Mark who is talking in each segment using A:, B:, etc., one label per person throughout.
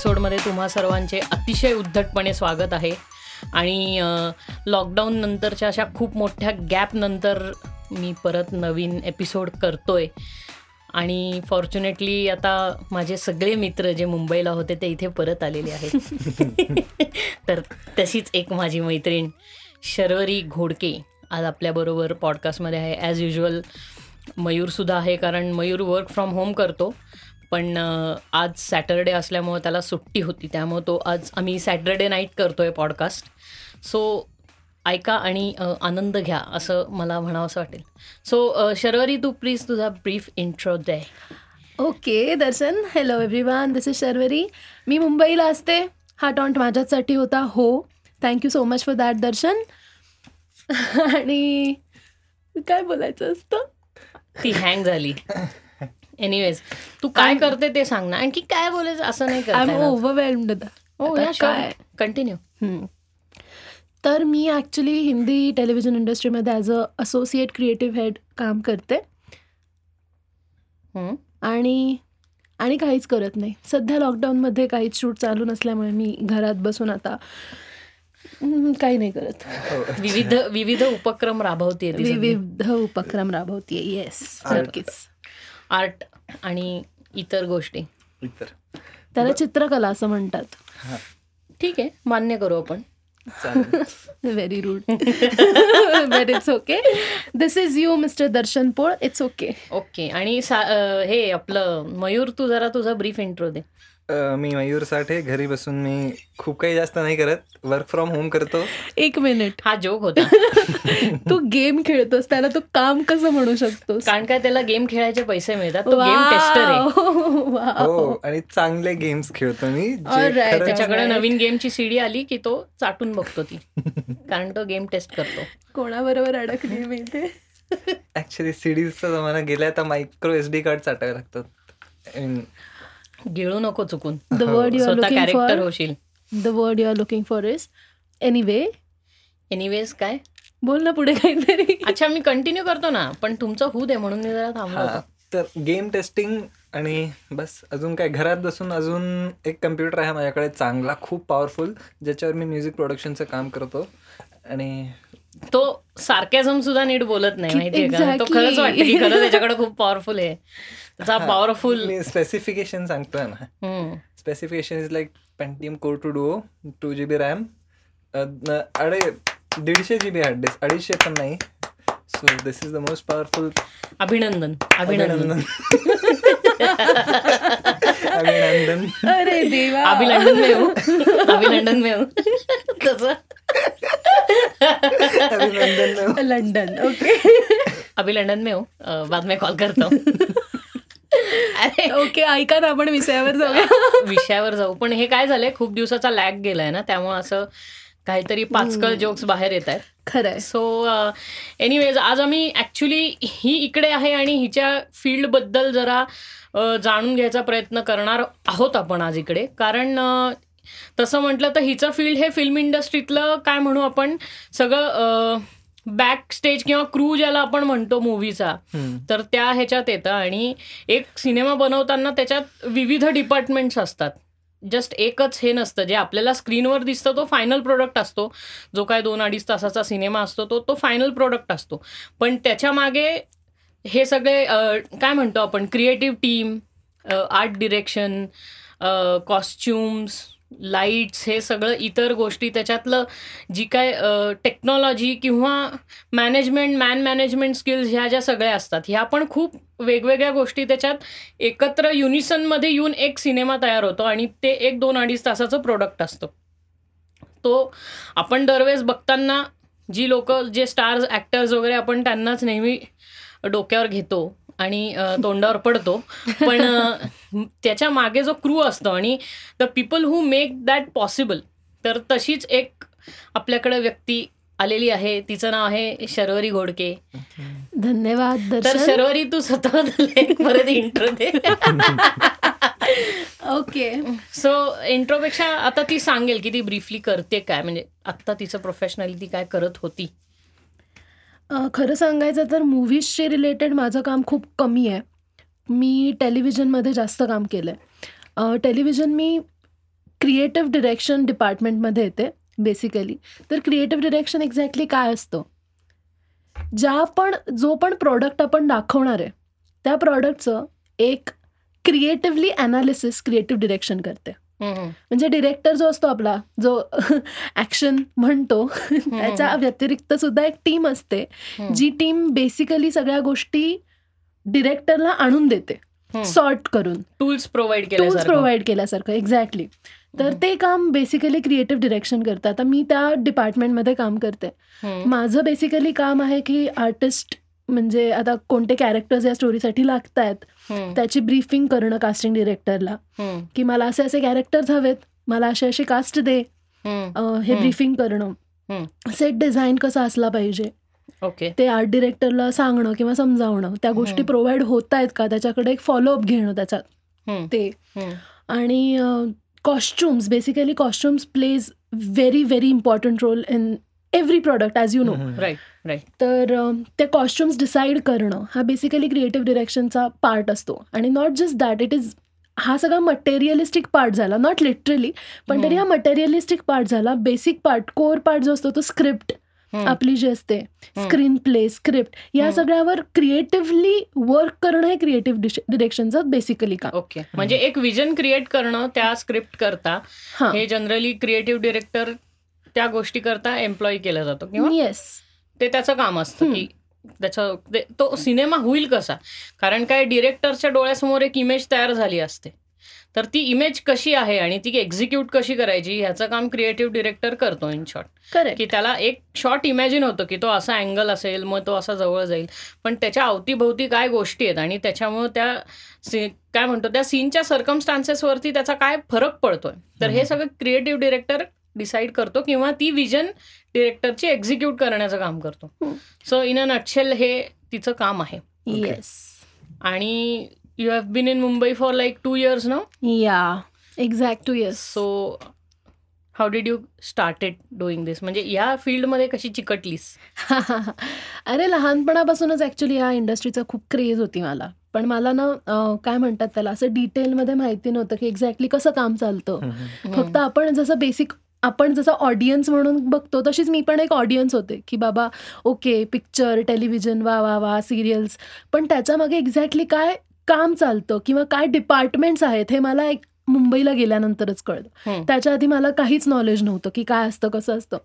A: एपिसोडमध्ये तुम्हा सर्वांचे अतिशय उद्धटपणे स्वागत आहे. आणि लॉकडाऊन नंतरच्या अशा खूप मोठ्या गॅपनंतर मी परत नवीन एपिसोड करतोय. आणि फॉर्च्युनेटली आता माझे सगळे मित्र जे मुंबईला होते ते इथे परत आलेले आहेत. तर तशीच एक माझी मैत्रीण शर्वरी घोडके. आज आपल्याबरोबर पॉडकास्टमध्ये आहे. ॲज युजल मयूरसुद्धा आहे कारण मयूर वर्क फ्रॉम होम करतो. पण आज सॅटरडे असल्यामुळं त्याला सुट्टी होती. त्यामुळं तो आज आम्ही सॅटरडे नाईट करतो आहे पॉडकास्ट. सो ऐका आणि आनंद घ्या असं मला म्हणावं असं वाटेल. सो शर्वरी तू प्लीज तुझा brief intro they.
B: Okay Darshan. Hello everyone this is Sharvari. मी मुंबईला असते. हा टॉन्ट माझ्यासाठी होता. हो. Thank you so much for that Darshan. आणि काय बोलायचं असतं?
A: ती हँग झाली. एनिवेज तू काय करते ते सांग ना. आणखी काय बोलायचं? असं नाही हो काय? कंटिन्यू
B: तर मी ॲक्च्युली हिंदी टेलिव्हिजन इंडस्ट्रीमध्ये as a associate creative head काम करते. आणि आणि काहीच करत नाही. सध्या लॉकडाऊनमध्ये काहीच शूट चालू नसल्यामुळे मी घरात बसून आता काही नाही करत.
A: विविध विविध उपक्रम राबवते
B: विविध उपक्रम राबवते येस नक्कीच.
A: आर्ट आणि इतर गोष्टी.
B: त्याला चित्रकला असं म्हणतात.
A: ठीक आहे मान्य करू आपण.
B: Very rude but it's okay this is you mister Darshan Pol it's okay
A: okay आणि हे आपलं मयूर तू जरा तुझा ब्रीफ इंट्रो दे.
C: मी मयूर साठे घरी बसून मी खूप काही जास्त नाही करत. वर्क फ्रॉम होम करतो.
B: एक मिनिट
A: हा जोक होता.
B: तू गेम खेळतोस त्याला तू काम कसं म्हणू शकतोस?
A: कारण काय त्याला गेम खेळायचे पैसे मिळतात. तो गेम टेस्टर आहे.
C: हो आणि चांगले गेम्स खेळतो मी.
A: त्याच्याकडे नवीन गेमची सीडी आली की तो चाटून बघतो ती. कारण तो गेम टेस्ट करतो.
B: कोणाबरोबर अडकली मी ते?
C: ऍक्च्युली सीडीजचा जमाना गेला आता मायक्रो एस डी कार्ड चाटावे लागतात.
A: गिळू नको चुकून.
B: The word you are looking for
A: होशील.
B: The word you are looking for is anyway
A: anyways काय?
B: बोल ना पुढे काहीतरी.
A: अच्छा मी कंटिन्यू करतो ना पण तुमचं हू दे म्हणून मी जरा थांबलो
C: तर गेम टेस्टिंग आणि बस अजून काय घरात बसून अजून एक कम्प्युटर आहे माझ्याकडे चांगला खूप पॉवरफुल ज्याच्यावर मी म्युझिक प्रोडक्शनचं काम करतो. आणि
A: तो सारख्याजम सुद्धा नीट बोलत नाही माहितीये का? तो खरंच वाटतं की खरं त्याच्याकडे खूप पॉवरफुल आहे. पॉवरफुल
C: मी स्पेसिफिकेशन सांगतोय ना. Specification is like Pentium core two duo two G B RAM अडे दीडशे जी बी हार्ड डिस्क अडीचशे पण नाही. So this is the most powerful
A: अभिनंदन. अभिनंदन.
C: अभिनंदन.
B: अरे देवा.
A: अभिनंदन में हूँ. अभिनंदन में हूँ. तसं.
C: अभिनंदन
B: लंडन. ओके.
A: अभि लंडन में हूँ. बाद में कॉल करता. हूँ
B: ओके ऐका ना आपण विषयावर जाऊया.
A: विषयावर जाऊ. पण हे काय झालंय खूप दिवसाचा लॅग गेलाय ना त्यामुळे असं काहीतरी पाचकळ जोक्स बाहेर येत आहेत.
B: खरंय.
A: सो एनिवेज आज आम्ही ऍक्च्युली ही इकडे आहे आणि हिच्या फील्डबद्दल जरा जाणून घ्यायचा प्रयत्न करणार आहोत आपण आज इकडे. कारण तसं म्हटलं तर हिचं फील्ड हे फिल्म इंडस्ट्रीतलं काय म्हणू आपण? सगळं बॅक स्टेज किंवा क्रू ज्याला आपण म्हणतो मूवीचा तर त्या ह्याच्यात येतं आणि एक सिनेमा बनवताना त्याच्यात विविध डिपार्टमेंट्स असतात. जस्ट एकच हे नसतं. जे आपल्याला स्क्रीनवर दिसतं तो फायनल प्रोडक्ट असतो. जो काय दोन अडीच तासाचा सिनेमा असतो तो तो फायनल प्रोडक्ट असतो. पण त्याच्यामागे हे सगळे काय म्हणतो आपण? Creative team art direction costumes lights हे सगळं इतर गोष्टी त्याच्यातलं जी काय टेक्नॉलॉजी किंवा मॅनेजमेंट मॅन मॅनेजमेंट स्किल्स ह्या ज्या सगळ्या असतात ह्या पण खूप वेगवेगळ्या गोष्टी त्याच्यात एकत्र युनिसनमध्ये येऊन एक सिनेमा तयार होतो आणि ते एक दोन अडीच तासाचं प्रोडक्ट असतं. तो आपण दरवेळेस बघताना जी लोक जे स्टार्स ॲक्टर्स वगैरे आपण त्यांनाच नेहमी डोक्यावर घेतो आणि तोंडावर पडतो. पण त्याच्यामागे जो क्रू असतो आणि the people who make that possible तर तशीच एक आपल्याकडे व्यक्ती आलेली आहे. तिचं नाव आहे शर्वरी घोडके.
B: धन्यवाद
A: तर शर्वरी तू स्वतः परत इंट्रो दे.
B: ओके.
A: सो इंट्रोपेक्षा आता ती सांगेल की ती ब्रीफली करते काय? म्हणजे आत्ता तिचं प्रोफेशनली ती काय करत होती?
B: खरं सांगायचं तर मूव्हीजशी रिलेटेड माझं काम खूप कमी आहे. मी टेलिव्हिजनमध्ये जास्त काम केलं आहे टेलिव्हिजन मी क्रिएटिव्ह डिरेक्शन डिपार्टमेंटमध्ये येते बेसिकली तर क्रिएटिव्ह डिरेक्शन एक्झॅक्टली काय असतं? ज्या पण जो पण प्रॉडक्ट आपण दाखवणार आहे त्या प्रॉडक्टचं एक क्रिएटिव्हली ॲनालिसिस क्रिएटिव्ह डिरेक्शन करते. म्हणजे डिरेक्टर जो असतो आपला जो ॲक्शन म्हणतो त्याच्या व्यतिरिक्त सुद्धा एक टीम असते. जी टीम बेसिकली सगळ्या गोष्टी डिरेक्टरला आणून देते. सॉर्ट करून.
A: टूल्स प्रोव्हाइड
B: टूल्स प्रोव्हाइड केल्यासारखं एक्झॅक्टली तर. ते काम बेसिकली क्रिएटिव्ह डिरेक्शन करतं. आता मी त्या डिपार्टमेंटमध्ये काम करते. माझं बेसिकली काम आहे की आर्टिस्ट म्हणजे आता कोणते कॅरेक्टर्स या स्टोरीसाठी लागत आहेत त्याची ब्रीफिंग करणं कास्टिंग डिरेक्टरला की मला असे असे कॅरेक्टर्स हवेत मला असे असे कास्ट दे. हे. ब्रीफिंग करणं. सेट डिझाईन कसा असला पाहिजे.
A: ओके.
B: ते आर्ट डिरेक्टरला सांगणं किंवा समजावणं त्या गोष्टी. प्रोव्हाइड होत आहेत का? त्याच्याकडे एक फॉलोअप घेणं त्याच्यात. ते. आणि costumes basically costumes plays very very important role in every product as you know
A: right
B: तर अं, ते कॉस्ट्युम्स डिसाईड करणं हा बेसिकली क्रिएटिव्ह डिरेक्शनचा पार्ट असतो. आणि not just that it is हा सगळा मटेरियलिस्टिक पार्ट झाला. नॉट लिटरली पण तरी हा मटेरियलिस्टिक पार्ट झाला. बेसिक पार्ट कोर पार्ट जो असतो तो स्क्रिप्ट आपली जी असते. स्क्रीन प्ले स्क्रिप्ट या. सगळ्यावर क्रिएटिव्हली वर्क करणं हे क्रिएटिव्ह डिरेक्शनचं बेसिकली काम.
A: ओके म्हणजे एक विजन क्रिएट करणं त्या स्क्रिप्ट करता
B: हां.
A: जनरली क्रिएटिव्ह डिरेक्टर त्या गोष्टी करता एम्प्लॉय केला जातो
B: येस
A: ते त्याचं काम असतं. की त्याचं ते- सिनेमा होईल कसा? कारण काय डिरेक्टरच्या डोळ्यासमोर एक इमेज तयार झाली असते. तर ती इमेज कशी आहे आणि ती एक्झिक्यूट कशी करायची ह्याचं काम क्रिएटिव्ह डिरेक्टर करतो इन शॉर्ट की त्याला एक शॉट इमॅजिन होतं की तो असा अँगल असेल मग तो असा जवळ जाईल. पण त्याच्या अवतीभोवती काय गोष्टी आहेत आणि त्याच्यामुळं त्या काय म्हणतो त्या सीनच्या सर्कमस्टान्सेसवरती त्याचा काय फरक पडतोय. तर हे. सगळं क्रिएटिव्ह डिरेक्टर डिसाईड करतो किंवा ती विजन डिरेक्टरची एक्झिक्यूट करण्याचं काम करतो. सो इन अ नटशेल हे तिचं काम आहे.
B: येस
A: आणि you have been in Mumbai for like two years ना
B: या exact two yes
A: so how did you started doing this म्हणजे या फील्डमध्ये कशी चिकटलीस?
B: अरे लहानपणापासूनच ॲक्च्युली या इंडस्ट्रीचा खूप क्रेज होती मला. पण मला ना काय म्हणतात त्याला असं डिटेलमध्ये माहिती नव्हतं की एक्झॅक्टली कसं काम चालतं. फक्त आपण जसं बेसिक आपण जसं ऑडियन्स म्हणून बघतो तशीच मी पण एक ऑडियन्स होते की बाबा ओके पिक्चर टेलिव्हिजन वा वा वा सिरियल्स पण त्याच्यामागे एक्झॅक्टली काय काम चालतं किंवा काय डिपार्टमेंट्स आहेत हे मला एक मुंबईला गेल्यानंतरच कळलं. त्याच्या आधी मला काहीच नॉलेज नव्हतं की काय असतं कसं असतं.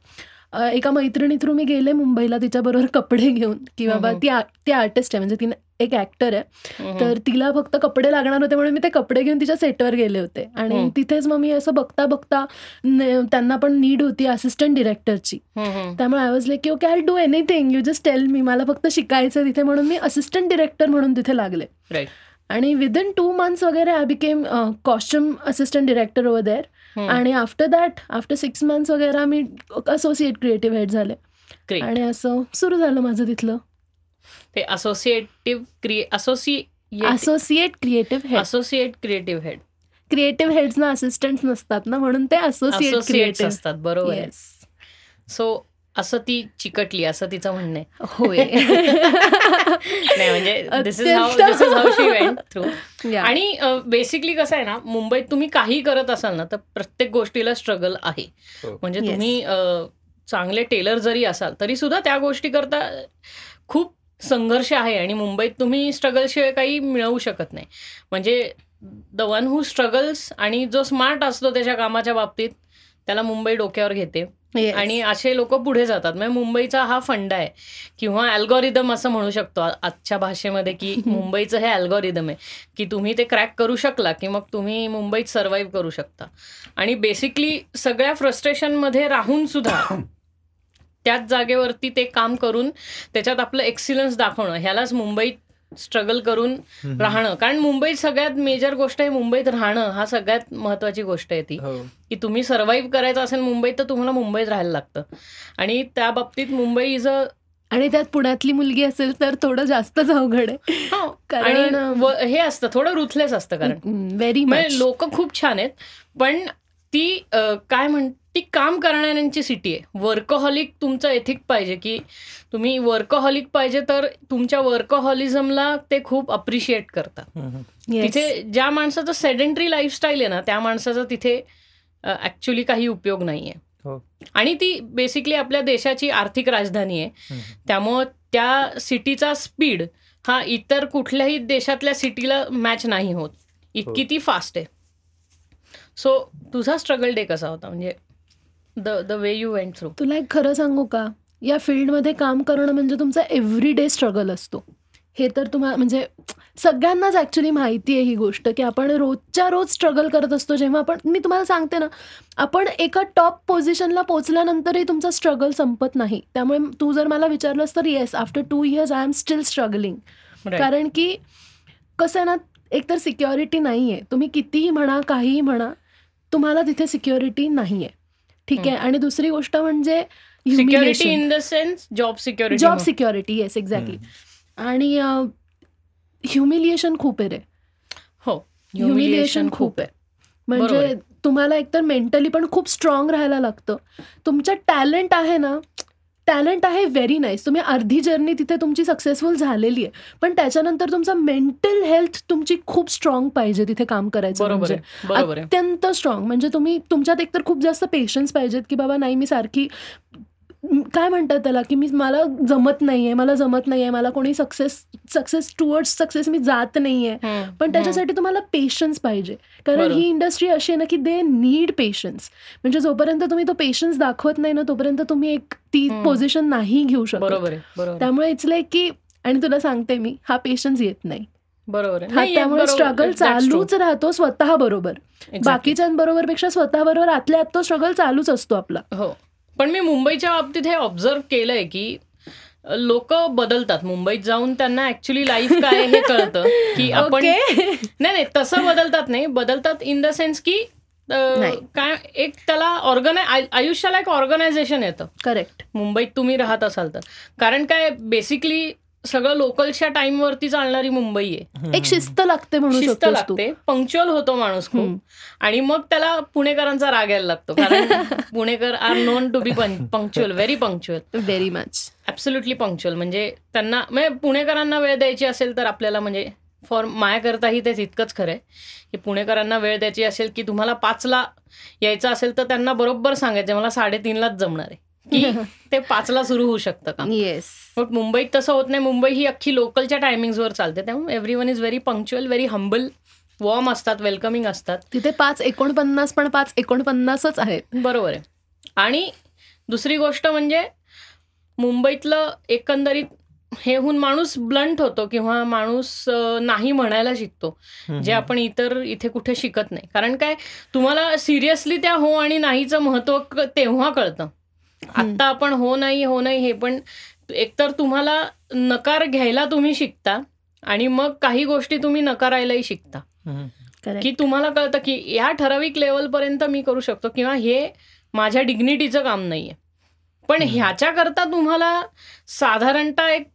B: एका मैत्रिणी थ्रू मी गेले मुंबईला तिच्याबरोबर कपडे घेऊन की बाबा
A: हम्म.
B: ती आ- ती आर्टिस्ट आहे म्हणजे ती एक ॲक्टर आहे
A: हम्म.
B: तर तिला फक्त कपडे लागणार होते म्हणून मी ते कपडे घेऊन तिच्या सेटवर गेले होते आणि. तिथेच मग मी असं बघता बघता त्यांना पण नीड होती असिस्टंट डिरेक्टरची. त्यामुळे आय वॉज लाईक की okay I do anything you just tell me मला फक्त शिकायचं तिथे म्हणून मी असिस्टंट डिरेक्टर म्हणून तिथे लागले. आणि विदिन टू मंथ्स वगैरे I became costume assistant director over there. आणि after that after six months वगैरे मी असोसिएट क्रिएटिव्ह हेड झाले. आणि असं सुरू झालं माझं तिथलं.
A: ते associative क्रिए associate
B: associate creative head
A: associate creative head
B: creative हेड्सना assistant नसतात ना म्हणून ते असोसिएट क्रिएटिव्ह
A: असतात बरोबर सो असं ती चिकटली असं तिचं म्हणणं आहे
B: होय
A: नाही म्हणजे दिस इज हाऊ
B: अत्यंत.
A: This is how she went through
B: Yeah.
A: आणि बेसिकली कसं आहे ना मुंबईत तुम्ही काही करत असाल ना तर प्रत्येक गोष्टीला स्ट्रगल आहे
C: हो.
A: म्हणजे. तुम्ही चांगले टेलर जरी असाल तरी सुद्धा त्या गोष्टी करता खूप संघर्ष आहे आणि मुंबईत तुम्ही स्ट्रगलशिवाय काही मिळवू शकत नाही म्हणजे द वन हू स्ट्रगल्स आणि जो स्मार्ट असतो त्याच्या कामाच्या बाबतीत त्याला मुंबई डोक्यावर घेते
B: Yes.
A: आणि असे लोक पुढे जातात. म्हणजे मुंबईचा हा फंडा आहे. किंवा अल्गोरिदम असं म्हणू शकतो. आजच्या भाषेमध्ये की मुंबईचं हे अल्गोरिदम आहे. की तुम्ही ते क्रॅक करू शकला की मग तुम्ही मुंबईत सर्व्हाइव्ह करू शकता. आणि बेसिकली सगळ्या फ्रस्ट्रेशनमध्ये राहून सुद्धा त्याच जागेवरती ते काम करून त्याच्यात आपलं एक्सिलन्स दाखवणं. ह्यालाच मुंबईत स्ट्रगल करून. राहणं. कारण मुंबईत सगळ्यात मेजर गोष्ट आहे मुंबईत राहणं. हा सगळ्यात महत्वाची गोष्ट आहे ती.
C: हो.
A: की तुम्ही सर्व्हाइव्ह करायचं असेल मुंबईत तर तुम्हाला मुंबईत राहायला लागतं. आणि त्या बाबतीत मुंबई इज अ
B: आणि त्यात पुण्यातली मुलगी असेल तर थोडं जास्तच अवघड आहे. कारण-
A: हे असतं थोडं रुथलेस असतं कारण.
B: व्हेरी
A: म्हणजे
B: मच
A: लोक खूप छान आहेत पण ती काय म्हण ती काम करणाऱ्यांची सिटी आहे वर्कहॉलिक तुमचं एथिक पाहिजे की तुम्ही वर्कहॉलिक पाहिजे तर तुमच्या वर्कहॉलिझमला ते खूप अप्रिशिएट करतात. तिथे ज्या माणसाचं सेडेंटरी लाईफस्टाईल आहे ना त्या माणसाचा तिथे ऍक्च्युली काही उपयोग नाहीये
C: हो.
A: आणि ती बेसिकली आपल्या देशाची आर्थिक राजधानी आहे. त्यामुळं त्या सिटीचा स्पीड हा इतर कुठल्याही देशातल्या सिटीला मॅच नाही होत इतकी
C: हो.
A: ती फास्ट आहे सो तुझा स्ट्रगल डे कसा होता म्हणजे the the way you went through
B: तुला एक खरं सांगू का? या फील्डमध्ये काम करणं म्हणजे तुमचा एव्हरी डे स्ट्रगल असतो. हे तर तुम्हाला म्हणजे सगळ्यांनाच ॲक्च्युली माहिती आहे ही गोष्ट की आपण रोजच्या रोज स्ट्रगल करत असतो जेव्हा आपण मी तुम्हाला सांगते ना आपण एका टॉप पोझिशनला पोचल्यानंतरही तुमचा स्ट्रगल संपत नाही. त्यामुळे तू जर मला विचारलंस तर yes after two years I am still struggling कारण की कसं आहे ना एकतर सिक्युरिटी नाही आहे तुम्ही कितीही म्हणा काहीही म्हणा तुम्हाला तिथे सिक्युरिटी नाही आहे ठीक आहे. आणि दुसरी गोष्ट म्हणजे
A: security in the sense job security
B: job security yes exactly आणि ह्युमिलिएशन खूप आहे रे.
A: हो
B: ह्युमिलिएशन खूप आहे. म्हणजे. तुम्हाला एकतर मेंटली पण खूप स्ट्रॉंग राहायला लागतं. तुमच्यात टॅलेंट आहे ना टॅलेंट आहे व्हेरी नाईस. तुम्ही अर्धी जर्नी तिथे तुमची सक्सेसफुल झालेली आहे. पण त्याच्यानंतर तुमचा मेंटल हेल्थ तुमची खूप स्ट्रॉंग पाहिजे तिथे काम करायचं म्हणजे. अत्यंत स्ट्रॉंग. म्हणजे तुम्ही तुमच्यात एकतर खूप जास्त पेशन्स पाहिजेत की बाबा नाही मी सारखी काय म्हणतात त्याला की मी मला जमत नाहीये मला जमत नाहीये मला कोणी सक्सेस सक्सेस टुवर्ड्स सक्सेस मी जात नाहीये पण त्याच्यासाठी तुम्हाला पेशन्स पाहिजे कारण. ही इंडस्ट्री अशी आहे ना की दे नीड पेशन्स म्हणजे जोपर्यंत तुम्ही तो पेशन्स दाखवत नाही ना तोपर्यंत तुम्ही एक ती. पोझिशन नाही घेऊ शकत. त्यामुळे इट्स लाईक की आणि तुला सांगते मी हा पेशन्स येत नाही
A: बरोबर
B: हा त्यामुळे. स्ट्रगल. चालूच राहतो स्वतः बरोबर. बाकीच्यांबरोबरपेक्षा स्वतः बरोबर आतल्या आत तो स्ट्रगल चालूच असतो आपला
A: हो पण मी मुंबईच्या बाबतीत हे ऑब्झर्व केलंय की लोक बदलतात. मुंबईत जाऊन त्यांना ऍक्च्युली लाईफ काय हे कळतं. की आपण नाही नाही तसं बदलतात नाही. बदलतात इन द सेन्स की. काय एक त्याला ऑर्गनाय आयुष्याला एक ऑर्गनायझेशन येतं.
B: करेक्ट
A: मुंबईत तुम्ही राहत असाल तर. कारण काय बेसिकली सगळं लोकलच्या टाइमवरती चालणारी मुंबई आहे.
B: एक शिस्त लागते म्हणू
A: शिस्त लागते. पंक्च्युअल होतो माणूस. खूप. आणि मग त्याला पुणेकरांचा राग यायला लागतो. कारण पुणेकर are known to be punctual very punctual
B: very much
A: absolutely punctual म्हणजे त्यांना म्हणजे पुणेकरांना वेळ द्यायची असेल तर आपल्याला म्हणजे फॉर मायाकरताही ते तितकंच खरं आहे. की पुणेकरांना वेळ द्यायची असेल की तुम्हाला पाचला यायचं असेल तर त्यांना बरोबर सांगायचं मला साडेतीनलाच जमणार आहे. की ते पाचला सुरू होऊ शकतं का?
B: येस
A: बट मुंबईत तसं होत नाही. मुंबई ही अख्खी लोकलच्या टायमिंग्सवर चालते. त्यामुळे everyone is very punctual very humble warm असतात वेलकमिंग असतात.
B: तिथे पाच एकोणपन्नास पण पाच एकोणपन्नासच आहेत.
A: बरोबर आहे. आणि दुसरी गोष्ट म्हणजे मुंबईतलं एकंदरीत हेहून माणूस ब्लंट होतो किंवा माणूस नाही म्हणायला शिकतो. जे आपण इतर इथे कुठे शिकत नाही. कारण काय? तुम्हाला सिरियसली त्या हो आणि नाहीचं महत्त्व तेव्हा कळतं. आत्ता आपण हो नाही हो नाही हे पण एकतर तुम्हाला नकार घ्यायला तुम्ही शिकता आणि मग काही गोष्टी तुम्ही नकारायलाही शिकता. की तुम्हाला कळतं की या ठराविक लेवलपर्यंत मी करू शकतो किंवा हे माझ्या डिग्निटीचं काम नाहीये. पण ह्याच्याकरता तुम्हाला साधारणतः एक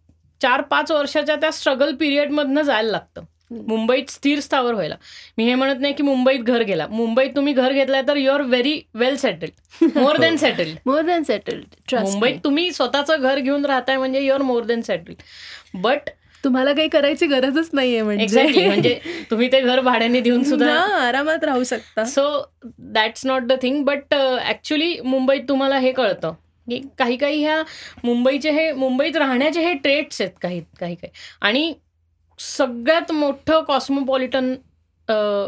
A: चार पाच वर्षाच्या त्या स्ट्रगल पिरियडमधनं जायला लागतं. मुंबईत स्थिर स्थावर व्हायला. मी हे म्हणत नाही की मुंबईत घर गेला. मुंबईत तुम्ही घर घेतलाय तर you are very well settled more than settled
B: more than settled
A: मुंबईत तुम्ही स्वतःचं घर घेऊन राहताय म्हणजे you are more than settled but
B: तुम्हाला काही करायची गरजच नाहीये
A: एक्झॅक्टली म्हणजे तुम्ही ते घर भाड्याने देऊन सुद्धा
B: आरामात राहू शकता.
A: So that's not the thing but actually मुंबईत तुम्हाला हे कळतं. की काही काही ह्या मुंबईचे हे मुंबईत राहण्याचे हे ट्रेट्स आहेत काही काही काही. आणि सगळ्यात मोठं कॉस्मोपॉलिटन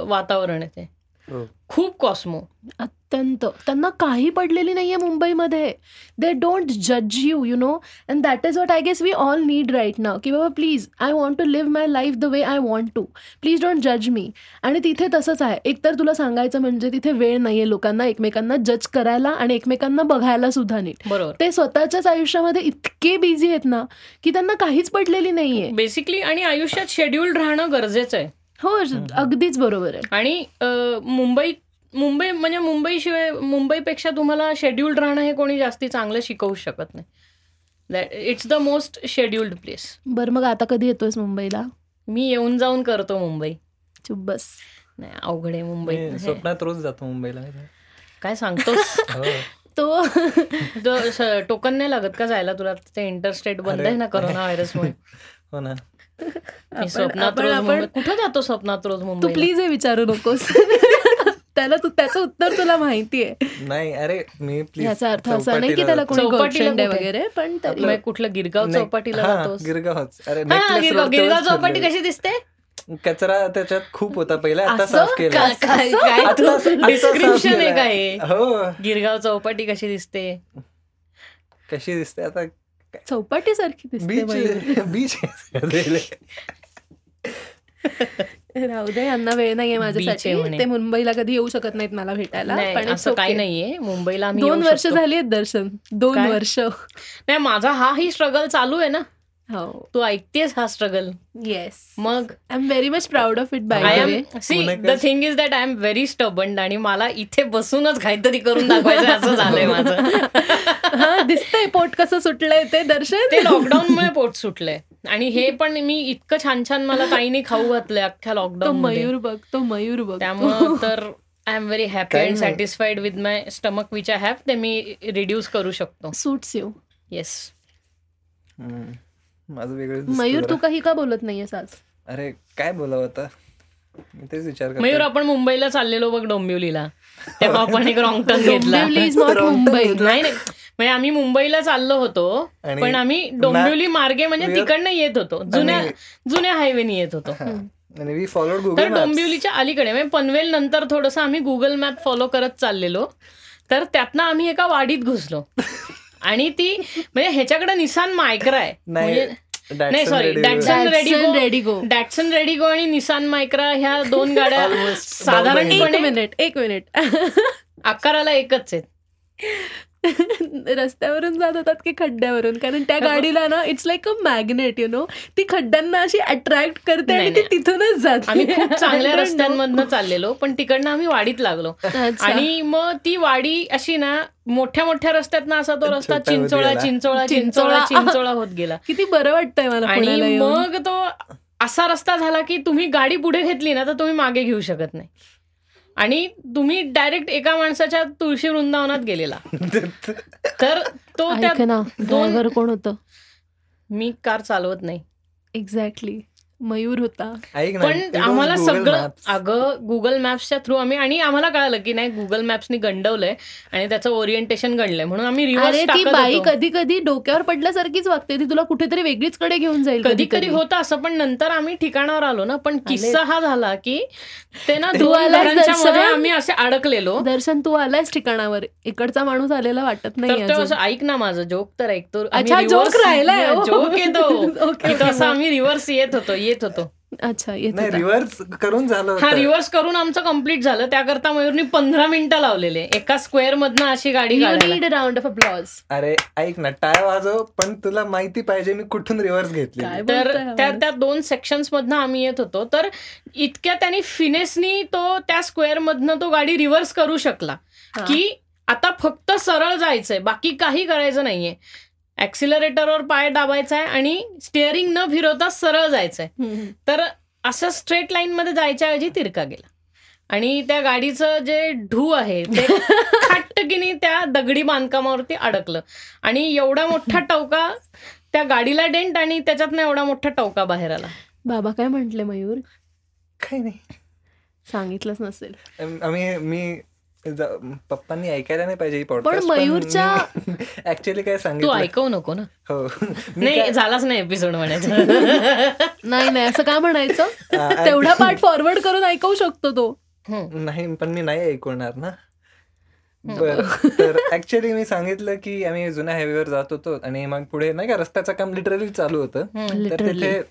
A: वातावरण आहे ते
C: हो.
A: खूप कॉस्मो
B: अत्यंत. त्यांना काही पडलेली नाहीये मुंबईमध्ये. दे डोंट जज you you know and that is what I guess we all need right now की बाबा please I want to live my life the way I want to please don't जज मी आणि तिथे तसंच आहे. एकतर तुला सांगायचं म्हणजे तिथे वेळ नाहीये लोकांना एकमेकांना जज करायला आणि एकमेकांना बघायला सुद्धा नीट.
A: बरोबर.
B: ते स्वतःच्याच आयुष्यामध्ये इतके बिझी आहेत ना की त्यांना काहीच पडलेली नाहीये.
A: बेसिकली आणि आयुष्यात शेड्यूल्ड राहणं गरजेचं आहे.
B: हो अगदीच बरोबर आहे.
A: आणि मुंबईत मुंबई म्हणजे मुंबईशिवाय मुंबईपेक्षा तुम्हाला शेड्यूल्ड राहणं हे कोणी जास्ती चांगलं शिकवू शकत नाही. That it's the most scheduled place
B: बरं मग आता कधी येतोयस मुंबईला?
A: मी येऊन जाऊन करतो मुंबई.
B: चुप बस.
A: नाही अवघड आहे
C: मी
A: मुंबईत हे.
C: स्वप्नात रोज जातो मुंबईला?
A: काय सांगतोस?
C: हो.
B: तो
A: टोकन नाही लागत का जायला तुला? ते इंटरस्टेट बंद आहे ना करोना व्हायरसमुळे
C: हो ना.
A: मी स्वप्नात
B: आपण-
A: रोज
B: आपण-
A: मुंबई कुठे जातो स्वप्नात रोज
B: तू
A: मुंबई
B: प्लीज हे विचारू नकोस. त्याला तू त्याचं उत्तर तुला माहितीये.
C: नाही अरे मी प्लीज
B: याचा अर्थ असा नाही की त्याला कोणी
A: कुठे?
B: वगैरे पण
A: कुठलं गिरगाव चौपाटीला जातोस?
C: गिरगावच अरे necklace
A: गिरगाव गिरगाव चौपाटी. कशी दिसते?
C: कचरा त्याच्यात खूप होता पहिला आता? साफ केला.
A: डिस्क्रिप्शन आहे. काय
C: हो.
A: गिरगाव चौपाटी कशी दिसते?
C: कशी दिसते? आता
B: चौपाटी सारखी दिसते.
C: बीच बीच
B: राहू दे यांना वेळ नाहीये माझ्यासाठी.
A: म्हणे.
B: ते मुंबईला कधी येऊ शकत नाहीत मला भेटायला
A: नाही
B: पण it's
A: असं काही
B: okay.
A: नाहीये. मुंबईला आम्ही
B: दोन
A: येऊ
B: वर्ष
A: शकतो.
B: झाली आहेत दर्शन. दोन
A: काय?
B: वर्ष.
A: नाही माझा हा ही स्ट्रगल चालू आहे ना.
B: हो.
A: तू ऐकतेस हा स्ट्रगल
B: येस
A: मग?
B: I am very much proud of it
A: I
B: by
A: M C the thing is that I am very stubborn आणि मला इथे बसूनच काहीतरी करून दाखवायचं असं झालंय माझं.
B: हा दिसतंय पोट कसं सुटलंय ते दर्शन.
A: ते लॉकडाऊनमुळे पोट सुटलंय. आणि हे पण मी इतकं छान छान मला ताईने खाऊ घातलंय अख्ख्या
B: तो
A: लॉकडाऊन
B: मयूर बघ तो मयूर बघ.
A: त्यामुळं तर I am very happy and. Satisfied with my stomach which I have ते मी रिड्यूस करू शकतो.
B: सूट्स यू
A: येस
C: हम्म. माझं वेगळं
B: मयूर तू. काही का बोलत नाहीयेस आज?
C: अरे काय बोलावं आता? तेच विचार.
A: मयूर आपण मुंबईला चाललेलो बघ डोंबिवलीला. तेव्हा आपण एक रॉंग टर्न घेतला.
B: मुंबई
A: नाही. म्हणजे आम्ही मुंबईला चाललो होतो पण आम्ही डोंबिवली मार्गे म्हणजे
C: are-
A: तिकडनं येत होतो. जुन्या जुन्या हायवेने येत होतो.
C: आणि वी फॉलोड
A: तर डोंबिवलीच्या अलीकडे म्हणजे पनवेल नंतर थोडस आम्ही गुगल मॅप फॉलो करत चाललेलो. तर त्यातनं आम्ही एका वाडीत घुसलो. आणि ती म्हणजे ह्याच्याकडे निसान मायक्रा आहे. म्हणजे नाही sorry Datsun Redigo
B: Redigo.
A: Datsun Redigo आणि निसान मायक्रा ह्या दोन गाड्या साधारणपणे
B: मिनिट एक मिनिट.
A: आकाराला एकच आहेत.
B: रस्त्यावरून जात होतात की खड्ड्यावरून कारण त्या गाडीला ना it's like a magnet you know ती खड्ड्यांना अशी अट्रॅक्ट करते आणि ती. तिथूनच जाते
A: आम्ही खूप चांगल्या. रस्त्यांमधनं चाललेलो पण तिकडनं आम्ही वाडीत लागलो. आणि मग ती वाडी अशी ना मोठ्या मोठ्या रस्त्यातनं असा तो रस्ता चिंचोळा. चिंचोळा चिंचोळा
B: चिंचोळा.
A: होत गेला
B: किती बरं वाटतंय मला
A: आणि. मग तो असा रस्ता झाला की तुम्ही गाडी पुढे घेतली ना तर तुम्ही मागे घेऊ शकत नाही आणि तुम्ही डायरेक्ट एका माणसाच्या तुळशी वृंदावनात गेलेला. तर तो त्या
B: ना ड्रायव्हर कोण होतं?
A: मी कार चालवत नाही.
B: एक्झॅक्टली मयूर होता.
A: पण आम्हाला
C: Google
A: सगळं
C: Maps.
A: अगं गुगल मॅप्सच्या थ्रू आम्ही आणि आम्हाला कळालं की नाही गुगल मॅप्सनी गंडवलंय आणि त्याचं ओरिएंटेशन गणलंय म्हणून आम्ही
B: अरे
A: रिव्हर्स
B: ती बाई. कधी कधी डोक्यावर पडल्यासारखीच वागते. ती तुला कुठेतरी वेगळीच कडे घेऊन जाईल
A: कधी कधी होतं असं पण नंतर आम्ही ठिकाणावर आलो ना पण किस्सा हा झाला की ते ना? मध्ये आम्ही असे अडकलेलो.
B: दर्शन तू आलायस ठिकाणावर. इकडचा माणूस आलेला वाटत नाही
A: ऐक ना माझं जोक तर ऐकतो.
B: अच्छा, राहिलाय, ओ.
A: जोक येतो. असं आम्ही रिव्हर्स येत होतो. येत होतो.
B: अच्छा येत
C: नाही. रिव्हर्स करून झालं
A: हा रिव्हर्स करून आमचं कंप्लीट झालं. त्याकरता मयूरनी पंधरा मिनिटं लावलेले. एका स्क्वेअर मधनं अशी गाडी
B: a round of applause.
C: अरे ऐक ना टाय वाजव पण तुला माहिती पाहिजे मी कुठून रिव्हर्स घेतली
A: तर त्या? त्या दोन सेक्शन्स मधनं आम्ही येत होतो. तर इतक्या त्यांनी फिनेसनी तो त्या स्क्वेअर मधनं तो गाडी रिव्हर्स करू शकला. की आता फक्त सरळ जायचंय. बाकी काही करायचं नाहीये. ऍक्सिलरेटरवर पाय दाबायचा आहे आणि स्टिअरिंग न फिरवता सरळ जायचंय. तर असं स्ट्रेट लाईन मध्ये जायच्या ऐवजी तिरका गेला. आणि त्या गाडीचं जे ढू आहे ते खाटकीने त्या दगडी बांधकामावरती अडकलं. आणि एवढा मोठा टवका त्या गाडीला डेंट आणि त्याच्यातनं एवढा मोठा टवका बाहेर आला.
B: बाबा काय म्हंटले मयूर?
C: काही नाही.
B: सांगितलंच नसेल.
C: आम- आम्ही मी पप्पांनी ऐकायला नाही पाहिजे
B: पण मयूरच्या-
C: ऍक्च्युली काय
A: तू
C: सांगितलं
A: ऐकवू नको ना.
C: हो.
A: नाही
C: काय-
A: झालाच नाही एपिसोड म्हणायचं.
B: नाही नाही असं का म्हणायचं? तेवढा पार्ट फॉरवर्ड करून ऐकवू शकतो तो.
C: नाही पण मी नाही ऐकवणार ना. बर तर ऍक्च्युली मी सांगितलं की आम्ही जुन्या हायवेवर जात होतो आणि मग पुढे नाही का रस्त्याचं काम लिटरली चालू होतं. तर. तिथे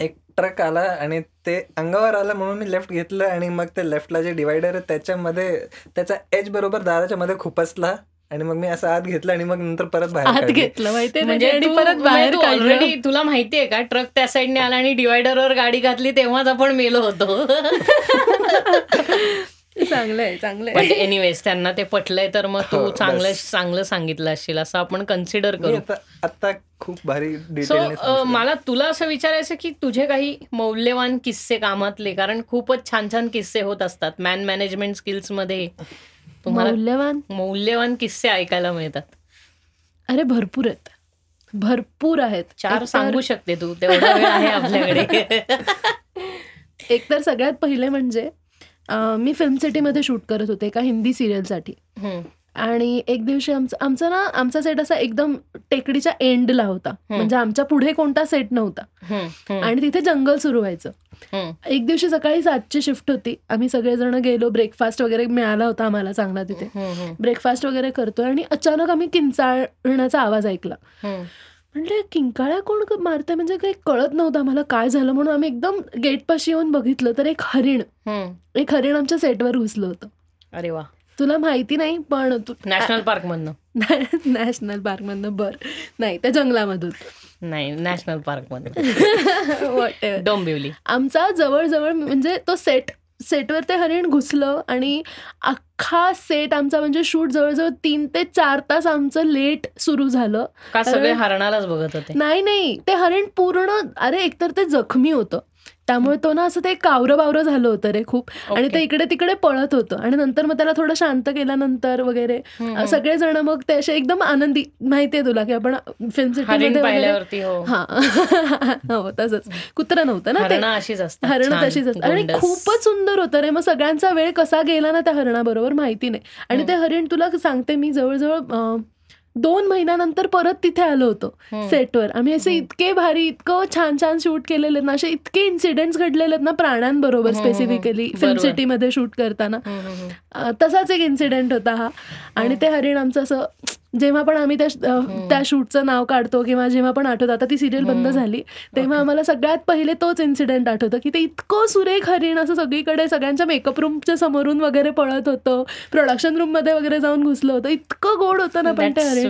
C: एक ट्रक आला आणि ते अंगावर आला म्हणून मी लेफ्ट घेतलं आणि मग ते लेफ्टला जे डिवायडर आहे त्याच्यामध्ये त्याचा एज बरोबर दाराच्या मध्ये खुपसला आणि मग मी असं आत घेतलं आणि मग नंतर परत बाहेर.
B: घेतलं माहितीये
A: म्हणजे
B: परत बाहेर
A: म्हणजे
B: काढलं
A: ऑलरेडी तुला माहितीये का ट्रक त्या साईडने आला आणि डिवायडरवर गाडी घातली तेव्हाच आपण मेलो होतो
B: चांगलंय चांगलंय.
A: पण एनिवेज त्यांना ते पटलंय तर मग तू
C: हो,
A: चांगलं. चांगलं सांगितलं असशील असं आपण कन्सिडर करू.
C: आता खूप भारी
A: सो मला तुला असं विचारायचं की तुझे काही मौल्यवान किस्से कामातले कारण खूपच छान छान किस्से होत असतात मॅन मॅनेजमेंट स्किल्समध्ये. तुम्हाला
B: मौल्यवान?
A: मौल्यवान किस्से ऐकायला मिळतात.
B: अरे भरपूर आहेत. भरपूर आहेत.
A: चार सांगू शकते तू तेवढा वेळ आहे आपल्याकडे.
B: एकतर सगळ्यात पहिले म्हणजे अं, मी फिल्म सिटीमध्ये शूट करत होते एका हिंदी सिरियलसाठी आणि एक दिवशी आमचं आमचा ना आमचा सेट असा एकदम टेकडीच्या एंडला होता. म्हणजे आमच्या पुढे कोणता सेट नव्हता. आणि तिथे जंगल सुरू व्हायचं. एक दिवशी सकाळी सातची शिफ्ट होती. आम्ही सगळेजण गेलो. ब्रेकफास्ट वगैरे मिळाला होता आम्हाला चांगला तिथे. ब्रेकफास्ट वगैरे करतोय आणि अचानक आम्ही किंचाळण्याचा आवाज ऐकला. म्हणजे किंकाळ्या कोण मारते म्हणजे काही कळत नव्हतं आम्हाला काय झालं म्हणून आम्ही एकदम गेटपाशी येऊन बघितलं तर एक हरिण. एक हरिण आमच्या सेटवर घुसलं होतं.
A: अरे वा.
B: तुला माहिती नाही पण तू
A: नॅशनल पार्क मधनं
B: नॅशनल पार्कमधनं बर. नाही त्या जंगलामधून.
A: नाही नॅशनल पार्क मधनं. डोंबिवली.
B: आमचा जवळजवळ म्हणजे तो सेट सेटवर ते हरिण घुसलं आणि अख्खा सेट आमचा म्हणजे शूट जवळजवळ तीन ते चार तास आमचं लेट सुरू झालं.
A: सगळे. हरणालाच बघत होते?
B: नाही नाही. ते हरिण पूर्ण अरे एकतर ते जखमी होतं. त्यामुळे तो ना असं ते कावरं बावरं झालं होतं रे खूप. आणि. ते इकडे तिकडे पळत होतं. आणि नंतर मग त्याला थोडं शांत केल्यानंतर वगैरे. सगळेजण मग ते असे एकदम आनंदी. माहितीये तुला की आपण फिल्म सिटीमध्ये
A: हो.
B: हा. तसंच. कुत्रं नव्हतं ना ते.
A: हरणं
B: तशीच असतात. आणि. खूपच सुंदर होतं रे. मग सगळ्यांचा वेळ कसा गेला ना त्या हरणाबरोबर माहिती नाही. आणि ते हरिण तुला सांगते मी जवळजवळ दोन महिन्यानंतर परत तिथे आलो होतो. सेटवर. आम्ही असे इतके भारी इतकं छान छान शूट केलेले ना असे इतके इन्सिडेंट्स घडलेले आहेत ना प्राण्यांबरोबर स्पेसिफिकली फिल्म. सिटीमध्ये शूट करताना. तसाच एक इन्सिडेंट होता हा. आणि ते हरिण आमचं असं जेव्हा पण आम्ही त्या त्या शूटचं नाव काढतो किंवा जेव्हा पण आठवतो आता ती सिरियल बंद झाली तेव्हा आम्हाला सगळ्यात पहिले तोच इन्सिडेंट आठवतो की ते इतकं सुरेख हरिण असं सगळीकडे सगळ्यांच्या मेकअप रूमच्या समोरून वगैरे पळत होतं प्रोडक्शन रूममध्ये वगैरे जाऊन घुसलं होतं इतकं गोड होतं ना पण ते हरिण.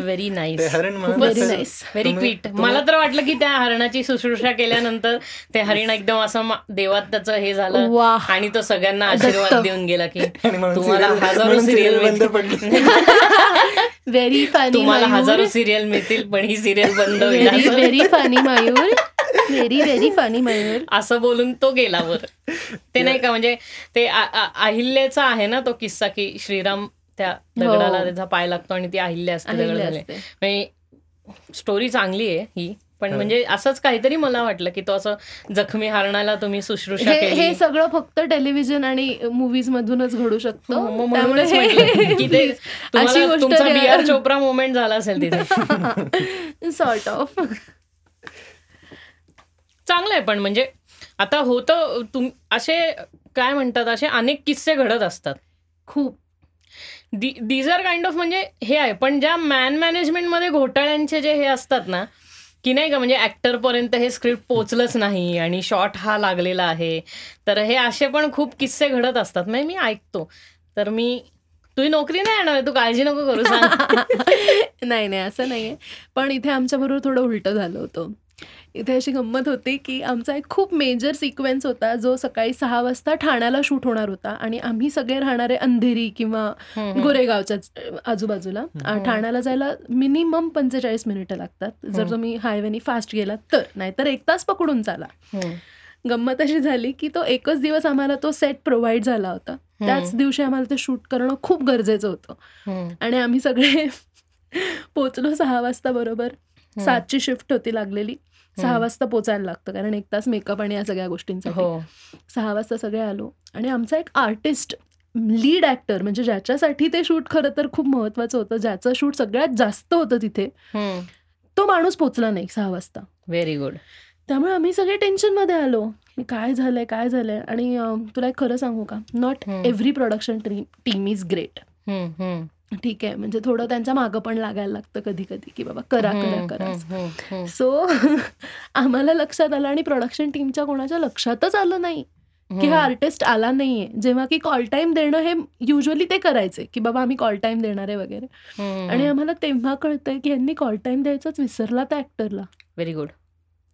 C: म्हणून
B: Very
C: असं-
B: nice.
A: व्हेरी क्विट मला तर वाटलं की त्या हरणाची शुश्रूषा केल्यानंतर ते हरिण एकदम असं मा- देवात त्याचं हे झालं
B: वाह.
A: आणि तो सगळ्यांना आशीर्वाद. देऊन गेला की तुम्हाला हजारो सिरियल
B: व्हेरी फनी
A: तुम्हाला हजारो सिरियल मिळतील पण ही सिरियल बंद होईल
B: very funny Mayur. Very very funny Mayur.
A: असं बोलून तो गेला वर ते नाही का म्हणजे ते अहिल्याचा आहे ना तो किस्सा की श्रीराम त्या दगडाला
B: हो.
A: त्याचा पाय लागतो आणि ती अहिल्या असते दगडाला
B: असते.
A: म्हणजे स्टोरी चांगली आहे ही. पण म्हणजे असंच काहीतरी मला वाटलं की तो असं जखमी हरणाला तुम्ही शुश्रूषा
B: हे
A: केली.
B: हे सगळं फक्त टेलिव्हिजन आणि मूवीज मधूनच घडू शकतं.
A: तुमचा. बी आर चोप्रा मोमेंट झाला असेल तिथे.
B: सॉर्ट ऑफ
A: चांगलं आहे पण म्हणजे आता होतं तुम असे काय म्हणतात असे अनेक किस्से घडत असतात.
B: खूप.
A: दीज आर काइंड ऑफ म्हणजे हे आहे पण ज्या मॅन मॅनेजमेंटमध्ये घोटाळ्यांचे जे हे असतात ना की नाही का म्हणजे ऍक्टरपर्यंत हे स्क्रिप्ट पोचलंच नाही आणि शॉट हा लागलेला आहे. तर हे असे पण खूप किस्से घडत असतात. म्हणजे मी ऐकतो. तर मी तुझी नोकरी नाही येणार तू काळजी नको करू सांग.
B: नाही नाही असं नाहीये. पण इथे आमच्याबरोबर थोडं उलटं झालं होतं. इथे अशी गंमत होती की आमचा एक खूप मेजर सिक्वेन्स होता जो सकाळी सहा वाजता ठाण्याला शूट होणार होता आणि आम्ही सगळे राहणारे अंधेरी किंवा गोरेगावच्याच आजूबाजूला. ठाण्याला जायला मिनिमम पंचेचाळीस मिनिटं लागतात. जर तुम्ही हायवेनी फास्ट गेलात तर नाहीतर एक तास पकडून चाला. गंमत अशी झाली की तो एकच दिवस आम्हाला तो सेट प्रोव्हाइड झाला होता. त्याच दिवशी आम्हाला ते शूट करणं खूप गरजेचं होतं. आणि आम्ही सगळे पोचलो सहा वाजता बरोबर. सातची शिफ्ट होती लागलेली. सहा वाजता पोचायला लागतं कारण एक तास मेकअप आणि या सगळ्या गोष्टींसाठी.
A: हो.
B: सहा वाजता सगळे आलो आणि आमचा एक आर्टिस्ट लीड ऍक्टर म्हणजे ज्याच्यासाठी ते शूट खरं तर खूप महत्वाचं होतं ज्याचं शूट सगळ्यात जास्त होतं तिथे तो माणूस पोचला नाही सहा वाजता.
A: व्हेरी गुड
B: त्यामुळे आम्ही सगळे टेन्शनमध्ये आलो. की काय झालंय काय झालंय? आणि तुला एक खरं सांगू का? Not. Every production team is great ठीक आहे. म्हणजे थोडं त्यांच्या मागं पण लागायला लागतं कधी कधी की बाबा करा करा करा. सो आम्हाला लक्षात आलं आणि प्रोडक्शन टीमच्या कोणाच्या लक्षातच आलं नाही की हा आर्टिस्ट आला नाहीये. जेव्हा की कॉल टाइम देणं हे युजली ते करायचे की बाबा आम्ही कॉल टाइम देणार आहे वगैरे. आणि आम्हाला तेव्हा कळतंय की यांनी कॉल टाइम द्यायचाच विसरला त्या ऍक्टरला
A: व्हेरी गुड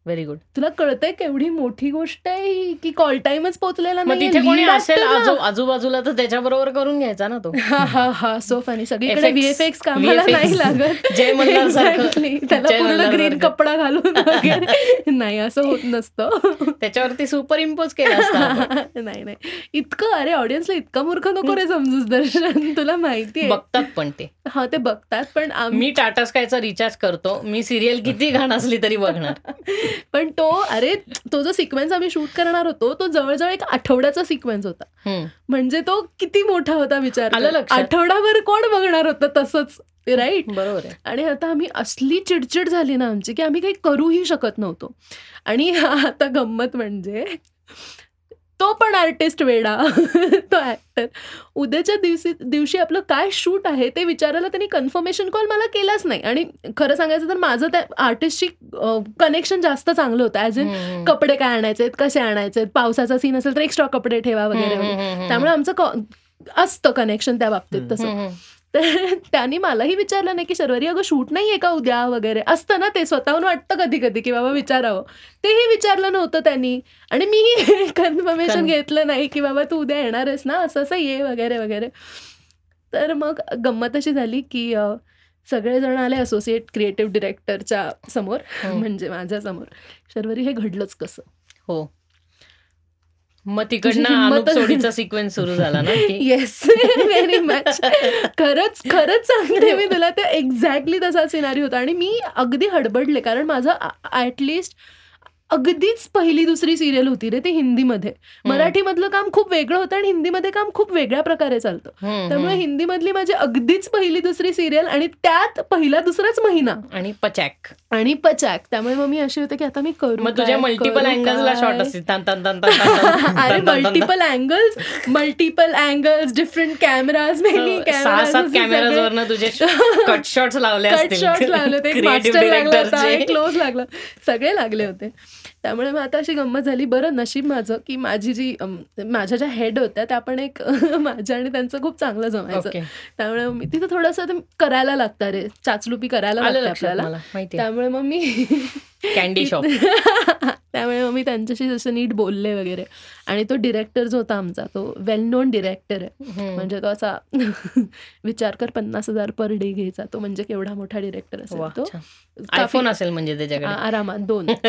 A: व्हेरी गुड
B: तुला कळतंय केवढी मोठी गोष्ट आहे की कॉल टाइमच पोहोचलेला Lead
A: असेल आजूबाजूला तर त्याच्याबरोबर करून घ्यायचा ना तो.
B: हा हा हा. सो फनी सगळीकडे. व्हीएफएक्स कामाला. नाही लागत. त्याला पूर्ण ग्रीन. कपडा घालून वगैरे. नाही असं होत नसतं.
A: त्याच्यावरती सुपर इम्पोज केला.
B: नाही नाही. इतकं अरे ऑडियन्सला इतकं मूर्ख नको रे समजूस दर्शन. तुला माहितीये
A: बघतात पण ते.
B: हा ते बघतात पण
A: मी टाटा स्कायचा रिचार्ज करतो. मी सिरियल किती घाण असली तरी बघणार.
B: पण तो अरे तो जो सिक्वेन्स आम्ही शूट करणार होतो तो जवळजवळ एक आठवड्याचा सिक्वेन्स होता. म्हणजे तो किती मोठा होता विचार. आठवडाभर कोण बघणार होतं तसंच राईट
A: बरोबर
B: आणि आता आम्ही असली चिडचिड झाली ना आमची की आम्ही काही करूही शकत नव्हतो. आणि आता गंमत म्हणजे तो पण आर्टिस्ट वेडा. तो ऍक्टर उद्याच्या दिवशी दिवशी आपलं काय शूट आहे ते विचारायला त्यांनी कन्फर्मेशन कॉल मला केलाच नाही. आणि खरं सांगायचं तर माझं त्या आर्टिस्टशी कनेक्शन जास्त चांगलं होतं. As in. कपडे काय आणायचे कसे आणायचे पावसाचा सीन असेल तर एक्स्ट्रा कपडे ठेवा वगैरे त्यामुळे आमचं असतं कनेक्शन त्या बाबतीत तसं. तर त्यांनी मलाही विचारलं नाही की शर्वरी अगं शूट नाहीये का उद्या वगैरे? असतं ना ते स्वतःहून वाटतं कधी कधी की बाबा विचारावं. तेही विचारलं नव्हतं त्यांनी. आणि मी कन्फर्मेशन घेतलं नाही की बाबा तू उद्या येणारच ना असं असं ये वगैरे वगैरे. तर मग गंमत अशी झाली की सगळेजण आले असोसिएट क्रिएटिव्ह डिरेक्टरच्या समोर
A: हम्म.
B: म्हणजे माझ्यासमोर शर्वरी हे घडलंच कसं?
A: हो. मग तिकडनं सोडीचा सिक्वेन्स सुरू झाला ना की?
B: येस व्हेरी मच खरंच खरंच सांगते मी तुला ते एक्झॅक्टली तसा सिनारी होता. आणि मी अगदी हडबडले कारण माझं ऍटलिस्ट अगदीच पहिली दुसरी सिरियल होती रे ते हिंदीमध्ये. मराठीमधलं काम खूप वेगळं होतं आणि हिंदीमध्ये काम खूप वेगळ्या प्रकारे चालतं. त्यामुळे. हिंदीमधली माझी अगदीच पहिली दुसरी सिरियल आणि त्यात पहिला दुसराच महिना.
A: आणि पचॅक.
B: आणि पचाक. त्यामुळे मग मी अशी होते की आता मी करू
A: तुझ्या मल्टिपल अँगल्सला? शॉट असतील.
B: अरे. Multiple angles multiple angles different cameras many
A: cameras वरनं तुझे कट शॉट्स लावले
B: कट
A: असतील.
B: शॉट लागले होते. क्लोज लागला. सगळे लागले होते. त्यामुळे मग आता अशी गंमत झाली. बरं नशीब माझं की माझी जी माझ्या ज्या हेड होत्या त्या पण एक माझ्या आणि त्यांचं खूप चांगलं जमायचं. त्यामुळे मी तिथं थोडंसं करायला लागतं रे चाचलुपी करायला लागते आपल्याला. त्यामुळे मग मी
A: कॅन्डी शॉप
B: त्यामुळे मग मी त्यांच्याशी जसं नीट बोलले वगैरे. आणि तो डिरेक्टर जो होता आमचा तो वेल नोन डिरेक्टर आहे म्हणजे तो असा विचार कर पन्नास हजार पर डे घ्यायचा. तो म्हणजे केवढा मोठा डिरेक्टर असेल तो.
A: आयफोन असेल म्हणजे त्याच्याकडे.
B: आरामात दोन.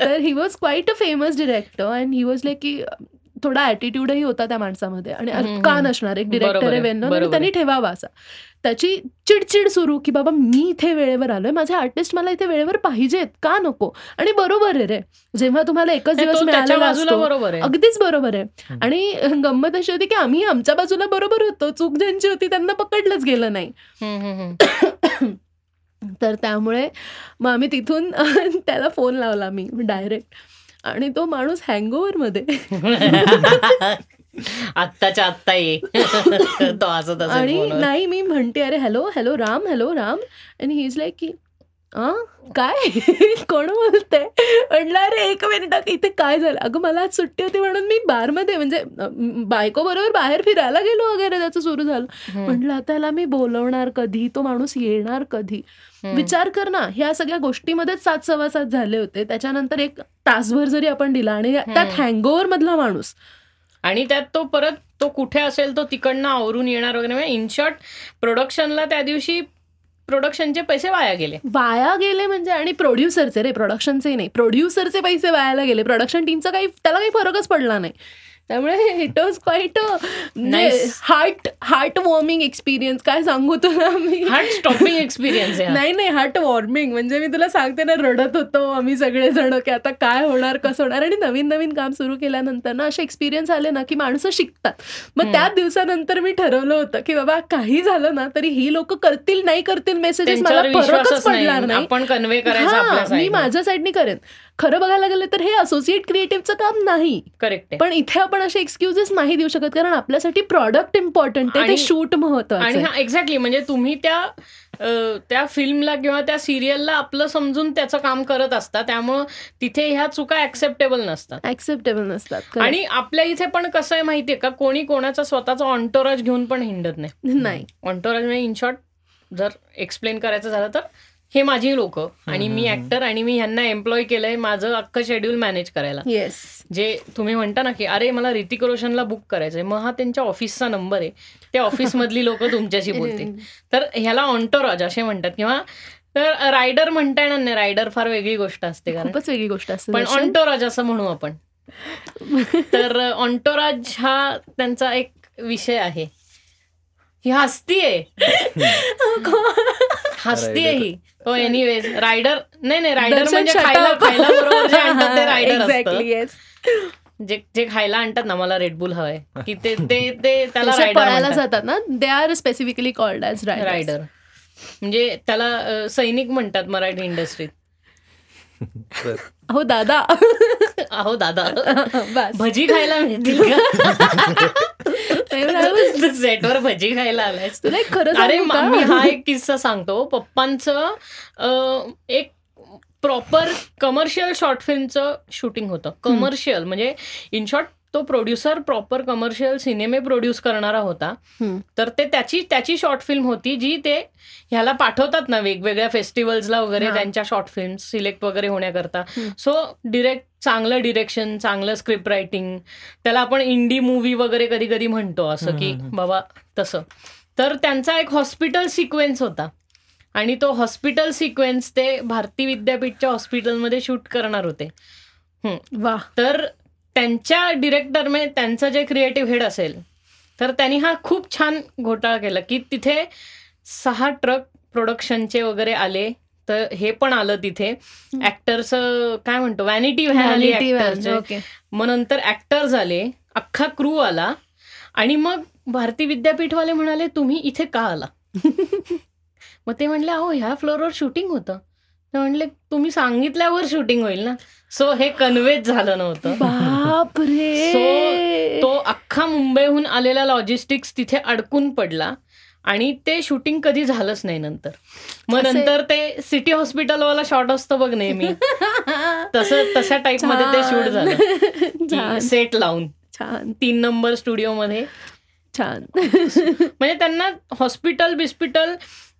B: तर he was quite a famous director and he was like की थोडा ॲटिट्यूडही होता त्या माणसामध्ये आणि का. नसणार एक डिरेक्टर आहे वेन त्यांनी. ठेवावा असा त्याची चिडचिड सुरू की बाबा मी इथे वेळेवर आलोय माझे आर्टिस्ट मला इथे वेळेवर पाहिजेत का नको आणि बरोबर आहे रे जेव्हा तुम्हाला एकच दिवस मिळालेला असतो अगदीच बरोबर आहे. आणि गंमत अशी होती की आम्ही आमच्या बाजूला बरोबर होतो चूक ज्यांची होती त्यांना पकडलंच गेलं नाही. तर त्यामुळे मग आम्ही तिथून त्याला फोन लावला मी डायरेक्ट आणि तो माणूस हँगओव्हरमध्ये
A: आत्ताच्या आत्ता ये. तो
B: आणि नाही मी म्हणते अरे hello hello Ram hello Ram. आणि ही इज लाईक की काय? कोण बोलते म्हटलं अरे एक मिनिट इथे काय झालं? अगं मला आज सुट्टी होती म्हणून मी बारमध्ये म्हणजे बायको बरोबर बाहेर फिरायला गेलो वगैरे त्याचं सुरू झालं. म्हटलं आता याला मी बोलवणार कधी? तो माणूस येणार कधी? विचार कर ना ह्या सगळ्या गोष्टीमध्येच सात सव्वा सात झाले होते. त्याच्यानंतर एक तासभर जरी आपण दिला आणि त्यात. हँगओव्हर मधला माणूस.
A: आणि त्यात तो परत तो कुठे असेल तो तिकडनं आवरून येणार वगैरे इन शॉर्ट प्रोडक्शनला त्या दिवशी प्रोडक्शनचे पैसे वाया गेले.
B: वाया गेले म्हणजे आणि प्रोड्युसरचे रे प्रोडक्शनचे नाही. प्रोड्युसरचे पैसे वायाला गेले. प्रोडक्शन टीमचा काही त्याला काही फरकच पडला नाही. त्यामुळे it was quite. Heart heart warming experience काय सांगू तुला मी?
A: Heart stopping experience.
B: नाही नाही हार्ट वॉर्मिंग म्हणजे मी तुला सांगते ना रडत होतो आम्ही सगळेजण की आता काय होणार कसं होणार? आणि नवीन नवीन काम सुरू केल्यानंतर ना असे एक्सपिरियन्स आले ना की माणसं शिकतात. मग. त्याच दिवसानंतर मी ठरवलं होतं की बाबा काही झालं ना तरी ही लोक करतील नाही करतील मेसेजेस मला फरकच पडणार
A: नाही.
B: नाही.
A: आपण कन्वे करायचं आपल्या
B: मी माझ्या साईडनी करेन. खरं बघायला गेलं तर हे असोसिएट क्रिएटिव्हचं काम नाही.
A: करेक्ट
B: पण इथे आपण असे एक्सक्युजेस नाही देऊ शकत कारण आपल्यासाठी प्रॉडक्ट इम्पॉर्टंट आहे शूट महत्वाचं
A: आणि. हा एक्झॅक्टली म्हणजे तुम्ही त्या त्या फिल्मला किंवा त्या सिरियलला आपलं समजून त्याचं काम करत असता त्यामुळं तिथे ह्या चुका ऍक्सेप्टेबल नसतात.
B: ऍक्सेप्टेबल नसतात.
A: आणि आपल्या इथे पण कसं आहे माहितीये का? कोणी कोणाचा स्वतःचा ऑन्टोराज घेऊन पण हिंडत नाही.
B: नाही.
A: ऑन्टोराज म्हणजे इन शॉर्ट जर एक्सप्लेन करायचं झालं तर हे माझी लोक आणि मी ऍक्टर आणि मी ह्यांना एम्प्लॉय केलंय माझं अख्खं शेड्यूल मॅनेज करायला.
B: येस
A: जे तुम्ही म्हणता ना की अरे मला ऋतिक रोशनला बुक करायचंय. मग हा त्यांच्या ऑफिसचा नंबर आहे. त्या ऑफिसमधली लोक तुमच्याशी बोलतील. तर ह्याला ऑन्टोराज असे म्हणतात किंवा तर रायडर म्हणता येणार नाही. रायडर फार वेगळी गोष्ट असते कारण.
B: खूपच वेगळी गोष्ट असते
A: पण. ऑन्टोराज असं म्हणू आपण. तर ऑन्टोराज हा त्यांचा एक विषय आहे. ही हस्ती आहे. हस्ती आहे ही. हो एनिवेज रायडर नाही नाही रायडर म्हणजे खायला. खायला बरोबर जे आणतात ते रायडर असतं. जे जे खायला आणतात ना मला रेडबुल हवंय की ते ते ते त्याला
B: पळायला. जातात ना they are specifically called as rider
A: म्हणजे त्याला सैनिक म्हणतात मराठी इंडस्ट्रीत
C: बर.
B: हो दादा.
A: अहो दादा.
B: बस.
A: भजी खायला मिळतील का? सेटवर भजी खायला आलायस.
B: खरं
A: अरे मा- हा एक किस्सा सांगतो. पप्पांचं एक प्रॉपर कमर्शियल शॉर्ट फिल्मचं शूटिंग होतं. कमर्शियल म्हणजे इन शॉर्ट तो प्रोड्युसर प्रॉपर कमर्शियल सिनेमे प्रोड्यूस करणारा होता. तर ते त्याची त्याची शॉर्ट फिल्म होती जी ते ह्याला पाठवतात ना वेगवेगळ्या फेस्टिवल्सला वगैरे. त्यांच्या शॉर्ट फिल्म सिलेक्ट वगैरे होण्याकरता. सो डिरेक्ट चांगलं डिरेक्शन चांगलं स्क्रिप्ट रायटिंग त्याला आपण इंडी मूवी वगैरे कधी कधी म्हणतो असं की. बाबा तसं तर त्यांचा एक हॉस्पिटल सिक्वेन्स होता आणि तो हॉस्पिटल सिक्वेन्स ते भारती विद्यापीठच्या हॉस्पिटलमध्ये शूट करणार होते
B: वा
A: तर त्यांच्या डिरेक्टर म्हणजे त्यांचं जे क्रिएटिव्ह हेड असेल तर त्यांनी हा खूप छान घोटाळा केला की तिथे सहा ट्रक प्रोडक्शनचे वगैरे आले तर हे पण आलं तिथे. ऍक्टरचं काय म्हणतो व्हॅनिटी व्हॅन आली
B: Vanity van,
A: actors चे.
B: okay.
A: मग नंतर ऍक्टर झाले अख्खा क्रू आला आणि मग भारती विद्यापीठवाले म्हणाले तुम्ही इथे का आला? मग ते म्हणले अहो ह्या फ्लोअरवर शूटिंग होतं. म्हणले तुम्ही सांगितल्यावर शूटिंग होईल ना. सो हे कन्व्हेज झालं नव्हतं.
B: बाप रे
A: So, तो अख्खा मुंबईहून आलेला लॉजिस्टिक्स तिथे अडकून पडला आणि ते शूटिंग कधी झालंच नाही नंतर. मग नंतर ते सिटी हॉस्पिटलवाला शॉर्ट असतं बघ नेहमी. तसं तशा टाईपमध्ये ते शूट झालं. सेट लावून.
B: छान.
A: तीन नंबर स्टुडिओ मध्ये.
B: छान.
A: म्हणजे त्यांना हॉस्पिटल बिस्पिटल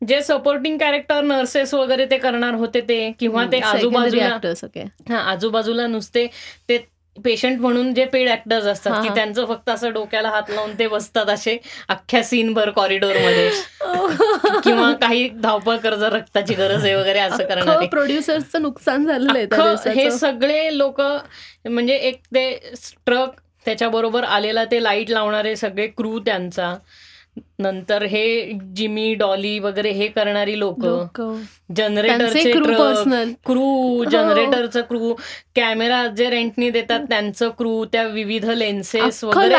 A: जे सपोर्टिंग कॅरेक्टर नर्सेस वगैरे ते करणार होते ते. किंवा ते आजूबाजूला आजूबाजूला नुसते ते पेशंट म्हणून जे पेड ऍक्टर्स असतात की. त्यांचं फक्त असं डोक्याला हात लावून ते बसतात असे अख्ख्या सीन भर कॉरिडोरमध्ये किंवा काही धावपळ कर्ज रक्ताची गरज आहे वगैरे असं करणारे
B: प्रोड्युसर्सचं नुकसान झालेलं आहे
A: हे. सगळे लोक म्हणजे एक ते ट्रक त्याच्याबरोबर आलेला ते लाइट लावणारे सगळे क्रू त्यांचा नंतर हे जिमी डॉली वगैरे हे करणारी लोक. जनरेटरचे. क्रू जनरेटरचं क्रू कॅमेरा जे रेंटनी देतात त्यांचं क्रू त्या विविध लेन्सेस वगैरे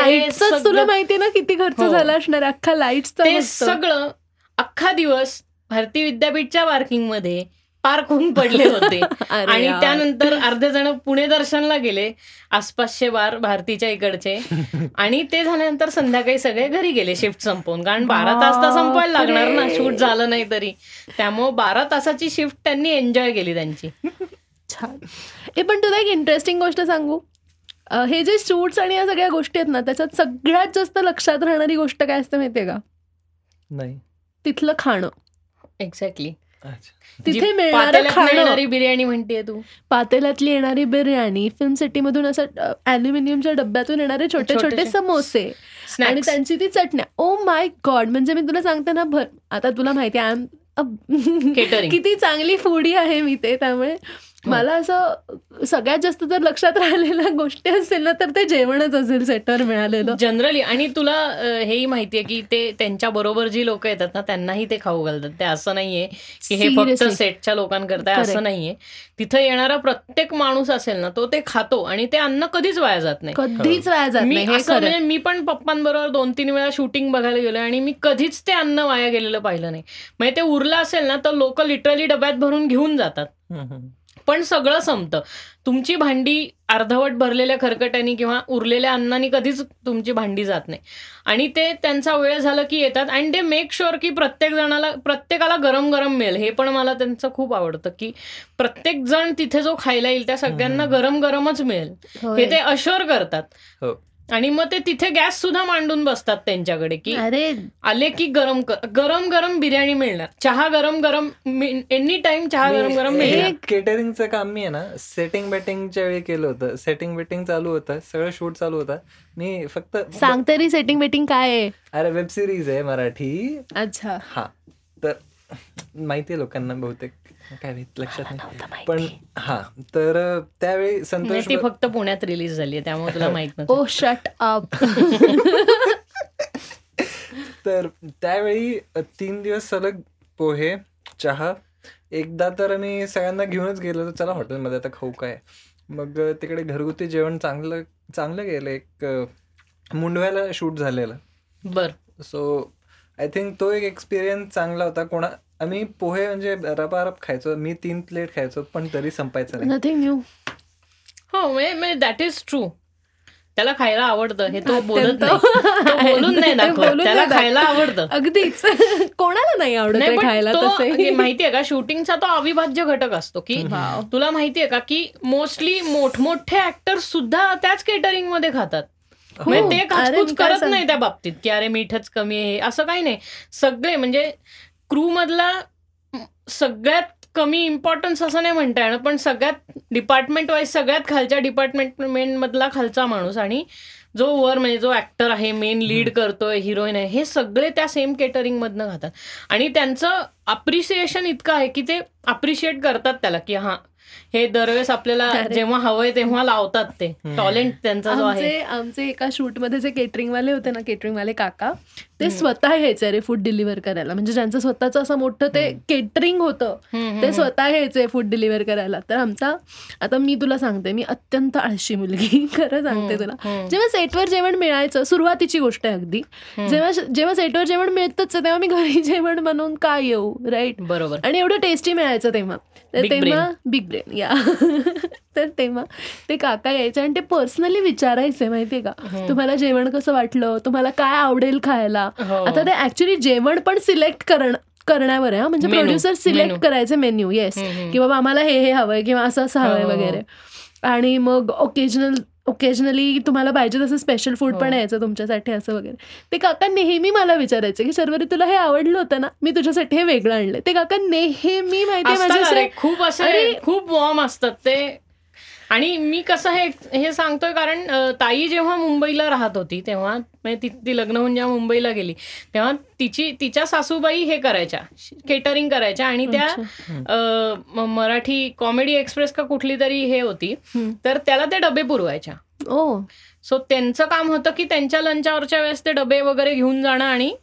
B: तुला माहिती ना किती खर्च
A: हो.
B: झाला असणार अख्खा लाईटचा
A: ते सगळं अख्खा दिवस भारती विद्यापीठच्या पार्किंगमध्ये पार्क होऊन पडले होते. आणि त्यानंतर अर्धे जण पुणे दर्शनला गेले आसपासचे बार भारतीच्या इकडचे. आणि ते झाल्यानंतर संध्याकाळी सगळे घरी गेले शिफ्ट संपवून. कारण बारा तास तर संपवायला लागणार ना. शूट झालं नाही तरी. त्यामुळं बारा तासाची शिफ्ट त्यांनी एन्जॉय केली त्यांची.
B: छान. हे पण तुला एक इंटरेस्टिंग गोष्ट सांगू. हे जे शूट्स आणि या सगळ्या गोष्टी आहेत ना त्याच्यात सगळ्यात जास्त लक्षात राहणारी गोष्ट काय असते माहितीये का?
C: नाही.
B: तिथलं खाणं.
A: एक्झॅक्टली
B: तिथे मिळणारं
A: बिर्याणी म्हणते तू.
B: पातेल्यातली येणारी बिर्याणी फिल्म सिटीमधून असं अल्युमिनियमच्या डब्यातून येणारे छोटे छोटे समोसे. आणि त्यांची ती चटण्या. ओ माय गॉड म्हणजे मी तुला सांगते ना भर आता तुला माहिती आय एम. किती चांगली फूडी आहे मी ते त्यामुळे मला असं सगळ्यात जास्त जर लक्षात राहिलेल्या गोष्टी असेल ना तर ते जेवणच असेल सेटर मिळालेलं.
A: जनरली आणि तुला हेही माहितीये की ते त्यांच्या बरोबर जी लोक येतात ना त्यांनाही ते खाऊ घालतात. ते असं नाहीये की हे फक्त. सेटच्या लोकांकरता असं. नाहीये. तिथं येणारा प्रत्येक माणूस असेल ना तो ते खातो आणि ते अन्न कधीच वाया जात नाही.
B: कधीच वाया जात
A: मी
B: नाही हे
A: असं
B: खरं.
A: म्हणजे मी पण पप्पांबरोबर दोन तीन वेळा शूटिंग बघायला गेलोय आणि मी कधीच ते अन्न वाया गेलेलं पाहिलं नाही. म्हणजे ते उरलं असेल ना तर लोक लिटरली डब्यात भरून घेऊन जातात. पण सगळं संपतं. तुमची भांडी अर्धवट भरलेल्या खरकट्यानी किंवा उरलेल्या अन्नानी कधीच तुमची भांडी जात नाही. आणि ते त्यांचा वेळ झाला की येतात आणि ते मेक शुअर की प्रत्येक जणाला प्रत्येकाला गरम गरम मिळेल हे पण मला त्यांचं खूप आवडतं की प्रत्येक जण तिथे जो खायला येईल त्या सगळ्यांना गरम गरमच मिळेल. हे ते अश्युअर करतात.
C: हो.
A: आणि मग ते तिथे गॅस सुद्धा मांडून बसतात त्यांच्याकडे की
B: अरे.
A: आले की गरम गरम गरम बिर्याणी मिळणार. चहा गरम गरम एनी टाइम चहा गरम गरम मिळणार.
C: केटरिंगचं काम मी आहे ना सेटिंग बेटिंगच्या वेळी केलं होतं. सेटिंग बेटिंग चालू होतं सगळं शूट चालू होतं. मी फक्त
B: सांग तरी सेटिंग बेटिंग काय आहे?
C: अरे वेब सिरीज आहे मराठी.
B: अच्छा.
C: हा. तर माहितीये लोकांना बहुतेक काय माहीत लक्षात नाही. पण हा तर त्यावेळी
A: नाही,
C: संतोष
A: ती फक्त पुण्यात रिलीज झाली आहे त्यामुळे तुला माहीत नव्हतं.
B: ओ शट अप
C: तर त्यावेळी तीन दिवस सलग पोहे चहा एकदा तर मी सगळ्यांना घेऊनच गेलो तर चला हॉटेलमध्ये आता खाऊ काय. मग तिकडे घरगुती जेवण चांगलं चांगलं गेलं एक मुंडव्याला शूट झालेलं.
A: बर.
C: सो आय थिंक तो एक एक्सपिरियन्स चांगला होता. कोणा आम्ही पोहे म्हणजे रपारप खायचो मी तीन प्लेट खायचो पण तरी संपायचं नाही.
B: नथिंग न्यू
A: हो म्हणजे दॅट इज ट्रू त्याला खायला आवडतं हे तो बोलत बोलून नाही दाखवत. त्याला खायला आवडतं.
B: अगदीच. कोणाला नाही आवडत खायला
A: माहितीये का शूटिंगचा तो अविभाज्य घटक असतो की. तुला माहितीये का की मोस्टली मोठमोठे ऍक्टर सुद्धा त्याच केटरिंगमध्ये खातात. म्हणजे ते काचकूच करत नाही त्या बाबतीत की अरे मीठच कमी आहे असं काही नाही. सगळे म्हणजे क्रू मधला म, सगळ्यात कमी इम्पॉर्टन्स असं नाही म्हणता येणार पण सगळ्यात डिपार्टमेंट वाईज सगळ्यात खालच्या डिपार्टमेंट मधला खालचा माणूस आणि जो वर म्हणजे जो ऍक्टर आहे मेन लीड करतोय हिरोईन आहे हे सगळे त्या सेम केटरिंग मधनं खातात. आणि त्यांचं अप्रिसिएशन इतकं आहे की ते अप्रिशिएट करतात त्याला की हा हे दरवेळेस आपल्याला
B: अरे.
A: जेव्हा हवंय तेव्हा लावतात ते. टॅलेंट त्यांचा जो आहे.
B: आमचे आमचे एका शूटमध्ये जे केटरिंग वाले होते ना केटरिंग वाले काका ते स्वतः यायचे रे फूड डिलिव्हर करायला. म्हणजे ज्यांचं स्वतःचं असं मोठं ते केटरिंग होतं ते स्वतः यायचे फूड डिलिव्हर करायला. तर आमचा आता मी तुला सांगते मी अत्यंत आळशी मुलगी. खरं सांगते तुला. जेव्हा सेटवर जेवण मिळायचं सुरुवातीची गोष्ट आहे अगदी. जेव्हा जेव्हा सेटवर जेवण मिळतच तेव्हा मी घरी जेवण बनवून काय येऊ राईट
A: बरोबर.
B: आणि एवढं टेस्टी मिळायचं तेव्हा. तेव्हा बिग ब्रेन या तर तेव्हा ते काका यायचे आणि ते पर्सनली विचारायचे माहितीये का तुम्हाला जेवण कसं वाटलं तुम्हाला काय आवडेल खायला
A: हो.
B: आता ते ऍक्च्युली जेवण पण सिलेक्ट करण करण्यावर आहे हा. म्हणजे. Producer select. करायचे मेन्यू येस. की बाबा आम्हाला हे हे हवंय किंवा असं असं हवंय
A: हो, हो.
B: वगैरे आणि मग ओकेजनल ओकेजनली तुम्हाला पाहिजे तसं स्पेशल फूड पण
A: हो.
B: यायचं तुमच्यासाठी असं वगैरे ते काका नेहमी मला विचारायचे की शर्वरी तुला हे आवडलं होतं ना मी तुझ्यासाठी हे वेगळं आणलं ते काका नेहमी माहिती
A: खूप असे. खूप वॉर्म असतात ते आणि मी कसं हे हे सांगतोय कारण ताई जेव्हा मुंबईला राहत होती तेव्हा म्हणजे ती ती लग्न होऊन जेव्हा मुंबईला गेली तेव्हा तिची तिच्या सासूबाई हे करायच्या केटरिंग करायच्या आणि त्या मराठी कॉमेडी एक्सप्रेस का कुठली तरी हे होती. तर त्याला ते डबे पुरवायच्या.
B: ओ.
A: सो त्यांचं काम होतं की त्यांच्या लंचावरच्या वेळेस ते डबे वगैरे घेऊन जाणं आणि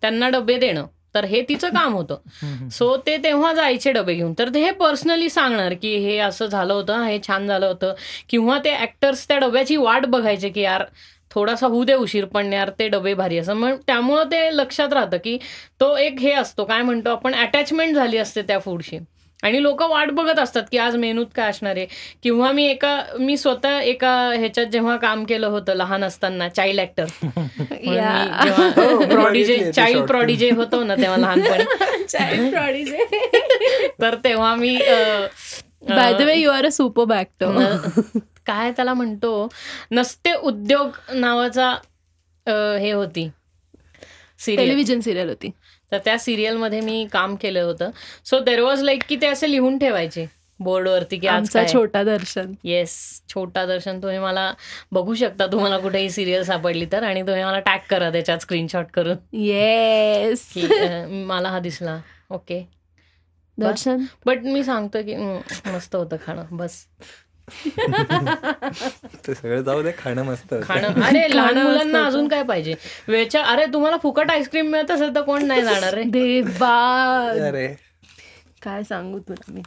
A: त्यांना डबे देणं. तर हे तिचं काम होतं. सो ते तेव्हा जायचे डबे घेऊन. तर ते हे पर्सनली सांगणार की हे असं झालं होतं हे छान झालं होतं. किंवा ते ऍक्टर्स त्या डब्याची वाट बघायचे की यार थोडासा होऊ दे उशीर पण यार ते डबे भारी असं. मग त्यामुळं ते लक्षात राहतं की तो एक हे असतो काय म्हणतो आपण अटॅचमेंट झाली असते त्या फूडशी आणि लोक वाट बघत असतात की आज मेनूत काय असणार आहे. किंवा मी एका मी स्वतः एका ह्याच्यात जेव्हा काम केलं होतं लहान असताना child actor prodigy child prodigy होतो ना तेव्हा लहानपणी
B: चाइल्ड prodigy.
A: तर तेव्हा मी
B: by the way you are a super actor
A: न- काय त्याला म्हणतो? नसते उद्योग नावाचा हे होती. सिरियल
B: टेलिव्हिजन सिरियल होती.
A: तर त्या सिरियलमध्ये मी काम केलं होतं. सो देर वॉज लाईक की ते असे लिहून ठेवायचे बोर्डवरती की
B: आमचा छोटा दर्शन.
A: येस छोटा दर्शन. तुम्ही मला बघू शकता तुम्हाला कुठेही सिरियल सापडली तर. आणि तुम्ही मला टॅग करा त्याच्यात स्क्रीनशॉट करून.
B: येस
A: मला हा दिसला. Okay
B: Darshan?
A: बट मी सांगतो की मस्त होतं खाणं. बस.
C: ते सगळं जाऊ दे खाणं मस्त.
A: खाणं अरे लहान मुलांना. अजून काय पाहिजे? वेळच्या अरे तुम्हाला फुकट आईस्क्रीम मिळत असेल तर कोण नाही जाणार रे?
B: देवा.
C: अरे.
B: काय सांगू तुला मी?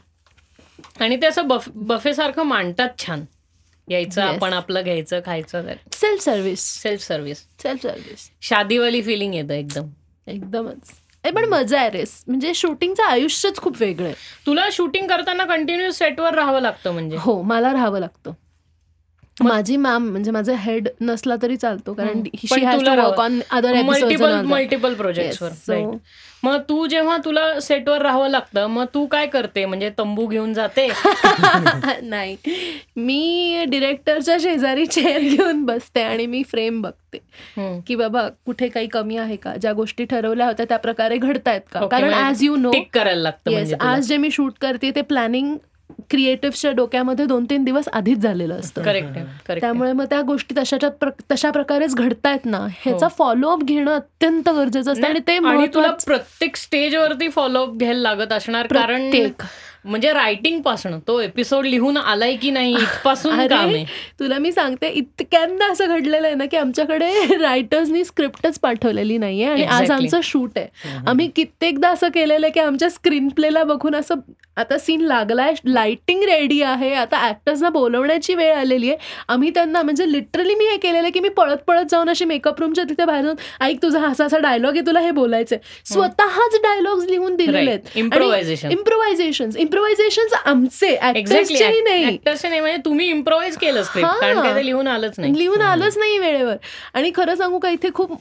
A: आणि ते असं बफ बफे सारखं मांडतात छान. यायचं
B: Yes.
A: आपण आपलं घ्यायचं खायचं
B: self service
A: self service
B: self service
A: शादीवाली feeling येतं एकदम.
B: एकदमच. ए पण मजा आहे रेस म्हणजे शूटिंगचं आयुष्यच खूप वेगळं आहे.
A: तुला शूटिंग करताना कंटिन्यू सेटवर राहावं लागतं म्हणजे?
B: हो मला राहावं लागतं. माझी मॅम म्हणजे माझा हेड नसला तरी चालतो कारण
A: मल्टिपल मल्टिपल प्रोजेक्ट्सवर
B: so-
A: मग तू जेव्हा तुला सेटवर राहावं लागतं मग तू काय करते? म्हणजे तंबू घेऊन जाते?
B: नाही. मी डिरेक्टरच्या शेजारी चेअर घेऊन बसते आणि मी फ्रेम बघते. की बाबा कुठे काही कमी आहे का? ज्या गोष्टी ठरवल्या होत्या त्या प्रकारे घडतायत का? कारण ॲज यू नो
A: करायला लागतं म्हणजे.
B: आज जे मी शूट करते ते प्लॅनिंग क्रिएटिव्हच्या डोक्यामध्ये दोन तीन दिवस आधीच झालेलं असतं.
A: करेक्ट
B: त्यामुळे मग त्या गोष्टी तशाच्या तशा प्रकारेच घडतायत ना. ह्याचा फॉलोअप घेणं अत्यंत गरजेचं असतं आणि ते
A: तुला प्रत्येक स्टेजवरती फॉलोअप घ्यायला लागत असणार कारण. म्हणजे रायटिंगपासून तो एपिसोड लिहून आलाय की नाही इथपासून काम आहे.
B: तुला मी सांगते इतक्यांदा असं घडलेलं आहे ना की आमच्याकडे रायटर्सनी स्क्रिप्टच पाठवलेली नाहीये आणि आज. आमचं शूट आहे. आम्ही कित्येकदा असं केलेलं आहे की आमच्या स्क्रीन प्लेला बघून असं आता सीन लागलाय लाइटिंग रेडी आहे आता ऍक्टर्सना बोलवण्याची वेळ आलेली आहे. आम्ही त्यांना म्हणजे लिटरली मी हे केलेलं की मी पळत पळत जाऊन अशी मेकअप रूमच्या तिथे बाहेर जाऊन ऐक तुझा असा असा डायलॉग आहे तुला हे बोलायचंय. स्वतःच डायलॉग्स लिहून दिलेले. आहेत. इम्प्रोव्हायझेशन इम्प्रोव्हायझेशन आमचे.
A: एक्झॅक्टली
B: नाही.
A: म्हणजे तुम्ही इम्प्रोव्हाइज केलं. कारण लिहून आलंच नाही.
B: लिहून आलंच नाही वेळेवर. आणि खरं सांगू का इथे खूप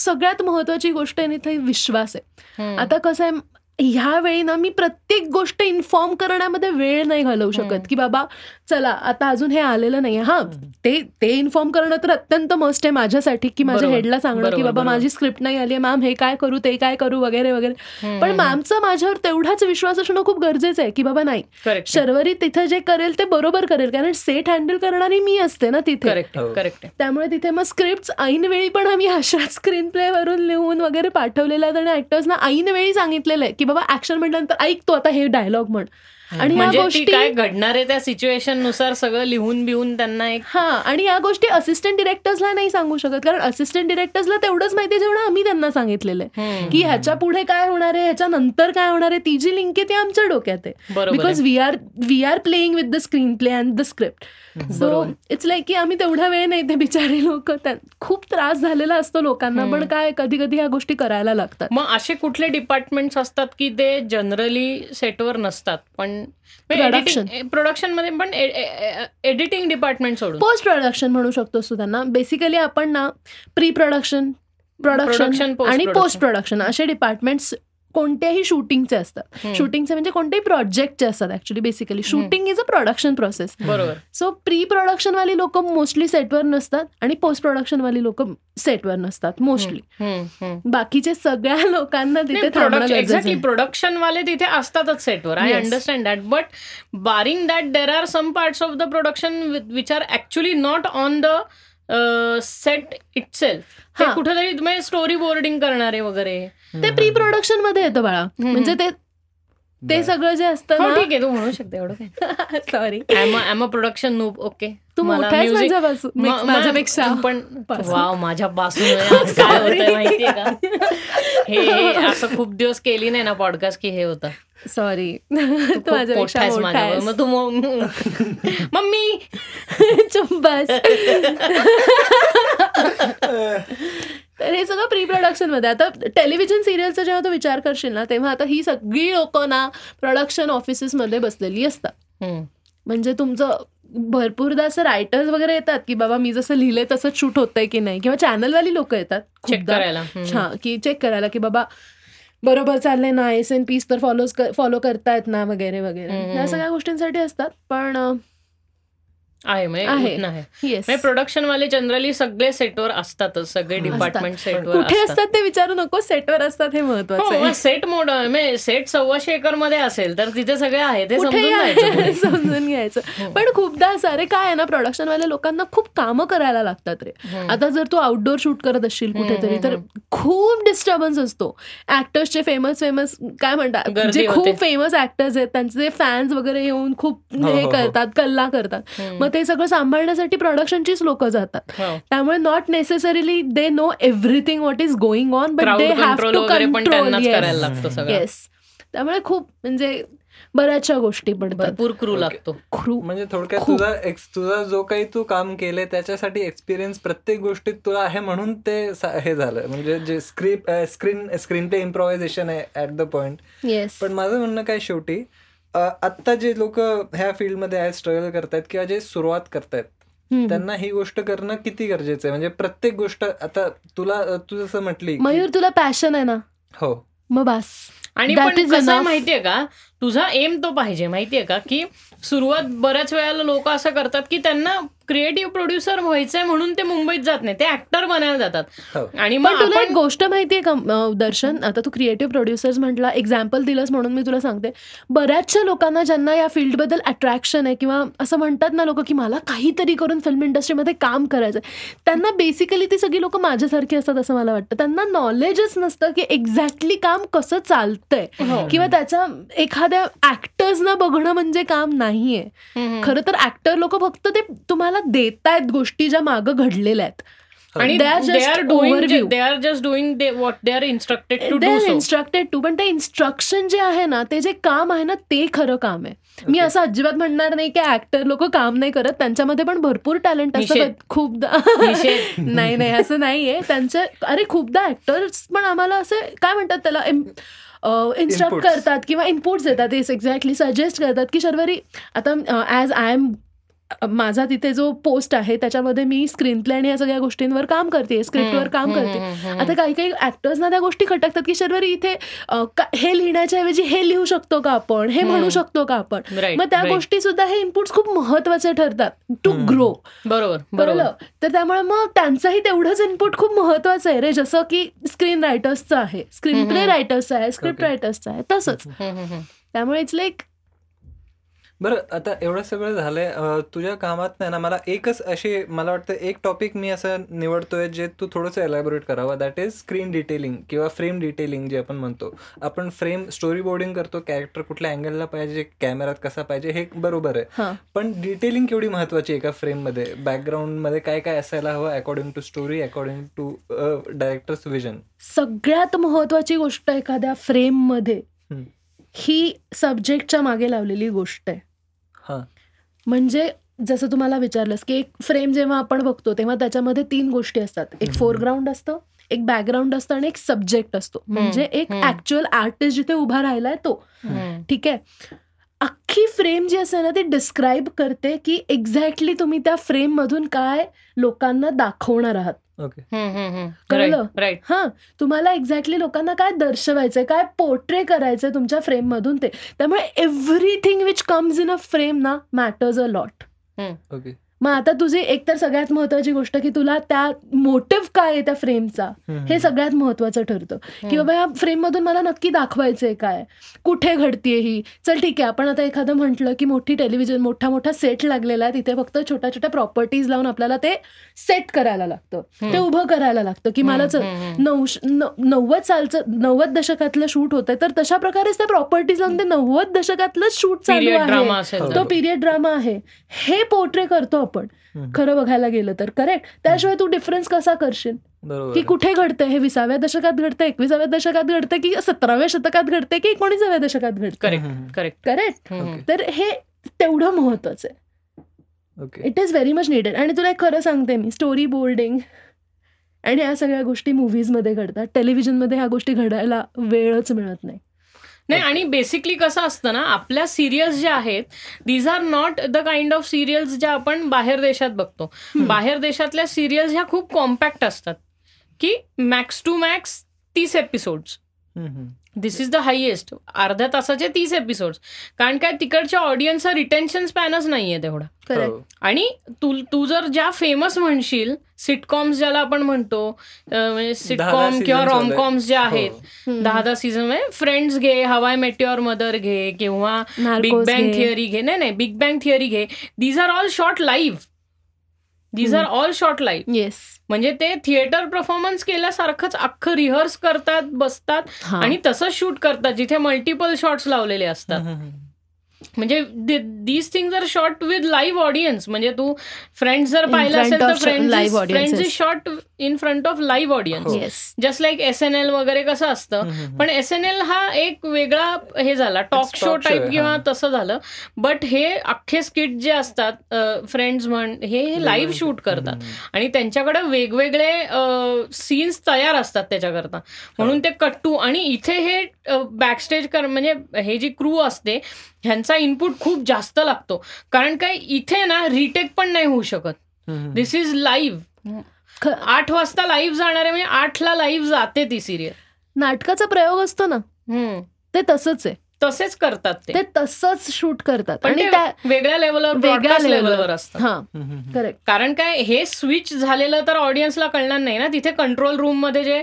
B: सगळ्यात महत्वाची गोष्ट आहे इथे विश्वास आहे. आता कसं आहे ह्या वेळी ना मी प्रत्येक गोष्ट इन्फॉर्म करण्यामध्ये वेळ नाही घालवू शकत. की बाबा चला आता अजून हे आलेलं नाही हा ते ते इन्फॉर्म करणं तर अत्यंत मस्ट आहे माझ्यासाठी की माझ्या. हेडला सांगणं की बाबा. माझी स्क्रिप्ट नाही आली मॅम हे काय करू ते काय करू वगैरे वगैरे. पण मॅमचा माझ्यावर तेवढाच विश्वास असणं खूप गरजेचं आहे की बाबा नाही. शर्वरी तिथे जे करेल ते बरोबर करेल कारण सेट हँडल करणारी मी असते ना तिथे.
A: करेक्ट
C: हो.
A: करेक्ट
B: त्यामुळे तिथे मग स्क्रिप्ट ऐन वेळी पण आम्ही अशा स्क्रीन प्ले वरून लिहून वगैरे पाठवलेल्या आहेत आणि ऍक्टर्सना ऐन वेळी सांगितलेलं आहे की बाबा ऍक्शन म्हटल्यानंतर ऐक तो आता हे डायलॉग म्हण. आणि या
A: म्हणजे ती
B: गोष्टी
A: काय घडणार आहे त्या सिच्युएशननुसार सगळं लिहून बिहून त्यांना एक
B: हा आणि या गोष्टी असिस्टंट डिरेक्टर्सला नाही सांगू शकत. कारण असिस्टंट डिरेक्टर्सला तेवढंच माहिती आहे जेवढं आम्ही त्यांना सांगितलेलं आहे. की ह्याच्या पुढे काय होणार आहे ह्याच्या नंतर काय होणार आहे ती जी लिंक आहे ती आमच्या डोक्यात आहे. Because we are we are playing with the screen play and the script so. It's like की आम्ही तेवढा वेळ नाही ते बिचारे लोक. खूप त्रास झालेला असतो लोकांना पण काय कधी कधी ह्या गोष्टी करायला लागतात.
A: मग असे कुठले डिपार्टमेंट्स असतात की ते जनरली सेटवर नसतात? पण. प्रोडक्शनमध्ये पण एडिटिंग डिपार्टमेंट सोडून.
B: पोस्ट प्रोडक्शन म्हणू शकतोस तू त्यांना. बेसिकली आपण ना प्री प्रोडक्शन प्रोडक्शन आणि. पोस्ट प्रोडक्शन असे डिपार्टमेंट्स कोणत्याही शूटिंगचे असतात. शूटिंगचे म्हणजे कोणत्याही प्रोजेक्टचे असतात actually basically shooting is a production process
A: बरोबर.
B: सो प्री प्रोडक्शन वाली लोक मोस्टली सेटवर नसतात आणि पोस्ट प्रोडक्शन वाली लोक सेटवर नसतात मोस्टली. बाकीचे सगळ्या लोकांना तिथे
A: एक्झॅक्टली. प्रोडक्शन वाले तिथे असतातच सेटवर I. Understand that but barring that there are some parts of the production which are actually not on the set itself. कुठेतरी स्टोरी बोर्डिंग करणारे वगैरे.
B: ते प्री प्रोडक्शनमध्ये येतं बाळा. म्हणजे ते ते. सगळं जे असतं
A: हो
B: ना
A: ठीक आहे तू म्हणू शकते एवढं काय
B: sorry
A: am a production noob okay
B: तू माझ्यापेक्षा
A: पण. वाव माझ्यापासून माहितीये का? हे हे असं खूप दिवस केली नाही ना पॉडकास्ट की हे होतं.
B: सॉरी
A: तू
B: माझ्यापेक्षा.
A: मग तू मम्मी!
B: बस. तर हे सगळं प्री प्रोडक्शनमध्ये आता टेलिव्हिजन सिरियलचा जेव्हा तू विचार करशील ना तेव्हा आता ही सगळी लोक ना प्रोडक्शन ऑफिसेस मध्ये बसलेली असतात. म्हणजे तुमचं भरपूरदा असं रायटर्स वगैरे येतात की बाबा मी जसं लिहिलंय तसंच शूट होतंय की नाही किंवा चॅनलवाली लोक येतात
A: चेक
B: खूपदा. हा की चेक करायला की बाबा बरोबर चाललंय ना एस एन पीस तर फॉलो फॉलो करतायत ना वगैरे वगैरे. ह्या सगळ्या गोष्टींसाठी असतात पण
A: आहे म्हणजे
B: आहे.
A: उठणं आहे.
B: येस
A: प्रोडक्शन वाले जनरली सगळे सेटवर असतातच सगळे डिपार्टमेंट सेटवर
B: कुठे
A: असतात.
B: असतात ते विचारू नको सेटवर असतात हे महत्वाचं आहे.
A: सेट मोड सेट सव्वाशे एकरमध्ये असेल तर तिथे सगळे आहे ते समजून
B: घ्यायचं. पण खूपदा असं अरे काय आहे ना प्रोडक्शन वाल्या लोकांना खूप कामं करायला लागतात रे. आता जर तू आउटडोर शूट करत असशील कुठेतरी तर खूप डिस्टर्बन्स असतो. ऍक्टर्सचे फेमस फेमस काय म्हणतात जे. खूप फेमस ऍक्टर्स आहेत त्यांचे फॅन्स वगैरे येऊन खूप
C: हो,
B: हे
C: हो, हो.
B: करतात कल्ला करतात. मग ते सगळं सांभाळण्यासाठी प्रोडक्शनचीच लोक जातात.
A: हो.
B: त्यामुळे not necessarily they know everything what is going on but
A: Crowd
B: they have
A: control
B: to
A: पण
B: कंट्रोल
A: त्यांनाच करायला लागतं सगळं.
B: येस त्यामुळे खूप म्हणजे बऱ्याचशा गोष्टी पडतात.
A: भरपूर क्रू लागतो.
B: खूप
C: म्हणजे थोडक्यात. तुझा एक्स तुझा जो काही तू काम केलंय त्याच्यासाठी एक्सपिरियन्स प्रत्येक गोष्टीत तुला आहे म्हणून ते हे झालं. म्हणजे जे script screen screen play improvisation आहे ऍट द पॉइंट
B: येस
C: पण माझं म्हणणं काय शेवटी आत्ता जे लोक ह्या फील्डमध्ये आहेत स्ट्रगल करतायत किंवा जे सुरुवात करतायत. त्यांना ही गोष्ट करणं किती गरजेचं आहे? म्हणजे प्रत्येक गोष्ट आता तुला तू जसं म्हटली
B: मयूर तुला पॅशन आहे ना?
C: हो.
B: मग बस.
A: आणि. माहितीये का? तुझा एम तो पाहिजे माहितीये का? की सुरुवात बऱ्याच वेळेला लोक असं करतात की त्यांना क्रिएटिव्ह प्रोड्युसर व्हायचंय म्हणून ते मुंबईत जात नाही ते ऍक्टर बनायला जातात.
C: हो.
A: आणि
B: पण
A: मग
B: तुला एक गोष्ट माहितीये का दर्शन? आता तू क्रिएटिव्ह प्रोड्युसर्स म्हटला एक्झाम्पल दिलंस म्हणून मी तुला सांगते. बऱ्याचशा लोकांना ज्यांना या फील्डबद्दल अट्रॅक्शन आहे किंवा असं म्हणतात ना लोक की मला काहीतरी करून फिल्म इंडस्ट्रीमध्ये काम करायचं त्यांना बेसिकली ती सगळी लोक माझ्यासारखी असतात असं मला वाटतं. त्यांना नॉलेजच नसतं की एक्झॅक्टली काम कसं चालतंय.
A: हो.
B: किंवा त्याच्या एखाद्या ऍक्टर्सना बघणं म्हणजे काम नाहीये. खरं तर ऍक्टर लोक फक्त ते तुम्हाला देतायत गोष्टी ज्या मागं घडलेल्या आहेत
A: आणि they are doing. They are just doing what they are instructed to
B: they are instructed to पण ते इन्स्ट्रक्शन जे आहे ना ते जे काम आहे ना ते खरं काम आहे मी. असं अजिबात म्हणणार नाही की ऍक्टर लोक काम नाही करत त्यांच्यामध्ये पण भरपूर टॅलेंट असतं
A: निषेध.
B: पण खूपदा. नाही नाही असं नाहीये त्यांचं अरे खूपदा ऍक्टर्स पण आम्हाला असं काय म्हणतात त्याला इन्स्ट्रक्ट. करतात किंवा इनपुट्स देतात एक्झॅक्टली सजेस्ट करतात की शर्वरी आता ॲज आय एम माझा तिथे जो पोस्ट आहे त्याच्यामध्ये मी स्क्रीन प्ले आणि या सगळ्या गोष्टींवर काम करते स्क्रिप्टवर काम करते आता काही काही ऍक्टर्सना त्या गोष्टी खटकतात की शर्वरी इथे हे लिहिण्याच्या ऐवजी हे लिहू शकतो का आपण हे म्हणू. शकतो का आपण
A: Right,
B: मग त्या. गोष्टी सुद्धा हे इनपुट्स खूप महत्त्वाचे ठरतात टू. ग्रो
A: बरोबर बरोबर
B: तर त्यामुळे मग त्यांचंही तेवढंच इनपुट खूप महत्वाचं आहे रे जसं की स्क्रीन रायटर्सचं आहे स्क्रीन प्ले. रायटर्सचं आहे स्क्रिप्ट. रायटर्सचं आहे तसंच. त्यामुळे इट्स लाईक
C: बरं आता एवढं सगळं झालंय अ, तुझ्या कामात नाही ना मला एकच अशी मला वाटतं एक टॉपिक मी असं निवडतोय जे तू थोडंसं एलॅबोरेट करावं. दॅट इज स्क्रीन डिटेलिंग किंवा फ्रेम डिटेलिंग जे आपण म्हणतो. आपण फ्रेम स्टोरी बोर्डिंग करतो कॅरेक्टर कुठल्या अँगलला पाहिजे कॅमेरात कसा पाहिजे हे बरोबर आहे.
B: हां.
C: पण डिटेलिंग केवढी महत्वाची आहे एका फ्रेममध्ये बॅकग्राऊंडमध्ये काय काय असायला हवं according to story according to director's vision
B: सगळ्यात महत्वाची गोष्ट एखाद्या फ्रेममध्ये. ही सब्जेक्टच्या मागे लावलेली गोष्ट आहे.
C: हां.
B: म्हणजे जसं तुम्हाला विचारलंस की एक फ्रेम जेव्हा आपण बघतो तेव्हा त्याच्यामध्ये तीन गोष्टी असतात. एक. फोरग्राऊंड असतं एक बॅकग्राऊंड असतं आणि एक सब्जेक्ट असतो. म्हणजे एक. ऍक्च्युअल आर्टिस्ट जिथे उभा राहिलाय तो. ठीक आहे? अख्खी फ्रेम जी असते ना ती डिस्क्राईब करते की एक्झॅक्टली तुम्ही त्या फ्रेम मधून काय लोकांना दाखवणार आहात.
C: ओके
A: हम्म, हम्म, हम्म.
B: कळलं?
A: Right, right.
B: हां. तुम्हाला एक्झॅक्टली लोकांना काय दर्शवायचंय काय पोर्ट्रे करायचंय तुमच्या फ्रेम मधून ते. त्यामुळे everything which comes in a frame ना मॅटर्स अ लॉट
C: ओके
B: मग आता तुझी एकतर सगळ्यात महत्वाची गोष्ट की तुला त्या मोटिव्ह काय आहे त्या फ्रेमचा? हे सगळ्यात महत्वाचं ठरतं. की बाबा या फ्रेममधून मला नक्की दाखवायचंय काय? कुठे घडतीये ही? चल ठीक आहे. आपण आता एखादं म्हटलं की मोठी टेलिव्हिजन मोठा मोठा सेट लागलेला आहे. तिथे फक्त छोट्या छोट्या प्रॉपर्टीज लावून आपल्याला ते सेट करायला लागतं. ते. उभं करायला लागतं की मला नव्वद सालचं नव्वद दशकातलं शूट होतंय. तर तशा प्रकारेच त्या प्रॉपर्टीज लावून ते नव्वद दशकातलं शूट चालू आहे. तो पिरियड ड्रामा आहे. हे पोर्ट्रे करतो आपण. खरं बघायला गेलं तर करेक्ट त्याशिवाय तू डिफरन्स कसा करशील? की. कुठे घडतंय? हे विसाव्या दशकात घडतंय एकविसाव्या दशकात घडतंय की सतराव्या शतकात घडतंय की एकोणीसाव्या दशकात घडतंय?
A: करेक्ट. करेक्ट.
B: तर हे तेवढं महत्वाचं आहे.
C: Okay
B: it is very much needed आणि तुला एक खरं सांगते मी स्टोरी बोर्डिंग आणि या सगळ्या गोष्टी मूव्हीजमध्ये घडतात. टेलिव्हिजनमध्ये ह्या गोष्टी घडायला वेळच मिळत नाही.
A: नाही आणि बेसिकली कसं असतं ना आपल्या सिरियल्स ज्या आहेत these are not the kind of serials ज्या आपण बाहेर देशात बघतो. बाहेर देशातल्या सिरियल्स ह्या खूप कॉम्पॅक्ट असतात की मॅक्स टू मॅक्स तीस episodes. This is the highest अर्ध्या तासाचे तीस एपिसोड्स कारण काय तिकडच्या ऑडियन्सचा रिटेन्शन स्पॅनच नाहीये तेवढा
C: हो.
A: आणि तू तू जर ज्या फेमस म्हणशील सिटकॉम्स ज्याला आपण म्हणतो म्हणजे सिटकॉम किंवा. रॉमकॉम्स ज्या. आहेत दहा दहा सीझन म्हणजे फ्रेंड्स घे हवाय मेट्युअर मदर घे किंवा बिग बँग
B: घे.
A: थिअरी घे नाही नाही बिग बँग थिअरी घे these are all short live these are all short live
B: yes
A: म्हणजे ते थिएटर परफॉर्मन्स केल्यासारखंच अख्खं रिहर्स करतात बसतात आणि तसंच शूट करतात जिथे मल्टिपल शॉट्स लावलेले असतात. म्हणजे these things are short with live audience म्हणजे तू फ्रेंड्स जर पाहिलं असेल तर friends short in front of live audience just like S N L वगैरे कसं असतं. पण एस एन एल हा एक वेगळा हे झाला talk show
C: talk show
A: type किंवा. तसं झालं. बट हे अख्खे स्किट जे असतात फ्रेंड्स म्हण हे लाईव्ह शूट करतात. आणि त्यांच्याकडे वेगवेगळे सीन्स तयार असतात त्याच्याकरता. म्हणून ते कट्टू आणि इथे हे बॅकस्टेज कर म्हणजे हे जी क्रू असते ह्यांचा इनपुट खूप जास्त लागतो. कारण काय इथे ना रिटेक पण नाही होऊ शकत. दिस इज लाईव्ह आठ वाजता लाईव्ह जाणार आहे म्हणजे आठला लाईव्ह जाते ती सिरियल
B: नाटकाचा प्रयोग असतो ना. ते तसंच आहे.
A: तसेच करतात ते.
B: ते तसंच शूट करतात.
A: पण
B: आणि
A: वेगळ्या लेवलवर
B: वेगळ्या लेवलवर
A: लेवलवर असतं.
B: हा.
C: हम्म, हम्म.
B: करेक्ट
A: कारण काय हे स्विच झालेलं तर ऑडियन्सला कळणार नाही ना. तिथे कंट्रोल रूममध्ये जे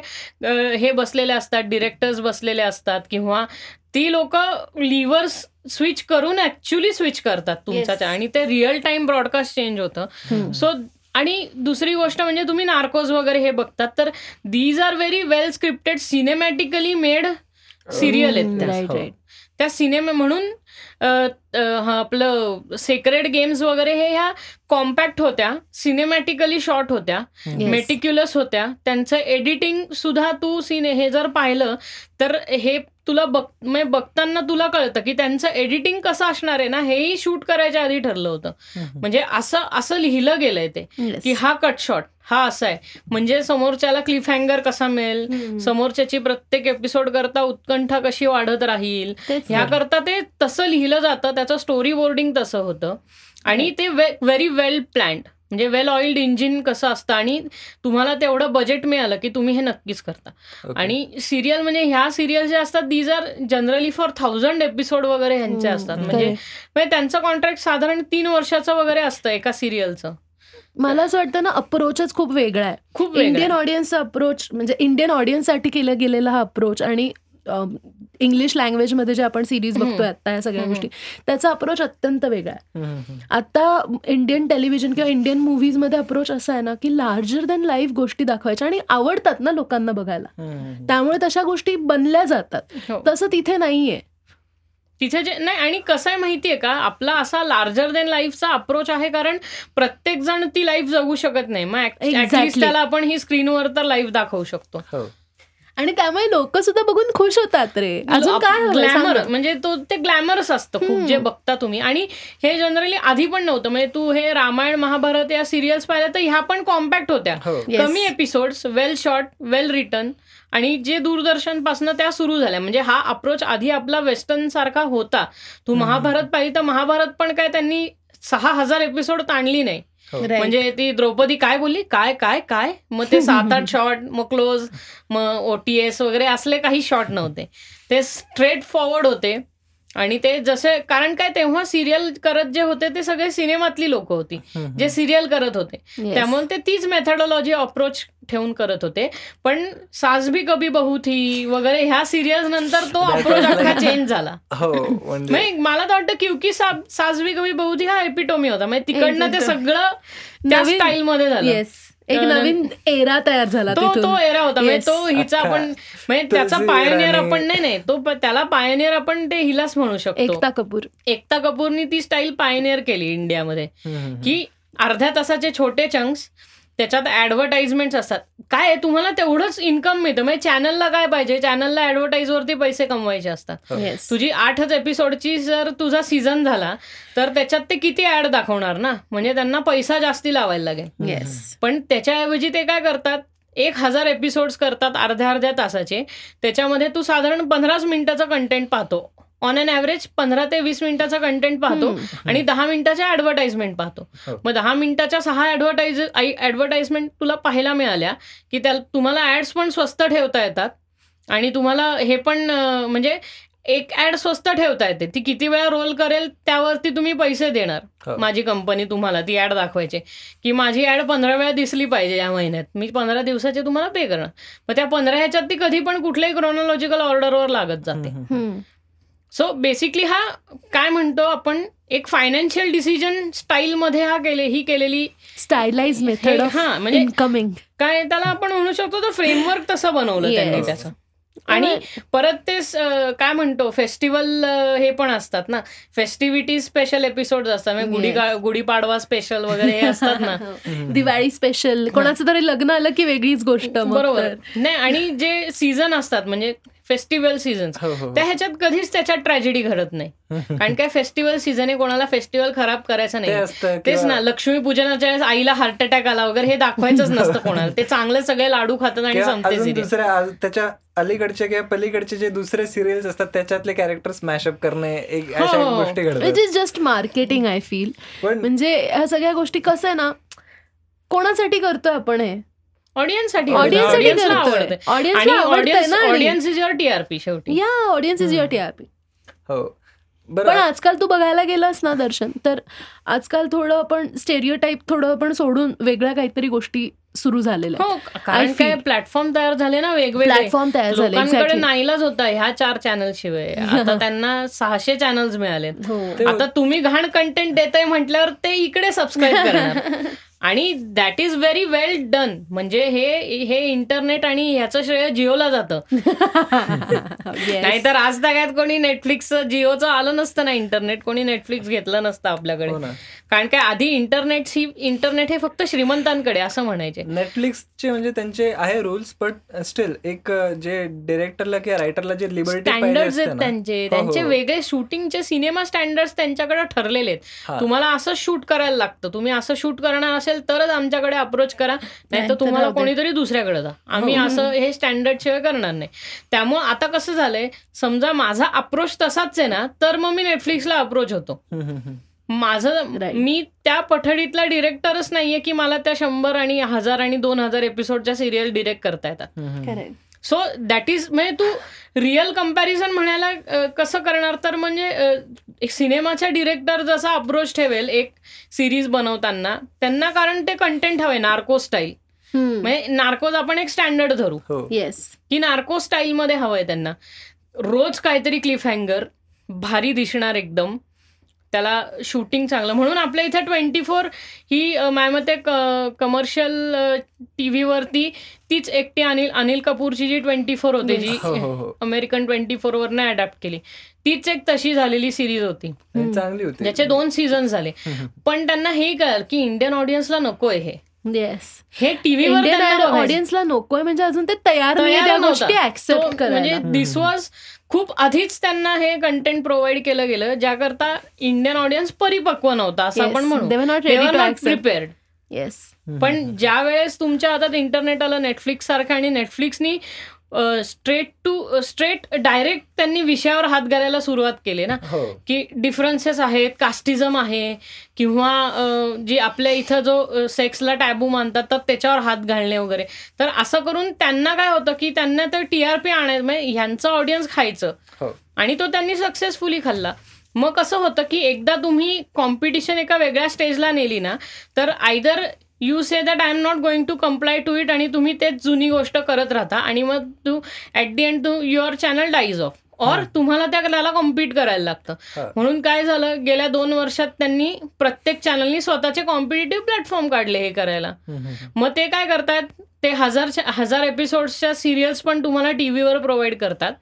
A: हे बसलेले असतात डिरेक्टर्स बसलेले असतात किंवा ती लोक लिव्हर्स स्विच करून ऍक्च्युली स्विच करतात तुमच्या
B: Yes.
A: आणि ते रिअल टाइम ब्रॉडकास्ट चेंज होतं सो आणि दुसरी गोष्ट म्हणजे तुम्ही नार्कोज वगैरे हे बघतात तर these are very well scripted cinematically made serial आहेत त्या.
B: राईट. राईट
A: त्या सिनेमे म्हणून अ, हा आपलं सेक्रेड गेम्स वगैरे हे ह्या कॉम्पॅक्ट होत्या सिनेमॅटिकली शॉर्ट होत्या. मेटिक्युलस होत्या त्यांचं एडिटिंग सुद्धा तू सिने हे जर पाहिलं तर हे तुला बघ म्हणजे बघताना तुला कळतं की त्यांचं एडिटिंग कसं असणार आहे ना हेही शूट करायच्या आधी ठरलं होतं. म्हणजे असं असं लिहिलं गेलंय ते. की हा कट शॉट हा असा आहे म्हणजे समोरच्याला क्लिफ हँगर कसा मिळेल. समोरच्याची प्रत्येक एपिसोड करता उत्कंठा कशी वाढत राहील
B: तेच
A: ह्या
B: ना.
A: करता ते तसं लिहिलं जातं त्याचं स्टोरी बोर्डिंग तसं होतं आणि ते व्हेरी वेल प्लॅन्ड म्हणजे वेल ऑइल्ड इंजिन कसं असतं आणि तुम्हाला तेवढं बजेट मिळालं की तुम्ही हे नक्कीच करता
C: Okay.
A: आणि सिरियल म्हणजे ह्या सिरियल जे असतात these are generally for thousand episode वगैरे ह्यांचे
B: हम्म,
A: असतात. म्हणजे म्हणजे त्यांचं कॉन्ट्रॅक्ट साधारण तीन वर्षाचं वगैरे असतं एका सिरियलचं
B: मला असं वाटतं ना अप्रोचच खूप वेगळा आहे
A: खूप वेगळं
B: इंडियन. ऑडियन्सचा अप्रोच म्हणजे इंडियन ऑडियन्ससाठी केला गेलेला हा अप्रोच आणि इंग्लिश लँग्वेजमध्ये जे आपण सिरीज. बघतोय आता या सगळ्या. गोष्टी त्याचा अप्रोच अत्यंत वेगळा आहे. आता इंडियन टेलिव्हिजन किंवा इंडियन मूव्हीजमध्ये अप्रोच असा आहे ना की लार्जर दॅन लाईफ गोष्टी दाखवायच्या आणि आवडतात ना लोकांना बघायला. त्यामुळे तशा गोष्टी बनल्या जातात
A: हो.
B: तसं तिथे नाहीये
A: तिथे जे नाही आणि कसं आहे माहितीये का आपला असा लार्जर देन लाईफचा अप्रोच आहे कारण प्रत्येक जण ती लाईफ जगू शकत नाही मग. ऍटलिस्ट त्याला आपण ही स्क्रीनवर तर लाईव्ह दाखवू शकतो
C: हो
B: आणि त्यामुळे लोक सुद्धा बघून खुश होतात रे. अजून काय
A: ग्लॅमर. म्हणजे तो ते ग्लॅमरस असतं खूप जे बघता तुम्ही. आणि हे जनरली आधी पण नव्हतं. म्हणजे तू हे रामायण महाभारत या सिरियल्स पाहिल्या तर ह्या पण कॉम्पॅक्ट होत्या.
C: हो.
A: कमी episodes well short well return आणि जे दूरदर्शनपासून त्या सुरू झाल्या. म्हणजे हा अप्रोच आधी आपला वेस्टर्न सारखा होता. तू महाभारत पाहिली तर महाभारत पण काय त्यांनी सहा हजार एपिसोड ताणली नाही. म्हणजे ती द्रौपदी काय बोलली? काय काय काय? मग ते सात आठ शॉट मग क्लोज मग ओटीएस वगैरे असले काही शॉट नव्हते. ते स्ट्रेट फॉरवर्ड होते. आणि ते जसे कारण काय तेव्हा सिरियल करत जे होते ते सगळे सिनेमातली लोक होती. जे सिरियल करत होते.
B: Yes.
A: त्यामुळे ते तीच मेथडॉलॉजी अप्रोच ठेवून करत होते. पण सास भी कभी बहू थी वगैरे ह्या सिरियल्स नंतर तो अप्रोच अख्खा चेंज झाला.
C: हो म्हणजे
A: मला तर वाटतं क्युकी सास भी कभी बहू थी हा एपिटोमी होता. म्हणजे तिकडनं ते. सगळं त्या स्टाईल मध्ये झालं.
B: येस एक नवीन एरा तयार झाला
A: तो
B: तिथून
A: तो एरा होता म्हणजे. तो हिचा. आपण म्हणजे त्याचा पायनियर आपण नाही नाही तो त्याला पायनियर आपण ते हिलाच म्हणू शकतो
B: एकता कपूर
A: एकता कपूरनी ती स्टाईल पायनियर केली इंडियामध्ये. की अर्ध्या तासाचे छोटे चंक्स त्याच्यात ऍडव्हर्टाइजमेंट असतात. काय तुम्हाला तेवढंच इन्कम मिळतं. म्हणजे चॅनलला काय पाहिजे? चॅनलला ऍडव्हर्टाईज वरती पैसे कमवायचे असतात. तुझी आठच एपिसोडची जर तुझा सीझन झाला तर त्याच्यात ते किती ऍड दाखवणार ना? म्हणजे त्यांना पैसा जास्ती लावायला लागेल.
B: येस
A: पण त्याच्याऐवजी ते काय करतात? एक हजार एपिसोड्स करतात अर्ध्या अर्ध्या तासाचे. त्याच्यामध्ये तू साधारण पंधराच मिनिटाचं कंटेंट पाहतो. ऑन अन ॲव्हरेज पंधरा ते वीस मिनिटाचा कंटेंट पाहतो आणि दहा मिनिटाच्या ऍडव्हर्टाइजमेंट पाहतो.
C: हो.
A: मग दहा मिनिटाच्या सहा ऍडव्हर्टाइज ऍडव्हर्टाइजमेंट तुला पाहायला मिळाल्या की त्या तुम्हाला ऍड्स पण स्वस्त ठेवता येतात आणि तुम्हाला हे पण म्हणजे एक ऍड स्वस्त ठेवता येते. ती किती वेळा रोल करेल त्यावरती तुम्ही पैसे देणार.
C: हो.
A: माझी कंपनी तुम्हाला ती ऍड दाखवायची. की माझी ऍड पंधरा वेळा दिसली पाहिजे या महिन्यात. मी पंधरा दिवसाचे तुम्हाला पे करणार. मग त्या पंधरा ह्याच्यात ती कधी पण कुठल्याही क्रोनॉलॉजिकल ऑर्डरवर लागत जाते. सो बेसिकली हा काय म्हणतो आपण? एक फायनान्शियल डिसिजन स्टाईल मध्ये हा केले ही केलेली
B: स्टायलाइज मेथड
A: हे- म्हणजे-
B: इनकमिंग
A: काय त्याला आपण म्हणू शकतो तो फ्रेमवर्क तसं बनवलं त्यांनी. त्याचं. आणि परत ते काय म्हणतो फेस्टिवल हे पण असतात ना. फेस्टिव्हिटी स्पेशल एपिसोड असतात. म्हणजे गुढी. गुढीपाडवा स्पेशल वगैरे हे असतात ना.
B: दिवाळी स्पेशल कोणाचं तरी लग्न आलं की वेगळीच गोष्ट
A: बरोबर.
B: तर.
A: नाही आणि जे सीझन असतात म्हणजे फेस्टिवल सीझन
C: हो, हो.
A: त्या ह्याच्यात कधीच त्याच्यात ट्रॅजेडी घडत नाही. कारण काय फेस्टिवल सीझन आहे कोणाला फेस्टिवल खराब करायचं नाही.
C: असतं
A: तेच ना लक्ष्मीपूजनाच्या वेळेस आईला हार्ट अटॅक आला वगैरे हे दाखवायचंच नसतं कोणाला. ते चांगले सगळे लाडू खातात आणि संपते
C: दुसऱ्या त्याच्या अलीकडचे किंवा पलीकडचे जे दुसरे सिरियल्स असतात त्याच्यातले कॅरेक्टर स्मॅशअप करणे एक अशा
A: हो, हो.
C: गोष्टी घडतात.
B: Is just marketing I feel म्हणजे ह्या सगळ्या गोष्टी कसं आहे ना कोणासाठी करतोय आपण हे?
A: ऑडियन्ससाठी
B: Audience साठी
A: ऑडियन्सला
B: करतोय.
A: आवडते
B: Audience
A: आणि ऑडियन्स
B: ना आणि-
A: ऑडियन्स इज युअर टीआरपी शेवटी.
B: या ऑडियन्स इज युअर टीआरपी
C: हो.
B: पण आजकाल तू बघायला गेलास ना दर्शन तर आजकाल थोडं आपण स्टेरिओ टाईप थोडं आपण सोडून वेगळ्या काहीतरी गोष्टी सुरू झालेल्या
A: हो कारण काय प्लॅटफॉर्म तयार झाले ना वेगवेगळे.
B: प्लॅटफॉर्म तयार झाले
A: लोकांकडे. नाईलाच होता ह्या चार चॅनल शिवाय. आता त्यांना सहाशे चॅनल्स मिळाले
B: हो.
A: आता तुम्ही घाण कंटेंट देताय म्हटल्यावर ते इकडे सबस्क्राईब करणार. आणि that is very well done म्हणजे हे हे इंटरनेट आणि ह्याचं श्रेय जिओला जातं.
B: Yes.
A: नाहीतर आज तगात कोणी नेटफ्लिक्स जिओचं आलं नसतं ना इंटरनेट कोणी नेटफ्लिक्स घेतलं नसतं आपल्याकडे.
C: हो
A: कारण काय आधी इंटरनेट ही इंटरनेट हे फक्त श्रीमंतांकडे असं म्हणायचे.
C: नेटफ्लिक्सचे म्हणजे त्यांचे आहे रूल्स बट स्टील एक जे डिरेक्टरला किंवा रायटरला जे लिबर्टी
A: स्टँडर्ड आहेत त्यांचे.
C: हो,
A: त्यांचे वेगळे शूटिंगचे सिनेमा स्टँडर्ड त्यांच्याकडे ठरलेले आहेत.
C: हा.
A: तुम्हाला असं शूट करायला लागतं. तुम्ही असं शूट करणार असेल तरच आमच्याकडे अप्रोच करा नाही तर
B: नाहीतर
A: तुम्हाला. कोणीतरी दुसऱ्याकडे जा आम्ही
C: हो.
A: असं हे स्टँडर्ड शिवाय करणार नाही त्यामुळे आता कसं झालंय समजा माझा अप्रोच तसाच आहे ना तर मग मी नेटफ्लिक्सला अप्रोच होतो माझं. मी त्या पठडीतला डिरेक्टरच नाहीये की मला त्या शंभर आणि हजार आणि दोन हजार एपिसोडच्या सिरियल डिरेक्ट करता येतात. सो दॅट इज म्हणजे तू रिअल कंपॅरिझन म्हणायला कसं करणार? तर म्हणजे एक सिनेमाच्या डिरेक्टर जसा अप्रोच ठेवेल एक सिरीज बनवताना त्यांना कारण ते कंटेंट हवे नार्को स्टाईल. म्हणजे नार्कोज आपण एक स्टँडर्ड धरू.
C: हो.
B: येस
A: की नार्को स्टाईलमध्ये हवंय त्यांना. रोज काहीतरी क्लिफ हँगर भारी दिसणार एकदम. त्याला शूटिंग चांगलं. म्हणून आपल्या इथे ट्वेंटी फोर ही अ, माझ्या मते कमर्शियल टी व्हीवरती तीच एकटी अनिल अनिल कपूरची जी ट्वेंटी फोर होती जी अमेरिकन ट्वेंटी फोर वरनं अडॅप्ट केली. तीच एक तशी झालेली सिरीज होती.
C: चांगली होती.
A: ज्याचे दोन सीझन झाले. पण त्यांना हे कळलं की इंडियन ऑडियन्सला नकोय हे.
B: येस
A: हे टीव्हीवर
B: इंडियन ऑडियन्सला नकोय म्हणजे अजून ते तयार
A: म्हणजे दिस वॉज खूप आधीच त्यांना हे कंटेंट प्रोव्हाइड केलं गेलं ज्याकरता इंडियन ऑडियन्स परिपक्व नव्हता असं आपण म्हणू.
B: येस
A: पण ज्या वेळेस तुमच्या हातात इंटरनेट आलं नेटफ्लिक्स सारखं आणि नेटफ्लिक्सनी स्ट्रेट टू स्ट्रेट डायरेक्ट त्यांनी विषयावर हात घालायला सुरुवात केली ना.
C: हो.
A: की डिफरन्सेस आहेत कास्टिझम आहे किंवा जी आपल्या इथं जो सेक्सला टॅबू मानतात तर त्याच्यावर हात घालणे वगैरे. तर असं करून त्यांना काय होतं की त्यांना तर टीआरपी आणायचं म्हणजे ह्यांचं ऑडियन्स खायचं.
C: हो.
A: आणि तो त्यांनी सक्सेसफुली खाल्ला. मग कसं होतं की एकदा तुम्ही कॉम्पिटिशन एका वेगळ्या स्टेजला नेली ना तर either you say that I am not going to comply to it आणि तुम्ही तेच जुनी गोष्ट करत राहता आणि मग तू at the end to your channel dies off or तुम्हाला त्या त्याला कॉम्पिट करायला लागतं. म्हणून काय झालं गेल्या दोन वर्षात त्यांनी प्रत्येक चॅनलनी स्वतःचे कॉम्पिटेटिव्ह प्लॅटफॉर्म काढले हे करायला. मग ते काय करतायत ते हजार हजार एपिसोड्सच्या सिरियल्स पण तुम्हाला टीव्हीवर प्रोव्हाइड करतात.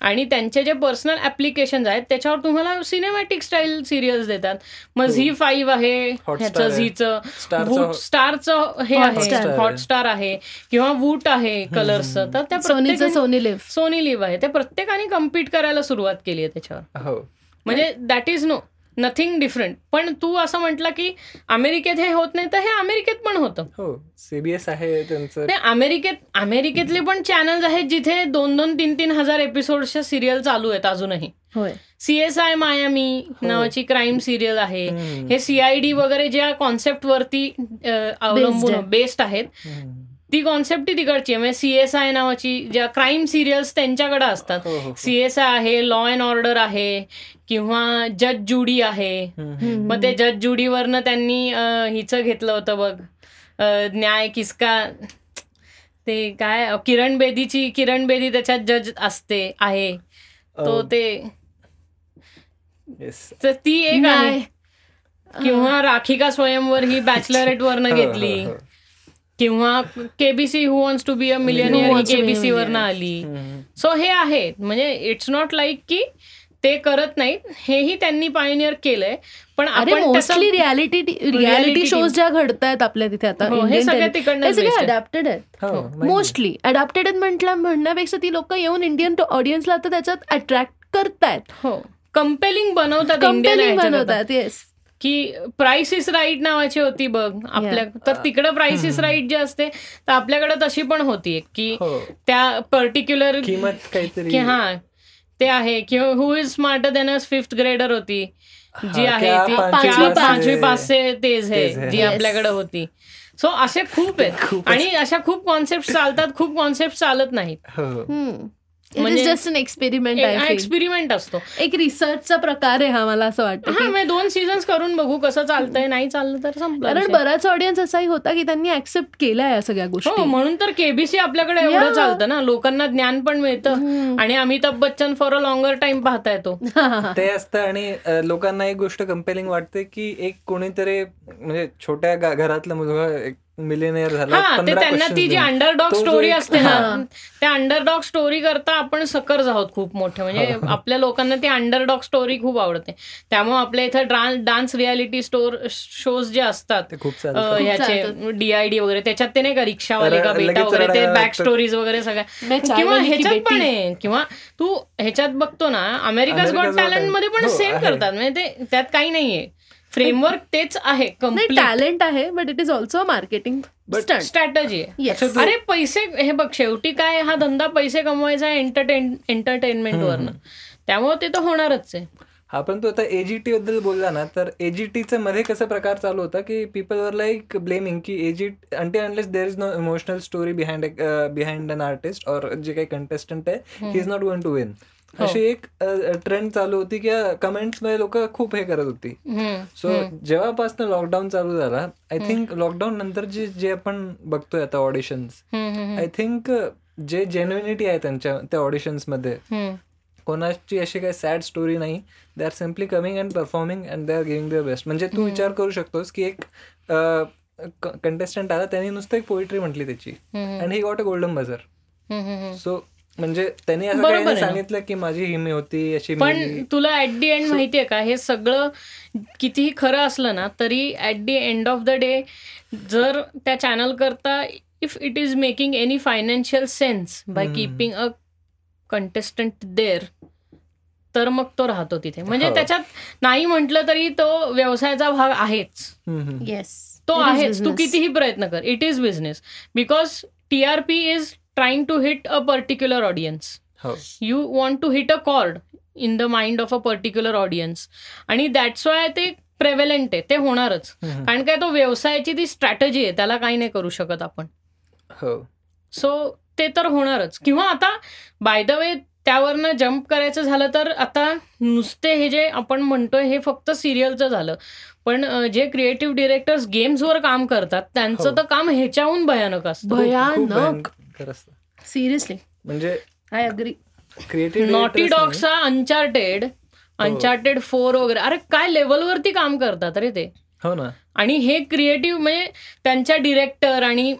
A: आणि त्यांचे जे पर्सनल ऍप्लिकेशन आहेत त्याच्यावर तुम्हाला सिनेमॅटिक स्टाईल सिरियल्स देतात. मग
C: हो.
A: झी फाईव्ह आहे ह्याचं. झीचं
C: स्टारचं-
A: वूट स्टारचं हे आहे. हॉटस्टार आहे. किंवा वूट आहे कलर्सचं तर त्या
B: सोनी लिव्ह
A: सोनी लिव्ह आहे. ते प्रत्येकाने कम्पीट करायला सुरुवात केली आहे त्याच्यावर.
C: हो.
A: म्हणजे that is no nothing different पण तू असं म्हटलं की अमेरिकेत हे होत नाही तर हे अमेरिकेत पण होतं.
C: हो सीबीएस आहे त्यांचं.
A: नाही अमेरिकेत अमेरिकेतले पण चॅनल्स आहेत जिथे दोन दोन तीन तीन हजार एपिसोडच्या सिरियल चालू आहेत अजूनही.
B: होय.
A: सी एस आय मायामी नावाची क्राईम सिरियल आहे. हे सीआयडी वगैरे ज्या कॉन्सेप्ट वरती अवलंबून. बेस्ड आहेत. ती कॉन्सेप्ट ती तिकडची आहे. म्हणजे सी एस आय नावाची ज्या क्राईम सिरियल्स त्यांच्याकडे असतात.
C: हो, हो, हो.
A: आहे लॉ अँड ऑर्डर आहे किंवा जज जुडी आहे. मग ते जज जुडीवरनं त्यांनी हिचं घेतलं होतं बग अ, न्याय किसका ते काय किरण बेदीची किरण बेदी त्याच्यात जज असते आहे तो ते ती एक
B: नाही.
A: आहे किंवा राखिका स्वयंवर ही बॅचलरेट वरनं घेतली. किंवा KBC who wants to be a millionaire he KBC वरनं. आली. सो हे आहे म्हणजे इट्स नॉट लाईक की ते करत नाहीत. हेही त्यांनी पायोनियर केलंय. पण
B: मोस्टली रियालिटी रियालिटी शोज ज्या घडतायत आपल्या तिथे आता
A: हो, हे सगळे
B: tele-
A: तिकडनं
B: हे सगळे
A: based आहेत.
B: अडॅप्टेड आहेत.
C: हो,
A: हो.
B: मोस्टली अडॅप्टेड म्हटलं म्हणण्यापेक्षा ती लोक येऊन इंडियन ऑडियन्सला आता त्याच्यात अट्रॅक्ट करतायत.
A: हो. कम्पेलिंग बनवतात इंडियन
B: कंपेनिंग बनवतात येस
A: की प्राइस इज राईट नावाची होती बघ. आपल्या तर तिकडं प्राइस इज राईट जे असते तर आपल्याकडे तशी पण होती की
C: हो.
A: त्या पर्टिक्युलर
C: किंमत काहीतरी
A: की हा ते आहे. किंवा who is smarter than us fifth grader होती. जी
C: हा,
A: आहे ती.
C: पाचवी
A: से तेज
C: तेज
A: है
C: है.
A: जी. आपल्याकडे होती. सो असे खूप आहेत. आणि अशा खूप कॉन्सेप्ट चालतात. खूप कॉन्सेप्ट चालत नाहीत.
C: हो.
A: म्हणजे-
B: जस्ट अन एक्सपेरिमेंट आहे
A: एक्सपेरिमेंट असतो
B: एक रिसर्चचा प्रकार आहे हा मला असं वाटतं
A: हा
B: की
A: म्हणजे दोन सीझन्स करून बघू कसं चालतंय नाही चाललं तर संपलं
B: कारण. बराच ऑडियन्स असाही होता की त्यांनी ऍक्सेप्ट केल्या या सगळ्या
A: हो
B: गोष्टी
A: म्हणून तर केबीसी आपल्याकडे एवढं. चालतं ना लोकांना ज्ञान पण मिळतं. आणि Amitabh Bachchan for a longer time पाहता येतो
C: ते असतं आणि लोकांना एक गोष्ट कंपेलिंग वाटते की एक कोणीतरी म्हणजे छोट्या घरातला मुलगा एक मिलेनियर झाला
A: हा ते
C: 15
A: त्यांना ती जी. अंडरडॉग स्टोरी असते ना
B: हा.
A: त्या अंडरडॉग स्टोरी करता आपण सकर्ज आहोत खूप मोठे म्हणजे आपल्या लोकांना ती अंडरडॉग स्टोरी खूप आवडते त्यामुळे आपल्या इथं डान्स रियालिटी स्टोर शोज जे असतात ह्याचे. डीआयडी वगैरे त्याच्यात ते नाही का रिक्षावाले का बेटा वगैरे ते बॅक. स्टोरीज वगैरे सगळ्या किंवा ह्याच्यात पण. आहे किंवा तू ह्याच्यात बघतो ना अमेरिकाज
C: America's
A: गॉट
C: Got
A: टॅलेंटमध्ये पण
C: हो,
A: सेम
C: आहे.
A: करतात म्हणजे ते त्यात काही नाहीये फ्रेमवर्क तेच आहे
B: नाही टॅलेंट आहे but it is also marketing
A: strategy आहे. अरे पैसे हे बघ शेवटी काय हा धंदा पैसे कमवायचा आहे एंटरटेन एंटरटेनमेंट वरनं. त्यामुळे ते तर होणारच आहे.
C: हा पण तू आता एजीटी बद्दल बोलला ना तर एजीटीचं मध्ये कसं प्रकार चालू होता की पीपल वर लाईक ब्लेमिंग की एजीट aunty unless there is no emotional story behind behind an artist or जे काही कंटेस्टंट आहे he is not going to win. अशी एक ट्रेंड चालू होती की कमेंट्समध्ये लोक खूप हे करत होती. सो जेव्हापासून लॉकडाऊन चालू झाला आय थिंक लॉकडाऊन नंतर जे जे आपण बघतोय आता ऑडिशन्स आय थिंक जे जेन्युनिटी आहे त्यांच्या त्या
A: ऑडिशन्समध्ये.
C: कोणाची अशी काही सॅड स्टोरी नाही. They are simply coming and performing and they are giving their best म्हणजे तू विचार करू शकतोस की एक कंटेस्टंट आला त्यांनी नुसतं एक पोएट्री म्हटली त्याची. And he got a golden buzzer. So म्हणजे त्यांनी असं
A: बरोबर
C: काही नाही. सांगितलं की माझी हिमी होती अशी
A: पण. तुला ऍट दी एंड माहितीये का हे सगळं कितीही खरं असलं ना तरी at the end of the day जर त्या चॅनल करता if it is making any financial sense by
C: hmm.
A: Keeping a contestant there तर मग तो राहतो तिथे म्हणजे
C: हो.
A: त्याच्यात नाही म्हटलं तरी तो व्यवसायाचा भाग आहेच.
B: येस
A: तो आहेच तू कितीही प्रयत्न कर it is business because TRP is trying to hit a particular audience
C: हो.
A: You want to hit a chord in the mind of a particular audience आणि दॅट्स वाय ते प्रेव्हलेंट आहे ते होणारच. कारण काय तो व्यवसायाची ती स्ट्रॅटजी आहे त्याला काही नाही करू शकत आपण.
C: हो.
A: सो ते तर होणारच. किंवा आता बाय द वे त्यावरनं जम्प करायचं झालं तर आता नुसते हे जे आपण म्हणतोय हे फक्त सिरियलचं झालं. पण जे क्रिएटिव्ह डिरेक्टर्स गेम्सवर काम करतात त्यांचं
C: हो.
A: तर काम ह्याच्याहून भयानक असतं.
B: भयानक. सिरियसली
C: म्हणजे
B: आय अग्री
C: क्रिएटिव्ह
A: नॉटी डॉगचा अनचार्टेड अनचार्टेड फोर वगैरे. अरे काय लेवलवरती काम करतात रे ते?
C: हो ना.
A: आणि हे क्रिएटिव्ह म्हणजे त्यांच्या डिरेक्टर आणि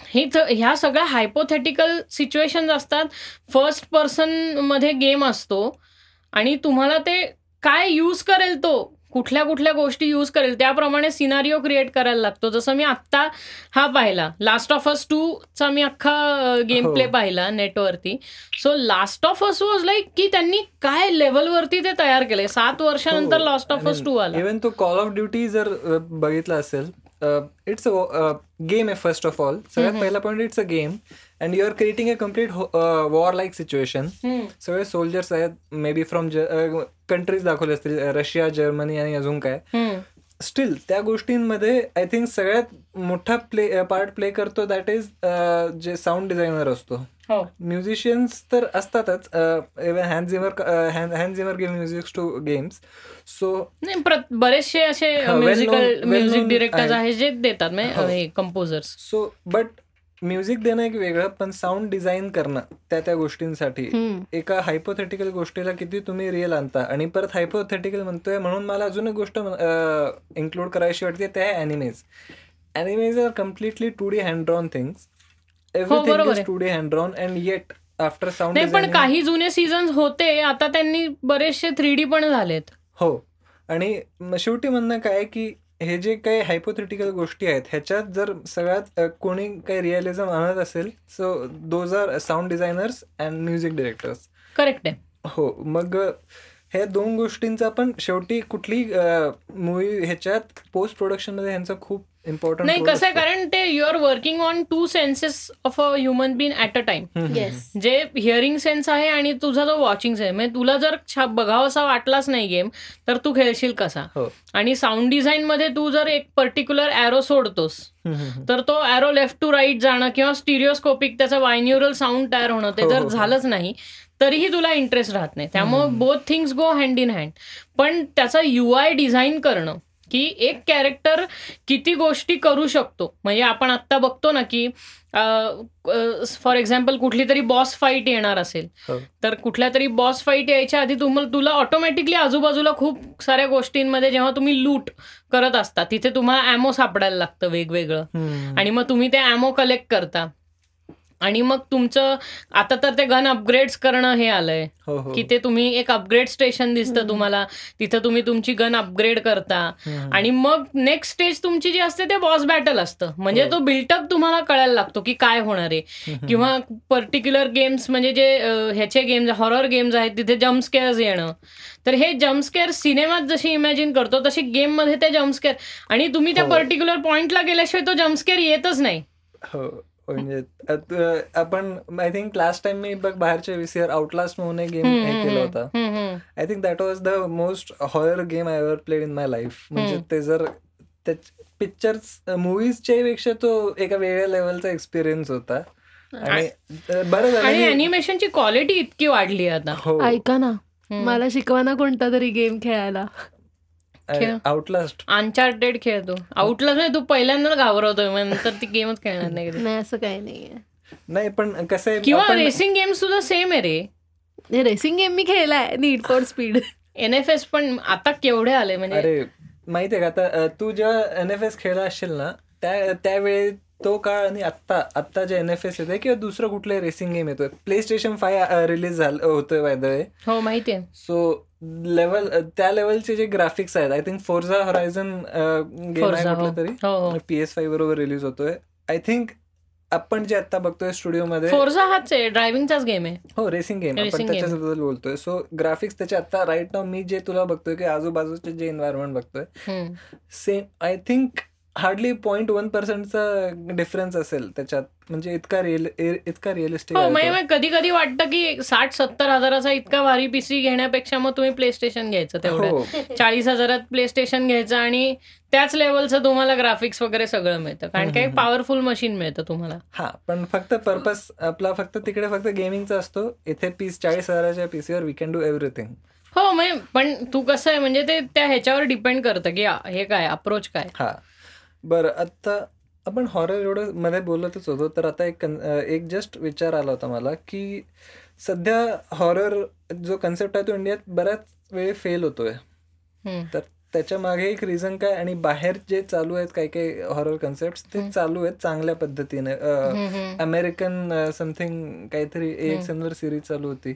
A: हे ह्या सगळ्या हायपोथेटिकल सिच्युएशन असतात. फर्स्ट पर्सनमध्ये गेम असतो. आणि तुम्हाला ते काय यूज करेल तो? कुठल्या कुठल्या गोष्टी यूज करेल त्याप्रमाणे सिनारिओ क्रिएट करायला लागतो. जसं मी आत्ता हा पाहिला. लास्ट ऑफ अस टू चा मी अख्खा गेम
C: हो.
A: प्ले पाहिला नेटवरती. So last of us was like की त्यांनी काय लेवलवरती ते तयार केलंय सात वर्षानंतर लास्ट ऑफ अस टू आला.
C: इव्हन तो कॉल ऑफ ड्युटी जर बघितला असेल इट्स अ गेम आहे फर्स्ट ऑफ ऑल सगळ्यात पहिला point it's a game and you are creating a complete war like situation. सगळे सोल्जर्स आहेत मे बी फ्रॉम कंट्रीज दाखवले असतील रशिया जर्मनी आणि अजून काय. स्टील त्या गोष्टींमध्ये आय थिंक सगळ्यात मोठा प्ले पार्ट प्ले करतो दॅट इज जे साऊंड डिझायनर असतो
A: हो
C: म्युझिशियन्स तर असतातच Hans Zimmer Hans Zimmer game music to games so
A: नाही बरेचसे असे
C: हा,
A: म्युझिकल म्युझिक डिरेक्टर्स
C: आहे.
A: आहेत जे देतात
C: हो.
A: कंपोजर्स
C: सो बट म्युझिक देणं एक वेगळं पण साऊंड डिझाईन करणं त्या त्या गोष्टींसाठी. एका हायपोथेटिकल गोष्टीला किती तुम्ही रिअल आणता? आणि परत हायपोथेटिकल म्हणतोय म्हणून मला अजून एक गोष्ट इन्क्लूड करायची वाटते ते आहे animes animes are completely two D hand drawn things everything is. Two D hand drawn and yet after sound
A: नाही पण काही जुने सीझन होते आता त्यांनी बरेचसे थ्री डी पण झालेत.
C: हो. आणि शेवटी म्हणणं काय की हे जे काही हायपोथेटिकल गोष्टी आहेत ह्याच्यात जर सगळ्यात अ, कोणी काही रिअलिझम आणत असेल so those are sound designers and music directors
A: correct आहे.
C: हो मग अ, ह्या दोन गोष्टींचा पण शेवटी कुठली मूवी ह्याच्यात पोस्ट प्रोडक्शनमध्ये ह्यांचा खूप इम्पॉर्टंट
A: नाही कसं आहे कारण ते you are working on two senses of a human being at a time
B: yes
A: जे हिअरिंग सेन्स आहे आणि तुझा जो वॉचिंग सेन्स म्हणजे तुला जर छा- बघावासा वाटलाच नाही गेम तर तू खेळशील कसा?
C: हो.
A: आणि साऊंड डिझाईन मध्ये तू जर एक पर्टिक्युलर ॲरो सोडतोस तर तो ॲरो लेफ्ट टू राईट जाणं किंवा स्टिरिओस्कोपिक त्याचं वायन्युरल साऊंड तयार होणं ते
C: हो,
A: जर
C: हो.
A: झालंच नाही तरीही तुला इंटरेस्ट राहत नाही. त्यामुळे both things go hand in hand पण त्याचा यू आय डिझाईन करणं की एक कॅरेक्टर किती गोष्टी करू शकतो. म्हणजे आपण आत्ता बघतो ना की फॉर एक्झाम्पल कुठली तरी बॉस फाईट येणार असेल
C: हो.
A: तर कुठल्या तरी बॉस फाईट यायच्या आधी तुम्हाला तुला ऑटोमॅटिकली आजूबाजूला खूप साऱ्या गोष्टींमध्ये जेव्हा तुम्ही लूट करत असता तिथे तुम्हाला ॲमो सापडायला लागतं वेगवेगळं. आणि मग तुम्ही ते ॲमो कलेक्ट करता. आणि मग तुमचं आता तर ते गन अपग्रेड्स करणं हे आलंय.
C: हो हो.
A: की ते तुम्ही एक अपग्रेड स्टेशन दिसतं तुम्हाला. तिथं तुम्ही तुमची गन अपग्रेड करता. आणि मग नेक्स्ट स्टेज तुमची जी असते ते बॉस बॅटल असतं. म्हणजे
C: हो.
A: तो बिल्टअप तुम्हाला कळायला लागतो की काय होणार आहे. किंवा पर्टिक्युलर गेम्स म्हणजे जे ह्याचे गेम्स हॉरर गेम्स आहेत तिथे जम्पस्केअर्स येणं. तर हे जम्पस्केअर सिनेमात जशी इमॅजिन करतो तशी गेममध्ये ते जम्पस्केअर आणि तुम्ही त्या. पर्टिक्युलर पॉइंटला गेल्याशिवाय तो जम्पस्केअर येतच नाही.
C: म्हणजे आपण आय थिंक लास्ट टाइम मी बघ बाहेरच्या विसीआर आउटलास्ट म्हणून एक गेम हे केला होता. I think that was the most horror game I ever played in my life म्हणजे. ते जर पिक्चर्स मुव्हीजच्या पेक्षा तो एका वेगळ्या लेवलचा एक्सपिरियन्स होता. आणि बरं झालं
A: आणि अॅनिमेशनची क्वालिटी इतकी वाढली आहे आता.
C: हो.
B: ऐका ना. मला शिकवा ना कोणता तरी गेम खेळायला.
A: खेळ.
C: आउटलास्ट
A: अनचार्टेड खेळतो आउटला नाही तू पहिल्यांदा घाबरवतोय मग नंतर ती गेमच खेळणार नाही
B: असं काही नाहीये.
C: नाही पण कसं आहे
A: किंवा रेसिंग गेम्स सुद्धा सेम आहे रे.
B: रेसिंग गेम मी खेळलाय need for speed
A: N F S पण आता केवढे आले म्हणजे
C: अरे माहितीये का आता तू जेव्हा एन एफ एस खेळला असशील ना त्या त्यावेळी तो काळ आणि आत्ता आत्ता जे एन एफ एस येते किंवा दुसरं कुठलं रेसिंग गेम येतोय. प्ले स्टेशन फाय रिलीज झालं होतोय बाय द वे
A: हो माहितीये
C: सो लेवल त्या लेवलचे जे ग्राफिक्स आहेत I think Forza Horizon game आहे
A: Forza, हो.
C: कुठलं तरी पी एस फाय बरोबर रिलीज होतोय. आय थिंक आपण जे आता बघतोय स्टुडिओमध्ये
A: फोर्झा हाच आहे ड्रायव्हिंगचाच गेम आहे.
C: हो रेसिंग गेम आपण. त्याच्याबद्दल बोलतोय. सो ग्राफिक्स त्याचे आता राईट नाव मी जे तुला बघतोय की आजूबाजूचे जे एन्व्हायरमेंट बघतोय. Same I think hardly point one पर्सेंटचा difference असेल त्याच्यात. म्हणजे इतका रिअल इतका रिअलिस्टिक
A: कधी कधी वाटतं की साठ सत्तर हजाराचा इतका भारी पीसी घेण्यापेक्षा मग तुम्ही प्ले स्टेशन घ्यायचं तेवढं.
C: हो.
A: चाळीस हजारात प्ले स्टेशन घ्यायचं आणि त्याच लेवलचं तुम्हाला ग्राफिक्स वगैरे सगळं मिळतं. कारण काही पॉवरफुल मशीन मिळतं तुम्हाला.
C: हा पण फक्त पर्पस आपला फक्त तिकडे फक्त गेमिंगचा असतो. इथे पीस चाळीस हजाराच्या पीसीवर वी कॅन डू एव्हरीथिंग
A: हो पण तू कसं आहे म्हणजे ते त्या ह्याच्यावर डिपेंड करतं की हे काय अप्रोच काय?
C: हा. बरं आता आपण हॉरर एवढं मध्ये बोलतच होतो तर आता एक कन- एक जस्ट विचार आला होता मला की सध्या हॉरर जो कन्सेप्ट आहे तो इंडियात बऱ्याच वेळी फेल होतोय. तर त्याच्यामागे एक रिझन काय आणि बाहेर जे चालू आहेत काही काही हॉरर कन्सेप्ट ते चालू आहेत चांगल्या पद्धतीने. अमेरिकन समथिंग काहीतरी एक वर सिरीज चालू होती.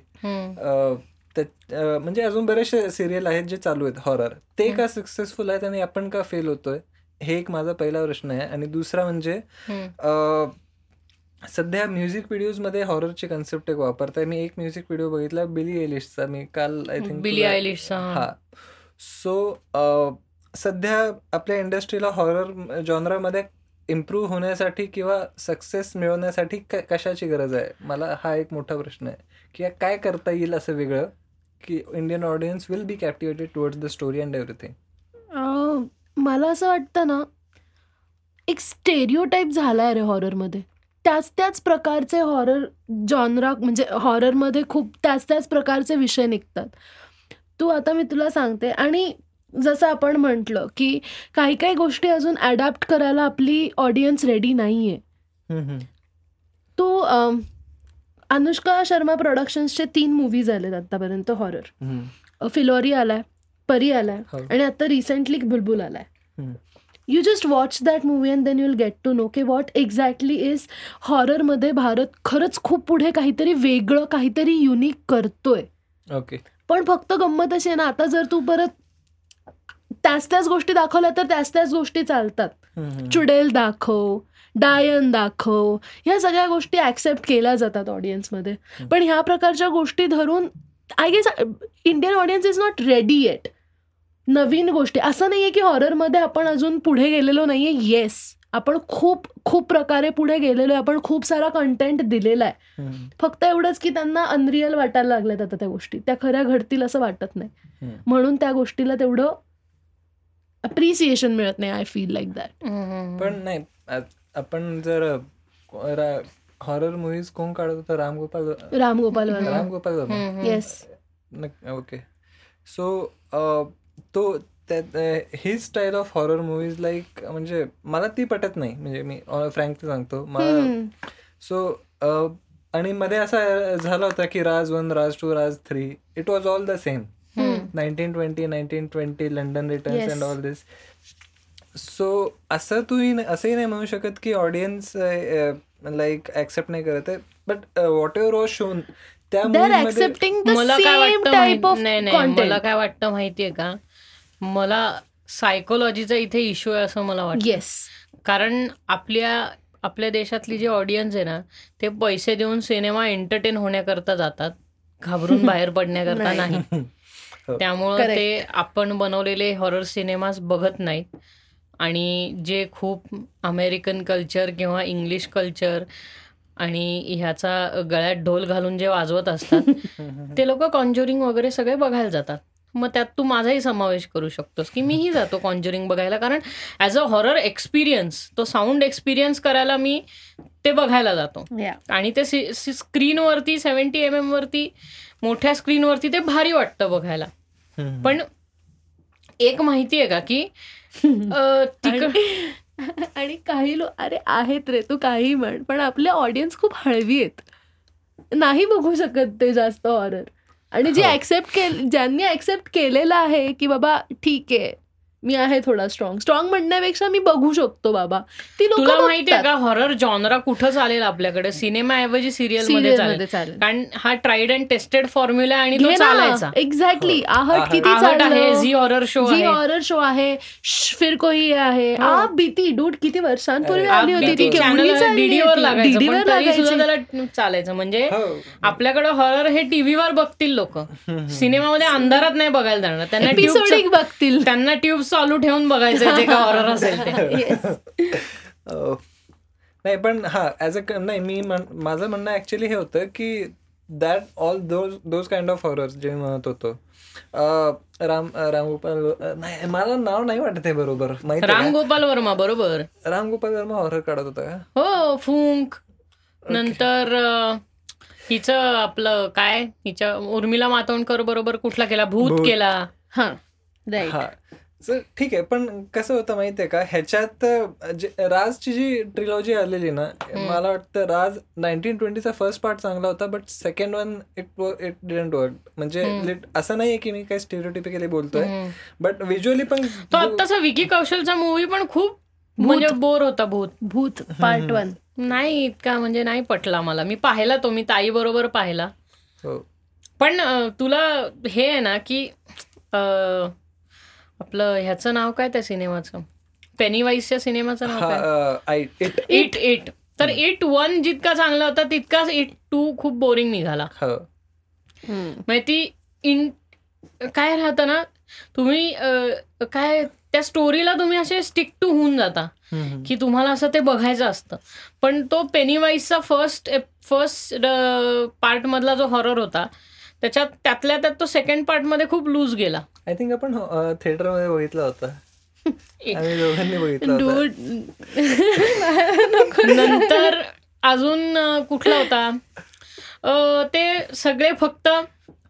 C: म्हणजे अजून बरेचसे सिरियल आहेत जे चालू आहेत हॉरर ते का सक्सेसफुल आहेत आणि आपण का फेल होतोय? हे एक माझा पहिला प्रश्न आहे. आणि दुसरा म्हणजे सध्या म्युझिक व्हिडिओजमध्ये हॉररची कन्सेप्ट एक वापरताय. मी एक म्युझिक व्हिडिओ बघितला बिली एलिशचा मी काल आय थिंक
A: बिली आयलिशचा
C: हा. सो सध्या आपल्या इंडस्ट्रीला हॉरर जॉनरामध्ये इम्प्रूव्ह होण्यासाठी किंवा सक्सेस मिळवण्यासाठी कशाची गरज आहे? मला हा एक मोठा प्रश्न आहे. की काय करता येईल असं वेगळं? की Indian audience will be captivated towards the story and everything
B: मला असं वाटतं ना एक स्टेरिओ टाईप झाला आहे रे हॉररमध्ये त्याच त्याच प्रकारचे हॉरर जॉनरा म्हणजे हॉररमध्ये खूप त्याच त्याच प्रकारचे विषय निघतात. तू आता मी तुला सांगते आणि जसं आपण म्हटलं की काही काही गोष्टी अजून ॲडॅप्ट करायला आपली ऑडियन्स रेडी नाही आहे तो अनुष्का शर्मा प्रोडक्शन्सचे तीन मूवीज आलेत आत्तापर्यंत हॉरर फिलोरी आलाय. परी आलाय
C: हो.
B: आणि आता रिसेंटली बुलबुल आलाय.
C: हम्म.
B: You just watch that movie and then you'll get to know की वॉट एक्झॅक्टली इज हॉररमध्ये भारत खरंच खूप पुढे काहीतरी वेगळं काहीतरी युनिक करतोय.
C: ओके
B: पण फक्त गंमत अशी आहे ना आता जर तू परत त्याच त्याच गोष्टी दाखवल्या तर त्याच त्याच गोष्टी चालतात. चुडेल दाखव डायन दाखव ह्या सगळ्या गोष्टी ॲक्सेप्ट केल्या जातात ऑडियन्समध्ये पण ह्या प्रकारच्या गोष्टी धरून I guess Indian audience is not ready yet नवीन गोष्टी. असं नाहीये की हॉररमध्ये आपण अजून पुढे गेलेलो नाहीये. येस आपण खूप खूप प्रकारे पुढे गेलेलो आहे. आपण खूप सारा कंटेंट दिलेला आहे. फक्त एवढंच की त्यांना अनरिअल वाटायला लागल्यात आता त्या गोष्टी. त्या खऱ्या घडतील असं वाटत नाही. म्हणून त्या गोष्टीला तेवढं अप्रिसिएशन मिळत नाही आय फील लाईक दॅट
C: पण नाही आपण जर हॉरर मुव्हीज कोण काढत होता? Ramgopal
B: Ramgopal
C: Ramgopal
B: yes
C: okay. So तो त्यात ही style of horror movies like म्हणजे मला ती पटत नाही. म्हणजे मी फ्रँकली सांगतो. मला सो आणि मध्ये असा झाला होता की Raj one Raj two Raj three. It was all the same nineteen twenty nineteen twenty London returns. And all this so असं तुम्ही असंही नाही म्हणू शकत की ऑडियन्स लाईक ऍक्सेप्ट नाही करत आहे. But whatever was shown त्या
A: मला काय वाटतं
B: टाईप ऑफ
A: माहित- नाही नाही मला काय वाटतं माहितीये का? मला सायकोलॉजीचा इथे इश्यू आहे असं मला वाटतं
B: येस
A: कारण आपल्या आपल्या देशातली जी ऑडियन्स आहे ना ते पैसे देऊन सिनेमा एंटरटेन होण्याकरता जातात घाबरून बाहेर पडण्याकरता
B: नाही.
A: नाही
C: हो.
A: त्यामुळं. ते आपण बनवलेले हॉरर सिनेमास बघत नाहीत आणि जे खूप अमेरिकन कल्चर किंवा इंग्लिश कल्चर आणि ह्याचा गळ्यात ढोल घालून जे वाजवत असतात ते लोक कॉन्ज्युरिंग वगैरे सगळे बघायला जातात मग त्यात तू माझाही समावेश करू शकतोस की मीही जातो कॉन्ज्युरिंग बघायला. कारण ॲज अ हॉरर एक्सपिरियन्स तो साऊंड एक्सपिरियन्स करायला मी ते बघायला जातो. आणि ते स्क्रीनवरती सेव्हन्टी एम एम वरती मोठ्या स्क्रीनवरती ते भारी वाटतं बघायला. पण एक माहिती आहे का की
B: आणि काही लोक अरे आहेत रे तू काही म्हण पण आपले ऑडियन्स खूप हळवी आहेत. नाही बघू शकत ते जास्त हॉरर आणि जे
C: हो.
B: ऍक्सेप्ट केले ज्यांनी ऍक्सेप्ट केलेलं आहे की बाबा ठीक आहे मी आहे थोडा स्ट्रॉंग स्ट्रॉंग म्हणण्यापेक्षा मी बघू शकतो बाबा. ती लोक
A: तुला माहितीये का हॉरर जॉनरा कुठं चालेल आपल्याकडे? सिनेमाऐवजी सिरियलमध्ये चालेल. कारण हा ट्राईड अँड टेस्टेड फॉर्म्युला आणि तो चालायचा.
B: एक्झॅक्टली
C: हो.
B: आहट. किती
A: आहट आहे झी हॉरर शो
B: जी
A: आहे.
B: हॉरर शो आहे. फिर कोई आहे.
A: हो.
B: आ भीती. डूड किती वर्षांपूर्वी आली होती ती.
A: डीडीवर. लागायचं चालायचं. म्हणजे
C: हो.
A: आपल्याकडे हॉरर हे टीव्हीवर बघतील लोक. सिनेमामध्ये अंधारात नाही बघायला जाणार. त्यांना
B: एपिसोडिक
A: ट्यूब
B: बघतील.
A: त्यांना ट्यूब चालू ठेवून बघायचं जे का हॉरर असेल.
C: अं, नाही पण हा ॲज अ नाही मी म्हण- माझं म्हणणं ऍक्च्युली हे होतं की that all those those kind of horror जे म्हणत होतो अं, राम रामगोपाल नाही मला नाव नाही वाटत आहे बरोबर माहिती आहे
A: राम गोपाल वर्मा बरोबर?
C: रामगोपाल वर्मा हॉरर काढत होता का?
A: हो फुंक. नंतर हिचं आपलं काय हिच्या उर्मिला मातोंडकर बरोबर कुठला केला? भूत. केला.
B: हा.
C: हा. ठीक आहे पण कसं होतं माहितीये का? ह्याच्यात राजची जी ट्रिलॉजी आलेली ना मला वाटतं राज नाईन्टीन ट्वेंटीचा फर्स्ट पार्ट चांगला होता but second one it it didn't work म्हणजे असं नाहीये की मी काही स्टेरियोटिपिकली बोलतोय. बट व्हिज्युअली पण
A: तो आत्ताचा विकी कौशलचा मूवी पण खूप म्हणजे बोर होता भूत.
B: भूत पार्ट वन
A: नाही इतका म्हणजे नाही पटला मला. मी पाहिला तो मी ताई बरोबर पाहिला.
C: हो.
A: पण तुला हे आहे ना की आपलं ह्याचं नाव काय त्या सिनेमाचं? पेनीवाईसच्या सिनेमाचं नाव काय?
C: इट
A: इट इट तर इट वन जितका चांगला होता तितकाच इट टू खूप बोरिंग निघाला.
C: हो.
A: म्हणजे ती इन काय राहतं ना तुम्ही काय त्या स्टोरीला तुम्ही असे स्टिक टू होऊन जाता. की तुम्हाला असं ते बघायचं असतं. पण तो पेनीवाईजचा फर्स्ट फर्स्ट पार्ट मधला जो हॉरर होता त्याच्यात त्यातल्या त्यात तो सेकंड पार्टमध्ये खूप लूज गेला.
C: आय थिंक आपण थिएटरमध्ये बघितला होता.
A: नंतर अजून कुठला होता? ते सगळे फक्त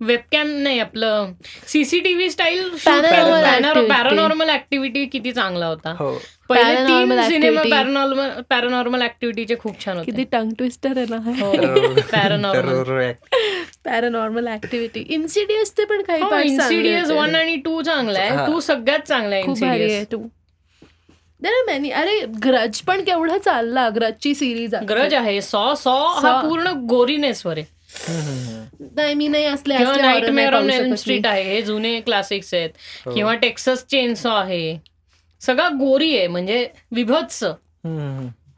A: वेबकॅम नाही आपलं CCTV style
B: Paranormal activity.
A: Paranormal activity किती चांगला होता
C: हो
A: पहिले
B: Paranormal
A: तीन सिनेमा
B: activity.
A: पॅरानॉर्मल पॅरानॉर्मल ऍक्टिव्हिटीचे खूप छान
B: किती
A: होते
B: टंग ट्विस्टर आहे ना
A: हो पॅरानॉर्मल.
B: पॅरानॉर्मल ऍक्टिव्हिटी इन्सिडियसचे पण काही
A: इन्सिडियस
B: होते.
A: वन आणि टू चांगला आहे
C: हा.
A: टू सगळ्यात चांगला आहे इन्सिडियस
B: टू मॅनी अरे ग्रज पण केवढा चालला ग्रजची सिरीज
A: ग्रज आहे सॉ सॉ हा
B: Saw.
A: पूर्ण गोरीनेसवर आहे.
B: नाही मी नाही असले असले.
A: स्ट्रीट आहे हे जुने क्लासिक्स आहेत
C: हो.
A: किंवा टेक्सस चेनसॉ आहे सगळा गोरी आहे म्हणजे विभत्स.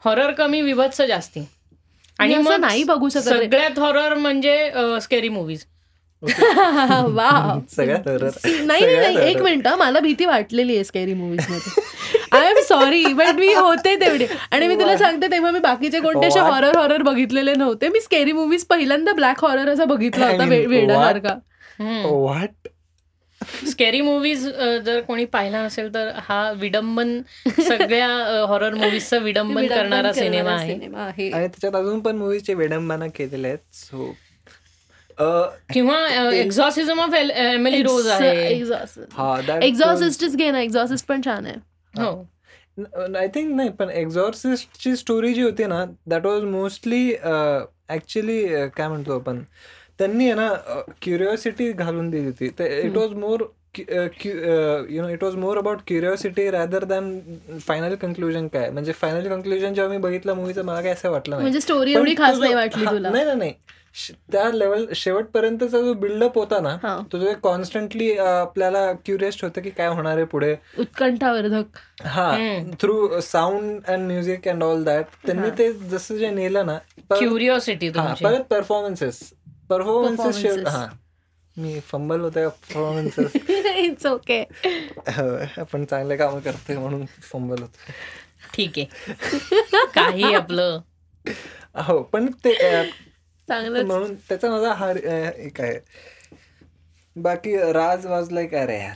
A: हॉरर कमी विभत्स जास्ती आणि मग
B: नाही बघू शकत.
A: सगळ्यात हॉरर म्हणजे स्केरी मुव्हीज
B: वा
C: सगळ्यात.
B: नाही नाही एक. मिनिट मला भीती वाटलेली आहे scary मूवीजमध्ये I am sorry but मी होते तेवढे. आणि मी तुला सांगते तेव्हा मी बाकीचे कोणते असे
C: What?
B: हॉरर हॉरर बघितलेले नव्हते. मी स्कॅरी मूवीज पहिल्यांदा ब्लॅक हॉरर असा बघितला होता
C: mean,
B: वे- वेडासारखा
C: What?
A: स्केरी मूवीज जर कोणी पाहिला नसेल तर हा विडंबन सगळ्या हॉरर मूवीजचा विडंबन करणारा सिनेमा आहे.
B: सिनेमा आहे.
C: आणि त्याच्यात अजून पण मूवीचे विडंबना केलेल्या आहेत सो
A: किंवा एक्झॉसिझम ऑफ एमिली रोज आहे.
C: हा that
B: एक्झॉसिस्टच घे ना एक्झॉसिस्ट पण छान आहे.
C: आय थिंक नाही पण एक्झॉर्सिस्टची स्टोरी जी होती ना दॅट वॉज मोस्टली ऍक्च्युली काय म्हणतो आपण त्यांनी आहे ना क्युरिओसिटी घालून दिली होती. It was more you know it was more about curiosity rather than final conclusion काय. म्हणजे फायनल कन्क्लुजन जेव्हा मी बघितलं मूवीचं मला काय असं वाटलं नाही.
B: म्हणजे एवढी खास नाही वाटली
C: हा,
B: तुला.
C: नाही नाही. त्या लेवल शेवटपर्यंतचा जो बिल्डअप होता ना. तो जो कॉन्स्टंटली आपल्याला क्युरियस होतं की काय होणार आहे पुढे.
B: उत्कंठावर्धक.
C: हा through sound and music and all that त्यांनी ते जसं जे नेलं ना
A: क्युरिओसिटी
C: परत परफॉर्मन्सेस परफॉर्मन्सेस. हा. मी फंबल होते परफॉर्मन्सेस
B: इट्स ओके
C: आपण चांगले काम करतोय म्हणून फंबल होतो.
A: ठीक आहे. काही आपलं.
C: हो पण ते अ,
B: चांगलंच
C: म्हणून त्याचा माझा हा एक आहे. बाकी राज वाज लाईक अरे यार?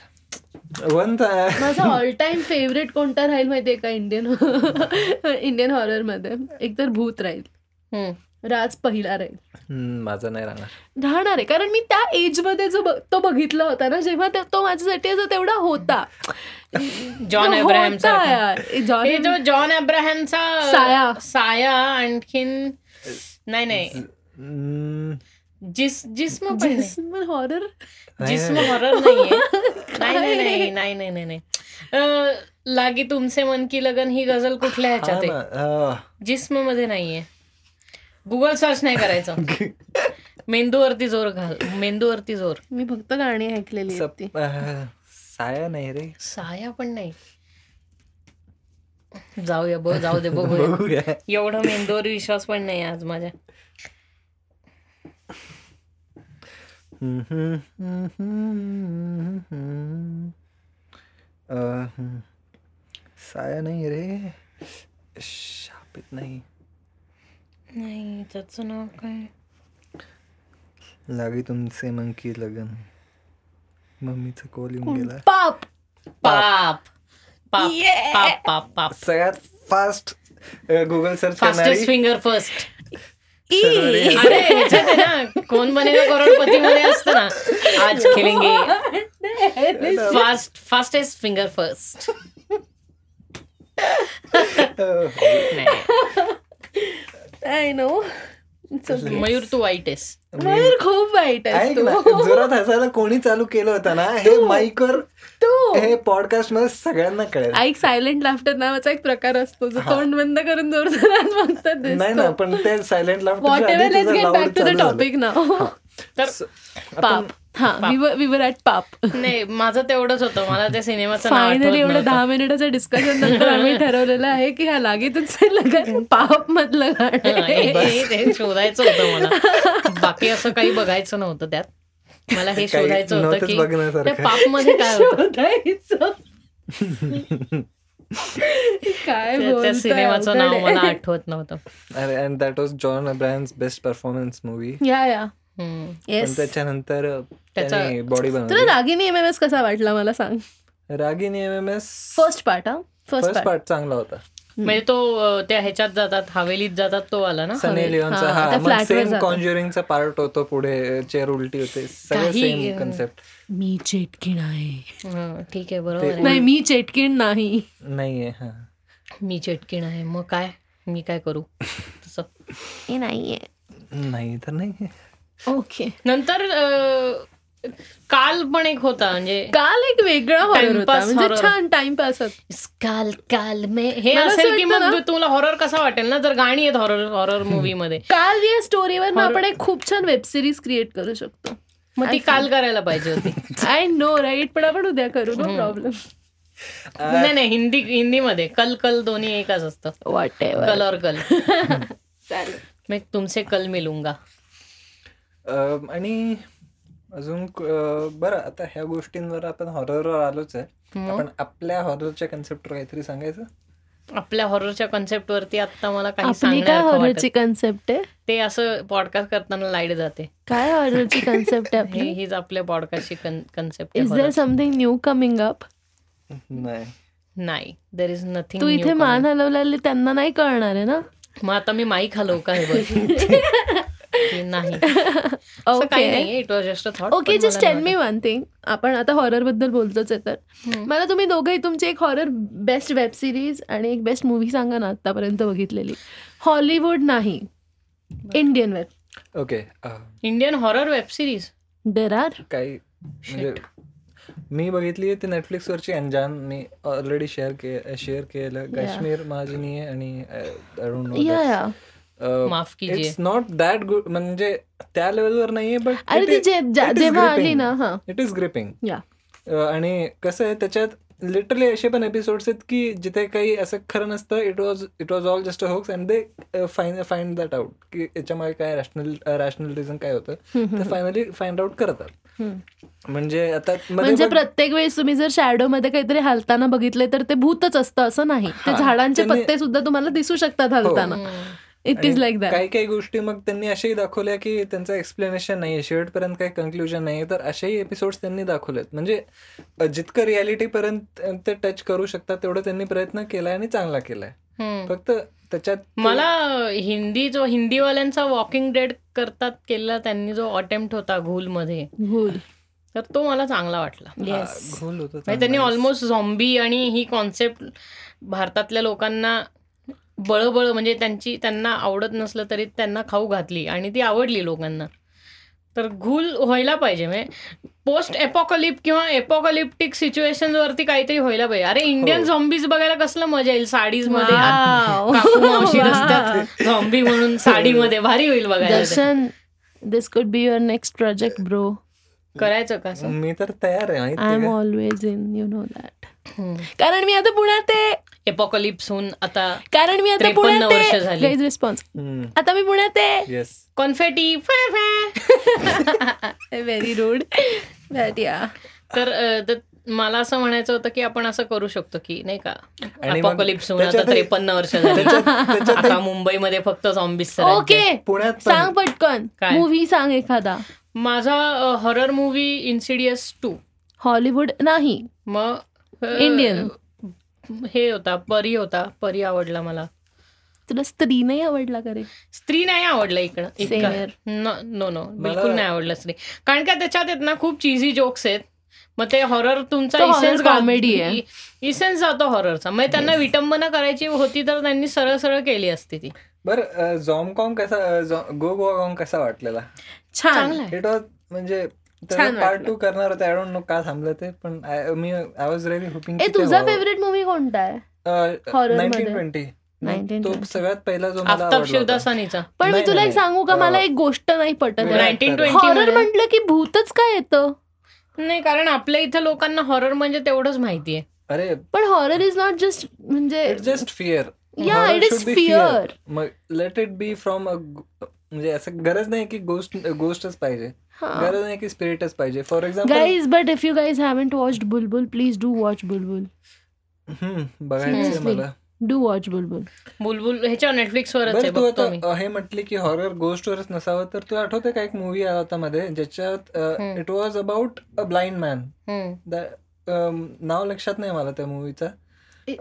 C: वन
B: माझा ऑल टाइम फेवरेट कोणता राहील माहितीये का इंडियन इंडियन हॉररमध्ये. एकतर भूत राहील.
A: हम्म.
B: राज पहिला राहील.
C: माझं नाही राहणार.
B: राहणार आहे. कारण मी त्या एजमध्ये जो तो बघितला होता ना जेव्हा ते- तो माझ्यासाठी तेवढा होता.
A: जॉन
B: तो
A: एब्राहम
B: होता यार. ए, जॉन
A: जो जॉन एब्राहमचा
B: साया.
A: साया आणखीन नाही नाही. जिस जिस्म.
B: जिस्म हॉरर
A: जिस्म हॉरर नाहीये. नाही नाही नाही नाही नाही नाही लागी तुमचे मन की लगन ही गझल कुठल्या ह्याच्यात आहे?
C: हा.
A: जिस्ममध्ये नाहीये. गुगल सर्च नाही करायचं. मेंदूवरती जोर घाल मेंदूवरती जोर.
B: मी फक्त गाणी ऐकलेली
C: साया नाही रे.
A: साया पण नाही. जाऊया बघ जाऊ दे बघूया. एवढा मेंदूवर विश्वास पण नाही आज माझ्या.
C: हम्म, हम्म, हम्म, हम्म, हम्म. अह, हम्म. साया नाही रे. शापित नाही.
A: नाही त्याचं नाव काय
C: लागे तुमचे मंकी लगन. मम्मीचा कॉल येऊन गेला
B: पाप।
A: पाप। पाप पाप पाप पाप।
C: सगळ्यात फास्ट गुगल सर्च
A: फास्टेस्ट
C: करणारी
A: फिंगर फर्स्ट
C: सर्वरी
A: अरे ह्याच्यात आहे ना कोण बनेगा करोडपती मध्ये असतं ना आज खेळेंगे fast fastest finger first
B: I know
A: Mayur तू वाईट आहेस.
B: मयूर खूप वाईट आहे
C: जोरात हसायला कोणी चालू केलं होतं ना हे माईकवर
B: तू.
C: हे पॉडकास्टमध्ये सगळ्यांना कळेल.
B: ऐक सायलेंट लाफ्टर नावाचा एक प्रकार असतो जो तोंड बंद करून जोर जोरात बघतात
C: नाही ना पण ते सायलेंट
B: द टॉपिक नाव
A: तर
B: पाप. हा पाप.
A: नाही माझं तेवढंच होतं. मला त्या सिनेमाचं
B: फायनली एवढं. दहा मिनिटाचं डिस्कशन नंतर आम्ही ठरवलेलं आहे की हा लागेतच लग्न पाप मधलं
A: शोधायचं होतं मला. बाकी असं काही बघायचं नव्हतं त्यात. मला हे शोधायचं होतं की. त्या पापमध्ये काय होतं?
B: शोधायचं. काय
A: त्या- सिनेमाचं नाव मला. आठवत नव्हतं.
C: अरे and that was John Abraham's best performance movie
B: yeah yeah.
C: त्याच्यानंतर बॉडी
B: तुला
C: बनवली.
B: रागिनी एम एम एस कसा वाटला मला सांग.
C: Ragini M M S
B: first part हा? फर्स्ट पार्ट
C: चांगला होता.
A: म्हणजे तो त्या ह्याच्यात जातात हवेलीत जातात तो आला ना?
C: सनी लिओनचा सेम. कॉन्ज्युरिंगचा पार्ट होतो पुढे चेअर उलटी होते. सगळे सेम कन्सेप्ट
B: मी चेटकीण आहे.
A: हं, ठीक आहे बरोबर
B: नाही मी चेटकीण नाही.
C: नाहीये हा.
A: मी चेटकीण आहे. मग काय? मी काय करू? तसं.
B: हे नाहीये.
C: नाही तर नाही
B: ओके.
A: नंतर काल पण एक होता म्हणजे
B: काल एक वेगळा हॉरर होता म्हणजे. छान टाइमपास
A: काल काल मे हे असेल की मग तुला हॉरर कसा वाटेल ना? जर गाणी आहेत हॉरर हॉरर मूवी मध्ये.
B: काल या स्टोरीवर आपण एक खूप छान वेब सिरीज क्रिएट करू शकतो.
A: मग ती काल करायला पाहिजे होती.
B: आय नो राईट पण आपण उद्या करू नो प्रॉब्लेम
A: नाही नाही हिंदी हिंदीमध्ये. कल कल दोन्ही एकच असतं.
B: वॉट
A: कल और कल.
B: चालेल.
A: मैं तुमसे कल मिलूंगा.
C: आणि अजून बरं आता ह्या गोष्टींवर आपण हॉररवर आलोच आहे? आपण आपल्या हॉररच्या कन्सेप्टवर काहीतरी सांगायचं?
A: आपल्या हॉररच्या कॉन्सेप्ट वरती आता मला काही
B: काय हॉररची कन्सेप्ट आहे?
A: ते असं पॉडकास्ट करताना लाइट जाते.
B: काय हॉररची कन्सेप्ट आहे आपली?
A: हीच आपल्या पॉडकास्टची concept
B: is there something new coming up
C: नाही.
A: नाही. देर इज नथिंग
B: तू इथे मान हलवलेली त्यांना नाही कळणार आहे ना?
A: मग आता मी माईक हलवू का हे नाही.
B: ओके
A: नाही it was just a thought
B: okay just tell me one thing आपण आता हॉररबद्दल बोलतोच आहे तर. मला तुम्ही दोघंही तुमची एक हॉरर बेस्ट वेब सिरीज आणि एक बेस्ट मूवी सांगा ना आतापर्यंत बघितलेली. हॉलिवूड नाही. Indian web
C: okay
A: Indian horror web series
B: there are
C: काही म्हणजे मी बघितली ती नेटफ्लिक्सवरची अंजान मी ऑलरेडी शेअर के शेअर केलं. काश्मीर महाजनी आणि आय डोंट नो
A: माफ कीजिए.
C: इट्स नॉट दॅट गुड म्हणजे त्या लेवलवर नाहीये बट
B: अरे जेव्हा आली ना हा.
C: इट इज ग्रिपिंग
B: या
C: आणि कसं आहे त्याच्यात लिटरली असे पण एपिसोड्स आहेत की जिथे काही असं खरं नसतं it was it was all just a hoax and they fine find that out की याच्यामागे काय रॅशनल रॅशनल रिझन काय होतं ते फायनली फाइंड आउट करतात. म्हणजे आता
B: म्हणजे प्रत्येक वेळेस तुम्ही जर शॅडो मध्ये काहीतरी हालताना बघितले तर ते भूतच असतं असं नाही. ते
C: हा,
B: झाडांचे पत्ते सुद्धा तुम्हाला दिसू शकतात हालताना. इट इज लाईक दॅट
C: काही काही गोष्टी मग त्यांनी अशाही दाखवल्या की त्यांचं एक्सप्लेनेशन नाही शेवटपर्यंत काही कन्क्लुजन नाही तर अशाही एपिसोड्स त्यांनी दाखवलेत म्हणजे जितकं रियालिटी पर्यंत ते टच करू शकतात तेवढं त्यांनी प्रयत्न केलाय आणि चांगला केलाय. फक्त त्याच्यात
A: मला हिंदी जो हिंदीवाल्यांचा वॉकिंग डेड करतात केलेला त्यांनी जो अटेम्प्ट होता घूल. मध्ये
B: भूल
A: तर तो मला चांगला वाटला.
B: येस
C: घोल होतं
A: म्हणजे त्यांनी. ऑलमोस्ट झॉम्बी आणि ही कॉन्सेप्ट भारतातल्या लोकांना बळबळ म्हणजे त्यांची त्यांना आवडत नसलं तरी त्यांना खाऊ घातली आणि ती आवडली लोकांना. तर घूल व्हायला पाहिजे म्हणजे पोस्ट एपोकलिप किंवा एपोकलिप्टिक सिच्युएशन वरती काहीतरी व्हायला पाहिजे. अरे इंडियन
C: हो.
A: झॉम्बीज बघायला कसलं मजा येईल?
B: साडीजमध्ये.
A: रस्त्यात झॉम्बी म्हणून साडीमध्ये भारी होईल बघायला. ते.
B: This could be your next project bro
A: करायचं का
C: मी तर तयार आहे
B: I am? Always in you know that कारण मी आता पुण्यात आहे.
A: एपोकलिप्स होऊन आता
B: कारण मी आता
A: 53
B: पुण्यात
A: वर्ष झाली.
B: रिस्पॉन्स. आता मी पुण्यात आहे.
C: येस
A: कॉन्फेटी
B: व्हेरी रूड
A: तर मला असं म्हणायचं होतं की आपण असं करू शकतो की नाही का? अपोकलिप्स होऊन आता त्रेपन्न वर्ष झाली. आता मुंबईमध्ये फक्त झॉम्बीज
B: ओके.
C: पुण्यात पण
B: सांग पटकन.
A: काय?
B: मूवी सांग एखादा.
A: माझा horror movie Insidious two
B: Hollywood नाही.
A: मग
B: Indian.
A: हे होता परी होता परी आवडला मला.
B: तुला स्त्री नाही आवडला का रे?
A: स्त्री नाही आवडला इकडं इतका. नो नो बिलकुल नाही आवडला स्त्री. कारण का त्याच्यात आहेत ना खूप चीझी जोक्स आहेत. मग ते हॉरर तुमचा इसेन्स
B: comedy आहे.
A: इसेन्स जातो हॉररचा मग त्यांना विटंबना करायची होती तर त्यांनी सरळ सरळ केली असती ती.
C: बरं झॉमकॉम कसा गो गोवा कसा वाटलेला?
B: छान.
C: इट वॉज म्हणजे
B: छान
C: पार्ट. टू करणार होते. आय डोंट नो का थांबलं ते पण I- me I was really hoping
B: a तुझा फेवरेट मूवी कोणता आहे? horror मध्ये?
C: Nineteen twenty
B: 1920.
C: तो सगळ्यात पहिला जो मला
B: पण मी तुला एक सांगू का. मला एक गोष्ट नाही पटत. हॉरर म्हटलं की भूतच काय येतं?
A: नाही कारण आपल्या इथं लोकांना हॉरर म्हणजे तेवढंच माहितीये.
C: अरे
B: पण हॉरर इज नॉट जस्ट म्हणजे
C: just fear
B: Yeah, it is fear.
C: मग let it be from a म्हणजे असं गरज नाही की गोष्ट गोष्टच पाहिजे. गरज नाही की स्पिरिटच पाहिजे. For example
B: guys but if you guys haven't watched Bulbul please do watch Bulbul
C: बघायचं. मला.
B: डू वॉच बुलबुल
A: बुलबुल ह्याच्या नेटफ्लिक्स वरच आहे
C: बरं तू
A: बघतो मी.
C: आता हे म्हटली की हॉरर गोस्टवरच नसावं तर तू आठवते का एक मूवी आला होता मध्ये ज्याच्यात it was about a blind man. नाव लक्षात नाही मला त्या मूवीचा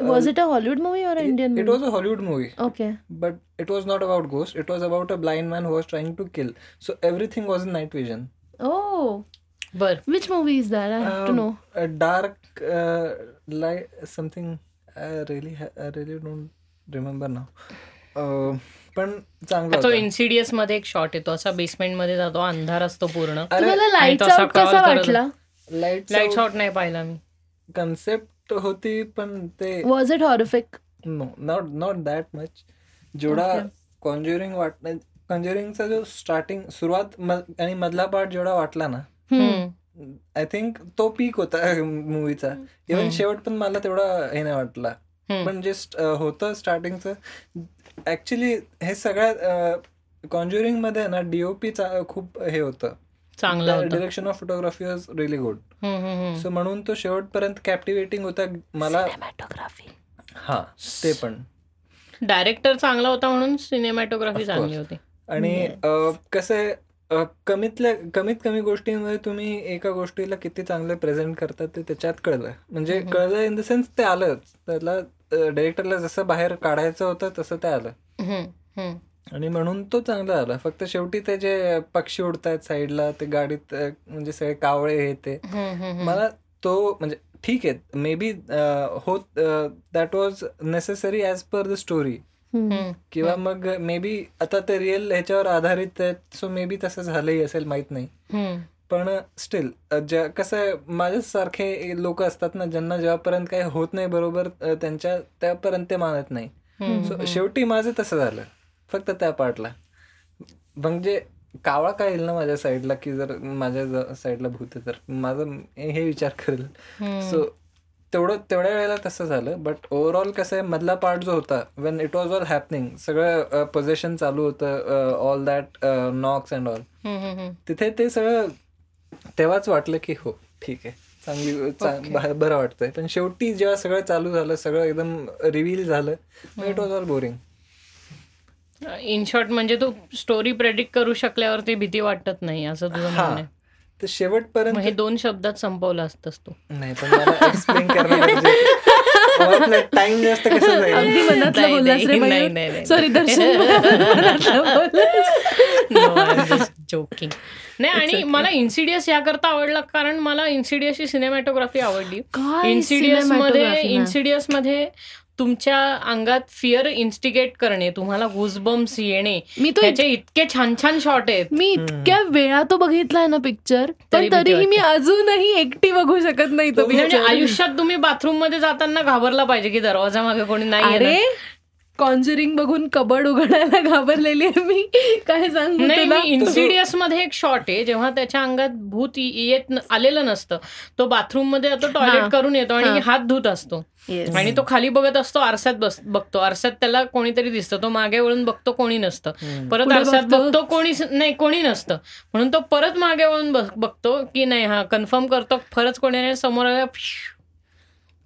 B: was it a Hollywood movie और Indian
C: it was a Hollywood movie
B: okay
C: but it was not about ghost it was about a blind man who was trying to kill so everything was in night vision
B: oh
A: बर
B: which movie is that I have to
C: Um,
B: no
C: a dark uh, light something i really ha- i really don't remember now uh, पण चांगला
A: तो. इन्सिडियसमध्ये एक shot येतो असा बेसमेंटमध्ये जातो अंधार असतो पूर्ण
B: तुम्हाला लाइट कसा वाटला
C: लाइट
A: लाइट शॉट नाही पाहिला मी
C: कन्सेप्ट होती पण ते
B: was it horrific
C: no not not that much जेवढा. कॉन्ज्युरिंग वाट कॉन्ज्युरिंगचा जो स्टार्टिंग सुरुवात आणि मधला पार्ट जेवढा वाटला ना. आय थिंक तो पीक होता मूवीचा इव्हन
A: हम्म.
C: शेवट पण मला तेवढा हे नाही वाटला
A: हम्म.
C: पण जे होतं स्टार्टिंगचं ऍक्च्युली हे सगळ्यात कॉन्ज्युरिंगमध्ये ना डीओपीचा खूप हे होतं
A: चांगला होता.
C: Direction of photography was really good. So म्हणून तो शेवटपर्यंत कॅप्टिवेटिंग होता मला हा ते पण.
A: डायरेक्टर चांगला होता म्हणून सिनेमॅटोग्राफी
C: Of
A: चांगली. होती.
C: आणि कसं आहे कमीतल्या कमीत कमी गोष्टींमध्ये तुम्ही एका गोष्टीला किती चांगले प्रेझेंट करतात ते त्याच्यात कळलं. म्हणजे. कळलं इन द सेन्स ते आलंच. त्याला डिरेक्टरला जसं बाहेर काढायचं होतं तसं ते आलं. आणि म्हणून तो चांगला आला फक्त शेवटी ते जे पक्षी उडतायत साईडला ते गाडीत म्हणजे सगळे कावळे हे ते. मला तो म्हणजे ठीक आहे मे बी होत that was necessary as per the story. किंवा मग मे बी आता ते रिअल ह्याच्यावर आधारित आहेत सो मे बी तसं झालंही असेल माहीत नाही. पण स्टील कसं आहे माझ्यासारखे लोक असतात ना ज्यांना जेव्हापर्यंत काही होत नाही बरोबर त्यांच्या त्यापर्यंत ते मानत नाही सो. शेवटी माझं तसं झालं फक्त त्या पार्टला. म्हणजे कावळा काय येईल ना माझ्या साईडला की जर माझ्या साईडला भूत तर माझं हे विचार करेल. सो तेवढं तेवढ्या वेळेला तसं झालं बट ओव्हरऑल कसं आहे मधला पार्ट जो होता when it was all happening सगळं पोझिशन चालू होतं all that knocks and all. तिथे ते सगळं तेव्हाच वाटलं की हो ठीक आहे. चांगली बरं वाटतंय. पण शेवटी जेव्हा सगळं चालू झालं सगळं एकदम रिव्हील झालं it was all boring
A: in short म्हणजे तू स्टोरी प्रेडिक्ट करू शकल्यावरती भीती वाटत नाही असं तुझं
C: हा
A: म्हणणं आहे.
C: तर शेवटपर्यंत
A: हे दोन शब्दात संपवलं असतंस तू
C: नाही पण मला एक्सप्लेन टाइम जास्त कसं जाईल
B: अगदी मनातलं
A: नाही.
B: सॉरी दर्शन.
A: जोकिंग नाही आणि मला इन्सिडियस याकरता आवडला कारण मला इन्सिडियसची सिनेमॅटोग्राफी आवडली इन्सिडियसमध्ये. इन्सिडियसमध्ये तुमच्या अंगात फिअर इन्स्टिगेट करणे तुम्हाला गुजबम्स येणे
B: मी तो
A: त्याचे इतके छान छान शॉट आहेत
B: मी इतक्या वेळा तो बघितलाय ना पिक्चर
A: तरी
B: पण तरीही मी. अजूनही एकटी बघू शकत नाही तो
A: म्हणजे
B: picture.
A: आयुष्यात तुम्ही बाथरूममध्ये जाताना घाबरला पाहिजे की दरवाजा मागे कोणी नाही
B: अरे कॉन्जरिंग बघून कबड उघडायला घाबरलेली आहे मी काय सांगू
A: नाही इन्सिडियसमध्ये एक शॉट आहे जेव्हा त्याच्या अंगात भूत येत न- आलेलं नसतं तो बाथरूममध्ये तो
B: हा.
A: टॉयलेट करून येतो आणि. हात धुत असतो. आणि तो खाली बघत असतो आरशात बस बघतो. आरशात त्याला कोणीतरी दिसतं. तो मागे वळून बघतो कोणी नसतं. परत
B: पुढे
A: आरशात
B: बघतो.
A: कोणी नाही कोणी नसतं. म्हणून तो परत मागे वळून बघ- बघतो की नाही हा कन्फर्म करतो खरंच कोणी नाही. समोर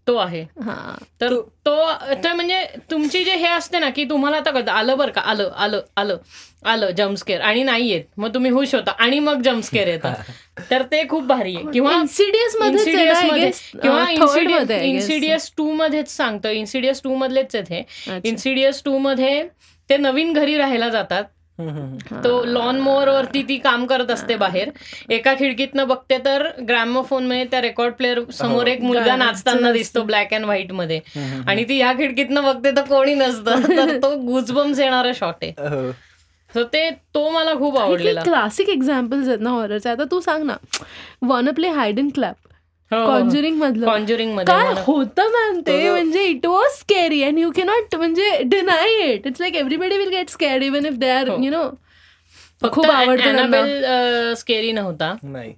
A: तो आहे.
B: हा.
A: तर तो तर म्हणजे तुमची जे हे असते ना की तुम्हाला आता कळतं आलं बरं का आलं आलं आलं आलं जम्पस्केअर आणि नाही येत मग तुम्ही हुश होता आणि मग जम्पस्केअर येतात तर ते खूप भारी आहे. किंवा इन्सिडियसमध्ये इन्सिडियसमध्ये किंवा इन्सिडियस टू मध्येच सांगतं इन्सिडियस टू मधलेच आहेत हे. इन्सिडियस टू मध्ये ते नवीन घरी राहायला जातात. तो लॉन मोअर वरती ती काम करत असते बाहेर. एका खिडकीतनं बघते तर ग्रॅमोफोनमध्ये त्या रेकॉर्ड प्लेअर समोर एक मुलगा नाचताना दिसतो ब्लॅक अँड व्हाईटमध्ये. आणि ती ह्या खिडकीतनं बघते तर कोणी नसतं. तर तो गुजबम्स येणारा शॉट आहे. तर ते तो मला खूप आवडलेला.
B: क्लासिक एक्झाम्पल्स आहेत ना हॉररचे आता तू सांग ना one play hide in clap Conjuring मधलं.
A: कॉन्ज्युरिंगमध्ये
B: काय
A: मला-
B: होतं मॅन ते? म्हणजे it was scary and you cannot म्हणजे deny it it's like everybody will get scare even if they are. You know खूप आवडतं
A: स्केरी नव्हता.
C: नाही.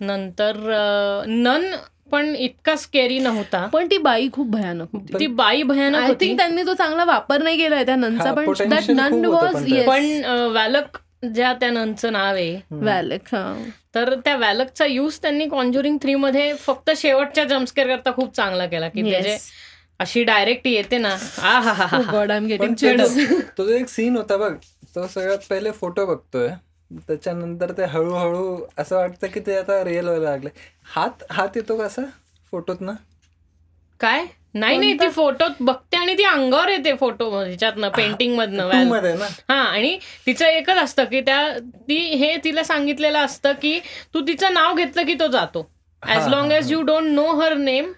A: नंतर नन पण इतका स्केरी नव्हता.
B: पण ती बाई खूप भयानक होती.
A: ती बाई भयानक
B: आय
A: होती.
B: थिंक त्यांनी तो चांगला वापर नाही केलाय त्या नंचा
C: हा,
B: पण दॅट नन वॉज
C: पण
A: वॅलक ज्या त्या ननचं नाव आहे.
B: वॅलक हा.
A: तर त्या वॅलकचा यूज त्यांनी कॉन्ज्युरिंग थ्री मध्ये फक्त शेवटच्या जम्पस्केअर करता खूप चांगला केला की
B: Yes.
A: अशी डायरेक्ट येते ना. आ हा हा हा
B: गॉड आय एम
C: पण
B: गेटिंग
C: तो एक सीन होता बघ तो सगळ्यात पहिले फोटो बघतोय. त्याच्यानंतर ते हळूहळू असं वाटतं की ते आता रिअल व्हायला लागले. हात हात येतो कसा फोटोत ना?
A: काय? नाही नाही ती फोटोत बघते आणि ती अंगावर येते फोटो ह्याच्यातनं पेंटिंग मधनं हा आणि तिचं एकच असतं की त्या ती हे तिला सांगितलेलं असतं की तू तिचं नाव घेतलं की तो जातो. ऍज
C: हा,
A: long as you don't know her name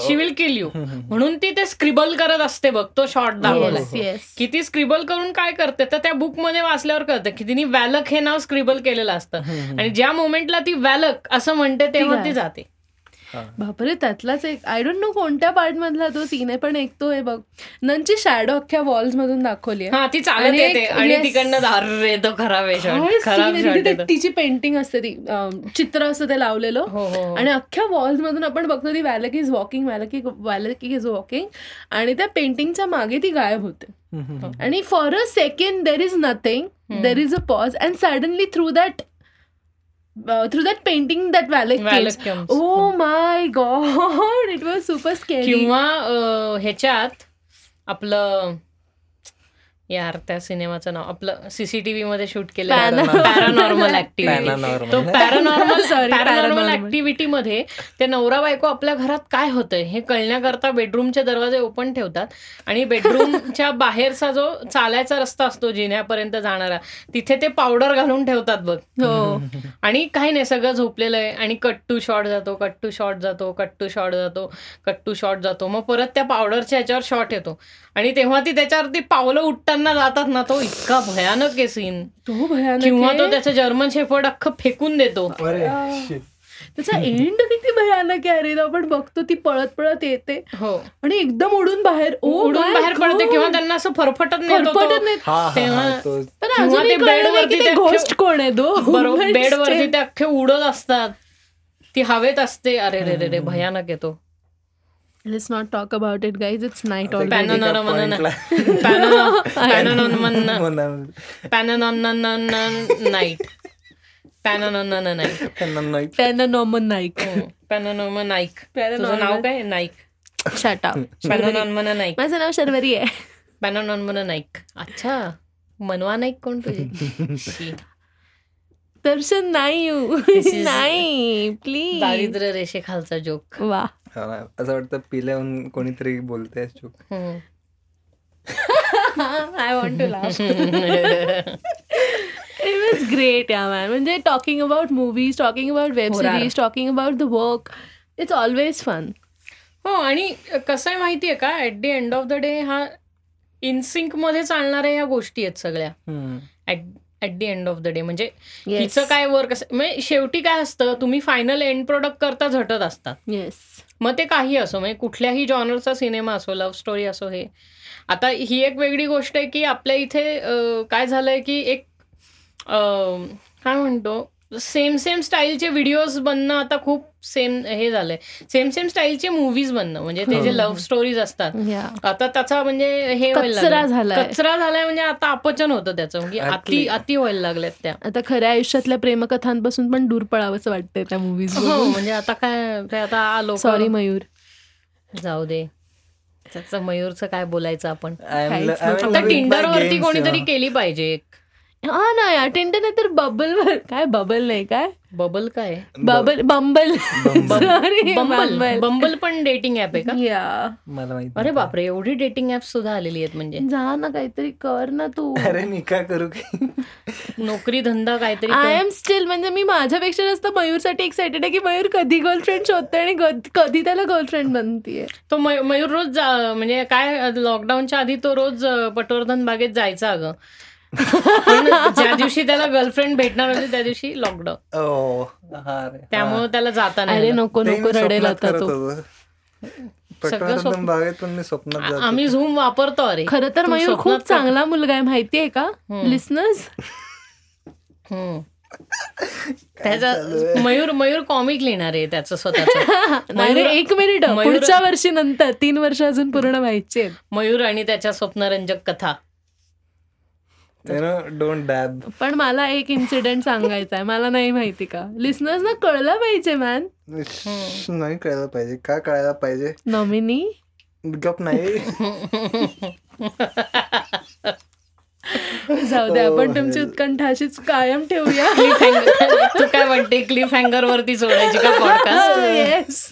C: she will
A: kill you म्हणून ती ते स्क्रिबल करत असते बघ तो शॉर्ट की ती स्क्रिबल करून काय करते तर त्या बुकमध्ये वाचल्यावर कळतं की तिने वॅलक हे नाव स्क्रिबल केलेलं असतं. आणि ज्या मोमेंटला ती वॅलक असं म्हणते तेव्हा ती? जाते.
B: बापरे त्यातलाच एक आय डोंट नो कोणत्या पार्ट मधला तो सीन आहे पण एक तो आहे बघ. नंची शॅडो अख्ख्या वॉल्स मधून दाखवली
A: हा ती चालत येते. आणि. तिकडनं खराब आहे.
B: तिची पेंटिंग असते ती चित्र असतं ते लावलेलं.
A: हो हो हो.
B: आणि अख्ख्या वॉल्स मधून आपण बघतो ती Valak is walking Valak Valak is walking आणि त्या पेंटिंगच्या मागे ती गायब होते. आणि for a second there is nothing there is a pause and suddenly through that through that painting that
A: Valak
B: oh my God it was super scary
A: किंवा अं, ह्याच्यात आपलं यार त्या सिनेमाचं नाव आपलं सीसीटीव्ही मध्ये शूट केलं
B: Paranormal.
A: Paranormal activity
C: Paranormal.
A: तो पॅरानॉर्मल पॅरानॉर्मल
B: paranormal.
A: ऍक्टिव्हिटी मध्ये ते नवरा बायको आपल्या घरात काय होतंय हे कळण्याकरता बेडरूमचे दरवाजे ओपन ठेवतात आणि बेडरूमच्या बाहेरचा जो चालायचा रस्ता असतो जिन्यापर्यंत जाणारा तिथे ते पावडर घालून ठेवतात बघ
B: हो
A: आणि काही नाही सगळं झोपलेलं आहे आणि कट टू शॉट जातो कट टू शॉट जातो कट टू शॉट जातो कट टू शॉट जातो मग परत त्या पावडरच्या ह्याच्यावर शॉट येतो आणि तेव्हा ती त्याच्यावरती पावलं उठताना जातात ना तो इतका भयानक आहे सीन
B: तो भयानक
A: किंवा तो. त्याचं जर्मन शेफर्ड अख्खं फेकून देतो.
B: त्याचा एंड किती भयानक आहे अरे आपण बघतो ती पळत पळत येते.
A: हो.
B: आणि एकदम उडून बाहेर ओ
A: उडून बाहेर पडते किंवा त्यांना असं फरफटत नाही
B: फरफटत
A: तो-
B: नाही.
A: बेडवरती ठेव-
B: कोण आहे तो.
A: बरोबर बेडवरती. ते अख्खे उडत असतात. ती हवेत असते. अरे रे रे रे भयानक येतो
B: Let's not talk about it, guys. It's night already.
A: पॅनोनॉन नाईट
C: Paranoid.
B: Paranormal Nike.
A: नाईक
B: Paranormal.
A: तुझं नाव काय नाईक
B: Shut up.
A: पॅनोनॉन नाईक
B: माझं नाव शर्वरी आहे
A: पॅनोनॉन नाईक अच्छा मनवा नाईक कोण तुझी शी.
B: दर्शन नाही नाही प्लीज
A: दारिद्र्य रेषेखालचा जोक
B: वा
C: असं वाटतं पिल्याहून कोणीतरी बोलतंय चूक
B: I want to laugh it was great yeah man म्हणजे talking about movies talking about web. Series talking about the work it's always fun
A: हो आणि कसं आहे माहितीये का? At the end of the day हा इनसिंकमध्ये चालणाऱ्या या गोष्टी आहेत सगळ्या. At the end of the day म्हणजे हिचं काय वर्क असं म्हणजे शेवटी काय असतं तुम्ही फायनल एंड प्रोडक्ट करता झटत असतात
B: येस
A: मग ते काही असो म्हणजे कुठल्याही जॉनरचा सिनेमा असो लव्ह स्टोरी असो हे. आता ही एक वेगळी गोष्ट आहे की आपल्या इथे काय झालंय की एक काय म्हणतो? सेम सेम स्टाईलचे व्हिडिओज बनणं आता खूप सेम हे झालंय. सेम सेम स्टाईलचे मूवीज बनणं म्हणजे ते जे लव्ह स्टोरीज असतात. आता त्याचा म्हणजे हे
B: कचरा. झालाय.
A: कचरा झालाय म्हणजे आता अपचन होतं त्याचं. म्हणजे अति. अति व्हायला लागल्यात त्या.
B: आता खऱ्या आयुष्यातल्या प्रेमकथांपासून पण दूर पळावंसं वाटतंय त्या मूवीज
A: हो म्हणजे आता काय आता लोक
B: सॉरी मयूर.
A: जाऊ दे. त्याचं मयूरचं काय बोलायचं आपण. आता टिंडरवरती
C: games,
A: कोणीतरी. केली पाहिजे एक.
B: हा ना या टेंट नाही तर बबल वर काय बबल नाही काय?
A: बबल काय?
B: Bubble Bumble sorry
A: Bumble Bumble पण डेटिंग ऍप आहे का?
B: या
C: मला माहिती
A: अरे बापरे एवढी डेटिंग ऍप सुद्धा आलेली आहेत म्हणजे.
B: जा ना काहीतरी कर ना तू.
C: अरे मी काय करू की?
A: नोकरी धंदा काहीतरी
B: आय
A: कर.
B: एम स्टील म्हणजे मी माझ्यापेक्षा जास्त मयूरसाठी एक्साइटेड आहे की मयूर कधी गर्लफ्रेंड शोधते आणि कध- त्याला गर्लफ्रेंड बनतीये.
A: तो मय- मयूर रोज जा- म्हणजे काय लॉकडाऊनच्या आधी तो रोज पटवर्धन बागेत जायचा अगं. ज्या दिवशी त्याला गर्लफ्रेंड भेटणार होती त्या दिवशी लॉकडाऊन
C: ओ हा रे
A: त्यामुळे त्याला जाता नाही.
B: नको नको रडेल आता तो.
A: आम्ही झूम वापरतो अरे.
B: खरं तर मयूर खूप. चांगला मुलगा आहे माहितीये का? लिस्नर्स
A: हम्म. त्याचा मयूर मयूर कॉमिक लिहिणार आहे त्याचं स्वतःच.
B: नाही रे, एक मिनिट.
A: मयूर-
B: पुढच्या वर्षी नंतर तीन वर्ष अजून पूर्ण व्हायचे
A: मयूर आणि त्याच्या स्वप्नरंजक कथा.
C: डोंट डॅब
B: पण मला एक इन्सिडेंट सांगायचा आहे मला नाही माहिती का? लिस्नर्स ना कळलं पाहिजे मॅन
C: नाही कळायला पाहिजे. का कळायला पाहिजे?
B: नॉमिनी
C: गप नाही.
B: जाऊ दे आपण तुमची
C: hell.
B: उत्कंठा अशीच कायम ठेवूया.
A: क्लिफ हँगर तू काय म्हणते क्लिफ हँगर वरती सोडायची का पॉडकास्ट
B: येस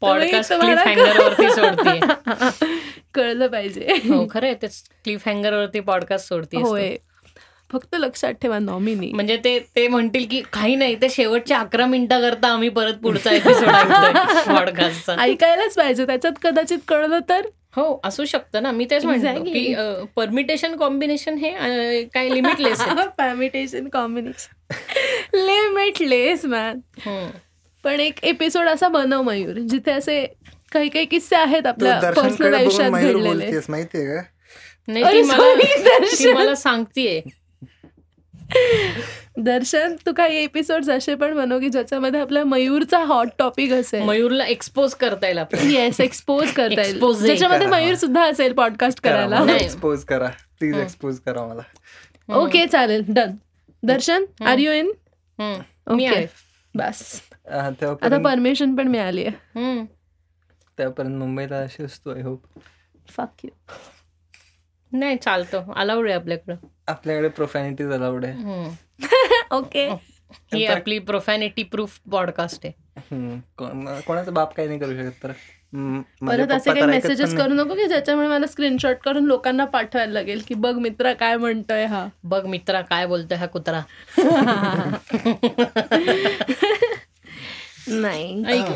A: पॉडकास्ट क्लिफ हँगर वरती सोडते
B: कळलं पाहिजे.
A: हो खरं आहे ते क्लिफ हँगर वरती पॉडकास्ट सोडते
B: होय. फक्त लक्षात ठेवा नॉमिनी
A: म्हणजे ते ते म्हणतील की काही नाही ते शेवटच्या अकरा मिनिटा करता आम्ही परत पुढचा एपिसोड ऐकतोय पॉडकास्टचा
B: ऐकायलाच पाहिजे त्याच्यात कदाचित कळलं तर?
A: हो असू शकतं ना. मी तेच म्हणतो
B: Exactly.
A: की परमिटेशन कॉम्बिनेशन हे अं, काय लिमिटलेस आहे.
B: पॅमिटेशन कॉम्बिनेशन लिमिटलेस मॅन
A: हम्म.
B: पण एक एपिसोड असा बनव मयूर जिथे असे काही काही किस्से आहेत आपल्या पर्सनल
C: दर्शनकडे बघून
B: आयुष्यात
C: मयूर
B: घडलेले.
C: बोलतेस माहितीये का?
A: नाही
B: अरे
A: ती मला
B: sorry,
A: ती
B: दर्शन.
A: मला सांगतीये.
B: दर्शन तू काही एपिसोड असे पण बनव की ज्याच्यामध्ये आपल्या मयूरचा हॉट टॉपिक असेल.
A: मयूरला एक्सपोज करता येईल
B: येस एक्सपोज करता येईल.
A: Expose
B: ज्याच्यामध्ये. मयूर सुद्धा असेल पॉडकास्ट करायला.
A: नाही.
C: एक्सपोज करा. प्लीज एक्सपोज करा मला.
B: ओके चालेल. Done Darshan are you in okay
A: आहे.
B: बस. आता परमिशन पण मिळाली आहे.
C: तेव्हापर्यंत मुंबईला अशी असतो आय होप
B: फक यू
A: नाही चालतं. अलाउड आहे आपल्याकडं.
C: आपल्याकडे प्रोफॅनिटीज अलाउड आहे
A: हम्म.
B: ओके
A: ही आपली प्रोफॅनिटी प्रूफ पॉडकास्ट आहे.
C: कोणाचा बाप काही नाही करू शकत तर. हम्म, माझे
B: परत असे काही मेसेजेस करू नको की ज्याच्यामुळे मला स्क्रीनशॉट करून लोकांना पाठवायला लागेल की बघ मित्र काय म्हणतोय हा.
A: बघ मित्रा काय बोलतोय हा कुत्रा.
B: नाही.
A: ऐक.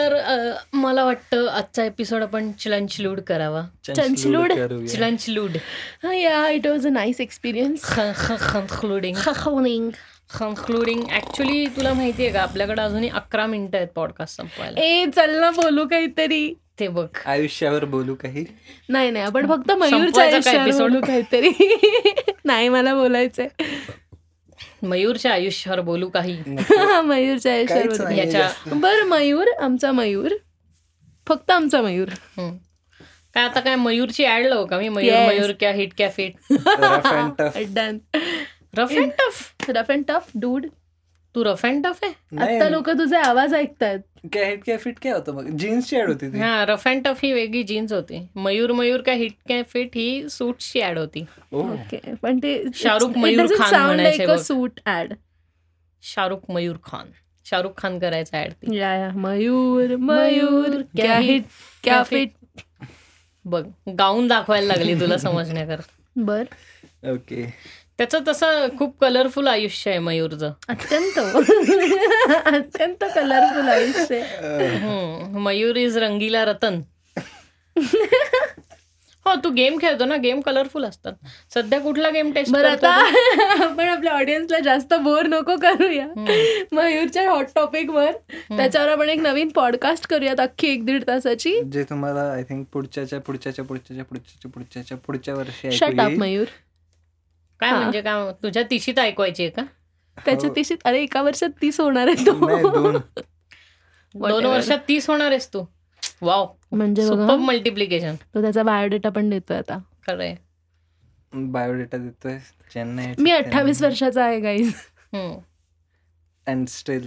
A: तर अ, मला वाटतं आजचा एपिसोड आपण चिलंचलूड करावा.
C: चंचलूड. करूया.
A: चिलंचलूड.
B: Yeah it was a nice experience
A: concluding concluding actually तुला माहिती आहे का आपल्याकडे अजूनही अकरा मिनिटं आहेत पॉडकास्ट संपवायला.
B: ए चल ना बोलू काहीतरी.
A: ते बघ.
C: आयुष्यावर बोलू काही?
B: नाही नाही आपण फक्त मयूरच्या
A: संपवायचा का
B: आयुष्यावर
A: episode?
B: बोलू काहीतरी. नाही मला बोलायचंय.
A: मयूरच्या आयुष्यावर बोलू काही
B: मयूरच्या आयुष्यावर बोलू.
A: याच्या-.
B: बरं मयूर आमचा मयूर फक्त आमचा मयूर.
A: काय आता काय मयूरची ऍड लावू का मी मयूर. मयूर क्या हिट क्या fit
C: Rough and tough.
B: Done
A: rough and tough
B: rough and tough dude
A: Tu rough and tough आहे?
B: आता लोक तुझे आवाज ऐकतायत.
C: काय हिट काय फिट काय होतं मग? जीन्सची ऍड होती ती.
A: हा रफ अँड टफ ही वेगळी जीन्स होती. मयूर मयूर काय हिट काय फिट ही सूटची ऍड होती.
B: ओके पण ते
A: Shahrukh Mayur Khan.
B: Suit ad
A: Shahrukh Mayur Khan. Shahrukh Khan करायचा ऍड ती.
B: या या. मयूर मयूर क्या हिट क्या फिट
A: बघ गाऊन दाखवायला लागली तुला समजण्याकर
B: बर.
C: ओके
A: त्याचं तसं खूप कलरफुल आयुष्य आहे मयूरचं.
B: अत्यंत. अत्यंत कलरफुल आयुष्य
A: हम्म. मयूर इज रंगीला रतन. हो तू गेम खेळतो ना गेम कलरफुल असतात. सध्या कुठला गेम टेस्ट
B: बरं आता आपण आपल्या ऑडियन्सला जास्त बोर नको करूया. मयूरच्या हॉट टॉपिक वर. त्याच्यावर आपण एक नवीन पॉडकास्ट करूयात अख्खी एक दीड तासाची.
C: जे तुम्हाला आय थिंक पुढच्याच्या पुढच्याच्या पुढच्याच्या पुढच्याच्या पुढच्याच्या पुढच्या वर्षी ऐकू
B: शट अप
C: येईल.
B: मयूर.
A: काय. म्हणजे काय तुझ्या तिशीत ऐकवायची आहे का?
B: त्याच्या
C: हो.
B: तिशी अरे एका वर्षात तीस होणार आहे तो.
C: दोन.
A: वर्षात तीस होणार आहेस तू. वाव
B: म्हणजे
A: मल्टिप्लिकेशन
B: तो त्याचा बायोडेटा पण देतोय आता.
A: खरंय
C: बायोडेटा देतोय चेन्नई
B: मी अठ्ठावीस वर्षाचा आहे गाईज.
C: अँड स्टील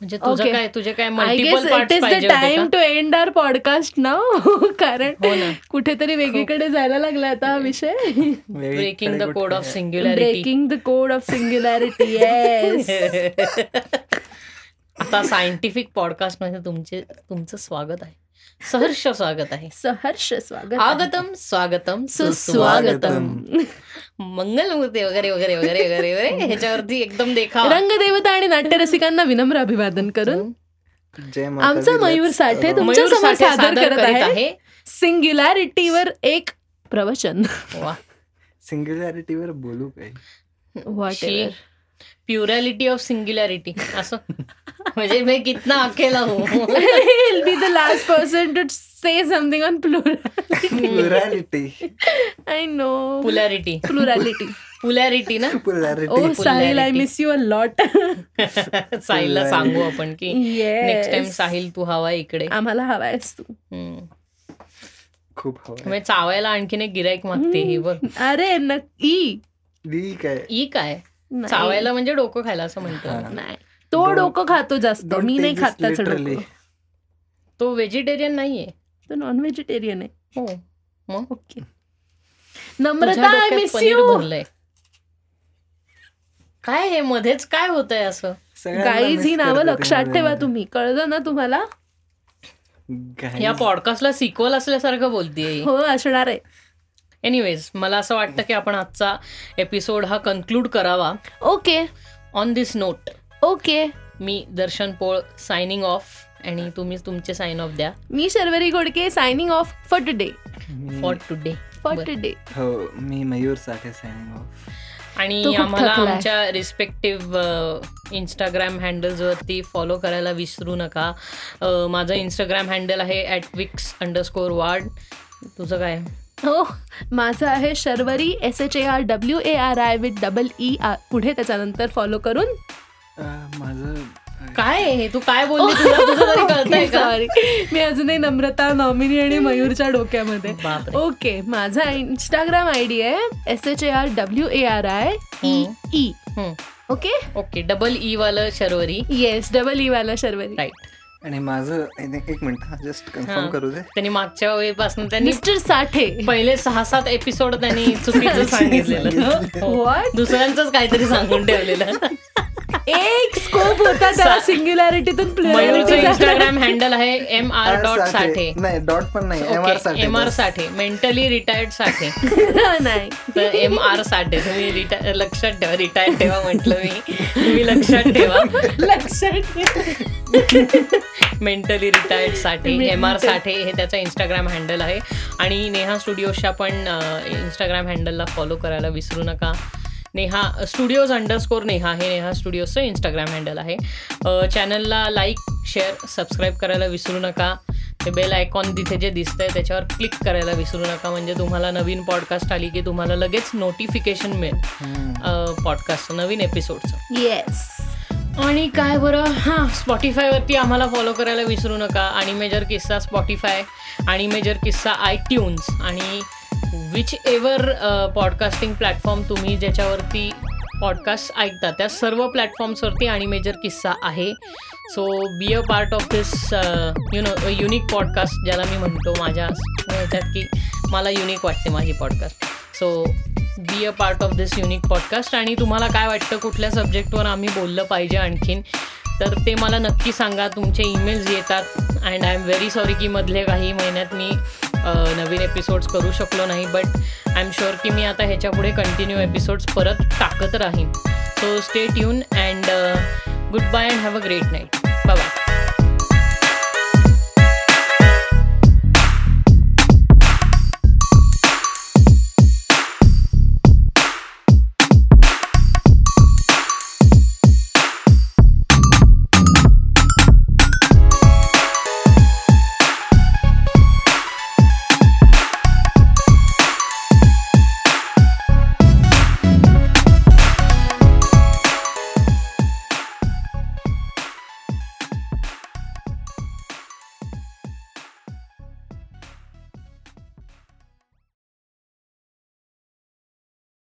A: म्हणजे तुझं. काय तुझे काय
B: it is the time to end our podcast ना कारण कुठेतरी वेगळीकडे जायला लागला आता हा विषय.
A: Breaking the code of singularity
B: breaking the code of singularity
A: आता सायंटिफिक पॉडकास्टमध्ये तुमचे तुमचं स्वागत आहे. सहर्ष स्वागत आहे.
B: सहर्ष स्वागत.
A: आगतम स्वागतम
B: सुस्वागतम.
A: मंगलमूर्ती वगैरे वगैरे वगैरे वगैरे वगैरे. ह्याच्यावरती एकदम देखावा
B: रंगदेवता आणि नाट्यरसिकांना विनम्र अभिवादन करून
C: जय
B: आमचा मयूर साठे तुमच्या
A: मयूर
B: समोर
A: साठे
B: सादर करत आहे. सिंग्युलॅरिटीवर एक प्रवचन.
A: वा.
C: सिंग्युलॅरिटीवर बोलू काही
B: Whatever.
A: प्युरॅलिटी of singularity. असं. म्हणजे मी कितना अकेला हो.
B: He'll be the last person to say something on plural.
C: प्लुरॅलिटी
B: I know.
A: पुलॅरिटी
B: Plurality.
A: पुलॅरिटी ना
C: प्लुरॅलिटी
B: Oh, Sahil, I miss you a lot.
A: साहिलला सांगू आपण की
B: Yes.
A: नेक्स्ट टाइम साहिल तू हवा इकडे.
B: आम्हाला हवायस तू.
A: हम्म.
C: खूप हवं
A: म्हणजे चावायला आणखीन एक गिराईक मागते ही बघ.
B: अरे नक्की
C: ठीक आहे
A: ई काय. चावायला म्हणजे डोकं खायला असं म्हणतो
C: हा.
B: नाही. तो डोकं खातो जास्त. मी नाही खात त्याचं
A: तो व्हेजिटेरियन नाहीये.
B: तो नॉन व्हेजिटेरियन आहे.
A: हो. मग?
B: Okay. Namrata I miss you
A: काय हे मध्येच काय होतंय असं?
C: सगळ्यांना
B: गाईज ही नावं लक्षात ठेवा. तुम्ही. कळलं ना तुम्हाला?
A: या पॉडकास्टला सिक्वल असल्यासारखं बोलतीये.
B: हो असणार आहे.
A: एनिवेज मला असं वाटतं की आपण आजचा एपिसोड हा कन्क्लूड करावा.
B: Okay
A: on this note
B: okay
A: me Darshan Pol signing off आणि तुम्ही तुमचे साइन ऑफ द्या.
B: मी Sharvari Ghodke signing off for today
A: for today
B: for today
C: हो मी मयूर साठे सायनिंग ऑफ
A: आणि आम्हाला. आमच्या रिस्पेक्टिव्ह इंस्टाग्राम हँडल्सवरती फॉलो करायला विसरू नका. माझं इंस्टाग्राम हँडल आहे ॲट विक्स अंडरस्कोर वार्ड तुझं काय?
B: हो माझं आहे Sharvari S H A R W A R I with double E R पुढे त्याच्यानंतर फॉलो करून.
C: अं, माझं
A: काय आहे हे? तू काय बोलली? तुला तुझं तरी कळतंय का?
B: सॉरी मी अजूनही नम्रता नॉमिनी आणि मयूरच्या डोक्यामध्ये.
A: बापरे.
B: ओके माझा इंस्टाग्राम आय डी आहे S H A R W A R I E E
A: हम्म.
B: ओके
A: ओके डबल ई वालं शर्वरी.
B: येस डबल ई वाला शर्वरी.
A: राईट
C: आणि माझं एक मिनिट जस्ट कन्फर्म. करू दे
A: त्यांनी मागच्या वेळेपासून त्यांनी
B: मिस्टर साठे
A: पहिले सहा सात एपिसोड त्यांनी चुकीचं सांगितलेलं हो.
B: What?
A: दुसऱ्यांचंच काहीतरी सांगून ठेवलेलं
B: एक स्कोप होता त्याला सिंग्युलॅरिटीतून
A: इंस्टाग्राम हँडल आहे एम आर डॉट साठे.
C: नाही डॉट पण नाही M R
A: okay M R Sathe. Mentally retired Sathe.
B: नाही.
A: तर एम आर साठे. तुम्ही रिटायर लक्षात ठेवा रिटायर ठेवा म्हटलं मी. तुम्ही लक्षात ठेवा.
B: लक्षात
A: mentally retired Sathe M R Sathe हे त्याचा इंस्टाग्राम हँडल आहे. आणि नेहा स्टुडिओजच्या पण इंस्टाग्राम हँडलला फॉलो करायला विसरू नका. नेहा स्टुडिओज अंडरस्कोर नेहा हे नेहा स्टुडिओजचं इंस्टाग्राम हँडल आहे. चॅनलला लाईक शेअर सबस्क्राईब करायला विसरू नका. ते बेल आयकॉन तिथे जे दिसतंय त्याच्यावर क्लिक करायला विसरू नका. म्हणजे तुम्हाला नवीन पॉडकास्ट आली की तुम्हाला लगेच नोटिफिकेशन मिळेल. पॉडकास्टचं नवीन एपिसोडचं
B: येस
A: आणि काय बरं? हां स्पॉटीफायवरती आम्हाला फॉलो करायला विसरू नका. आणि मेजर किस्सा स्पॉटीफाय आणि मेजर किस्सा आय ट्यून्स आणि विच एवर पॉडकास्टिंग प्लॅटफॉर्म तुम्ही ज्याच्यावरती पॉडकास्ट ऐकता त्या सर्व प्लॅटफॉर्म्सवरती आणि मेजर किस्सा आहे. So be a part of this you know unique podcast ज्याला मी म्हणतो माझ्या ह्याच्यात की मला युनिक वाटते माझी podcast so be a part of this unique podcast आणि तुम्हाला काय वाटतं कुठल्या सब्जेक्टवर आम्ही बोललं पाहिजे आणखीन? तर ते मला नक्की सांगा तुमचे ईमेल्स येतात. And I am very sorry की मधले काही महिन्यात मी नवीन एपिसोड्स करू शकलो नाही बट आय एम शुअर की मी आता ह्याच्यापुढे कंटिन्यू एपिसोड्स परत टाकत राहीन. So stay tune and goodbye and have a great night bye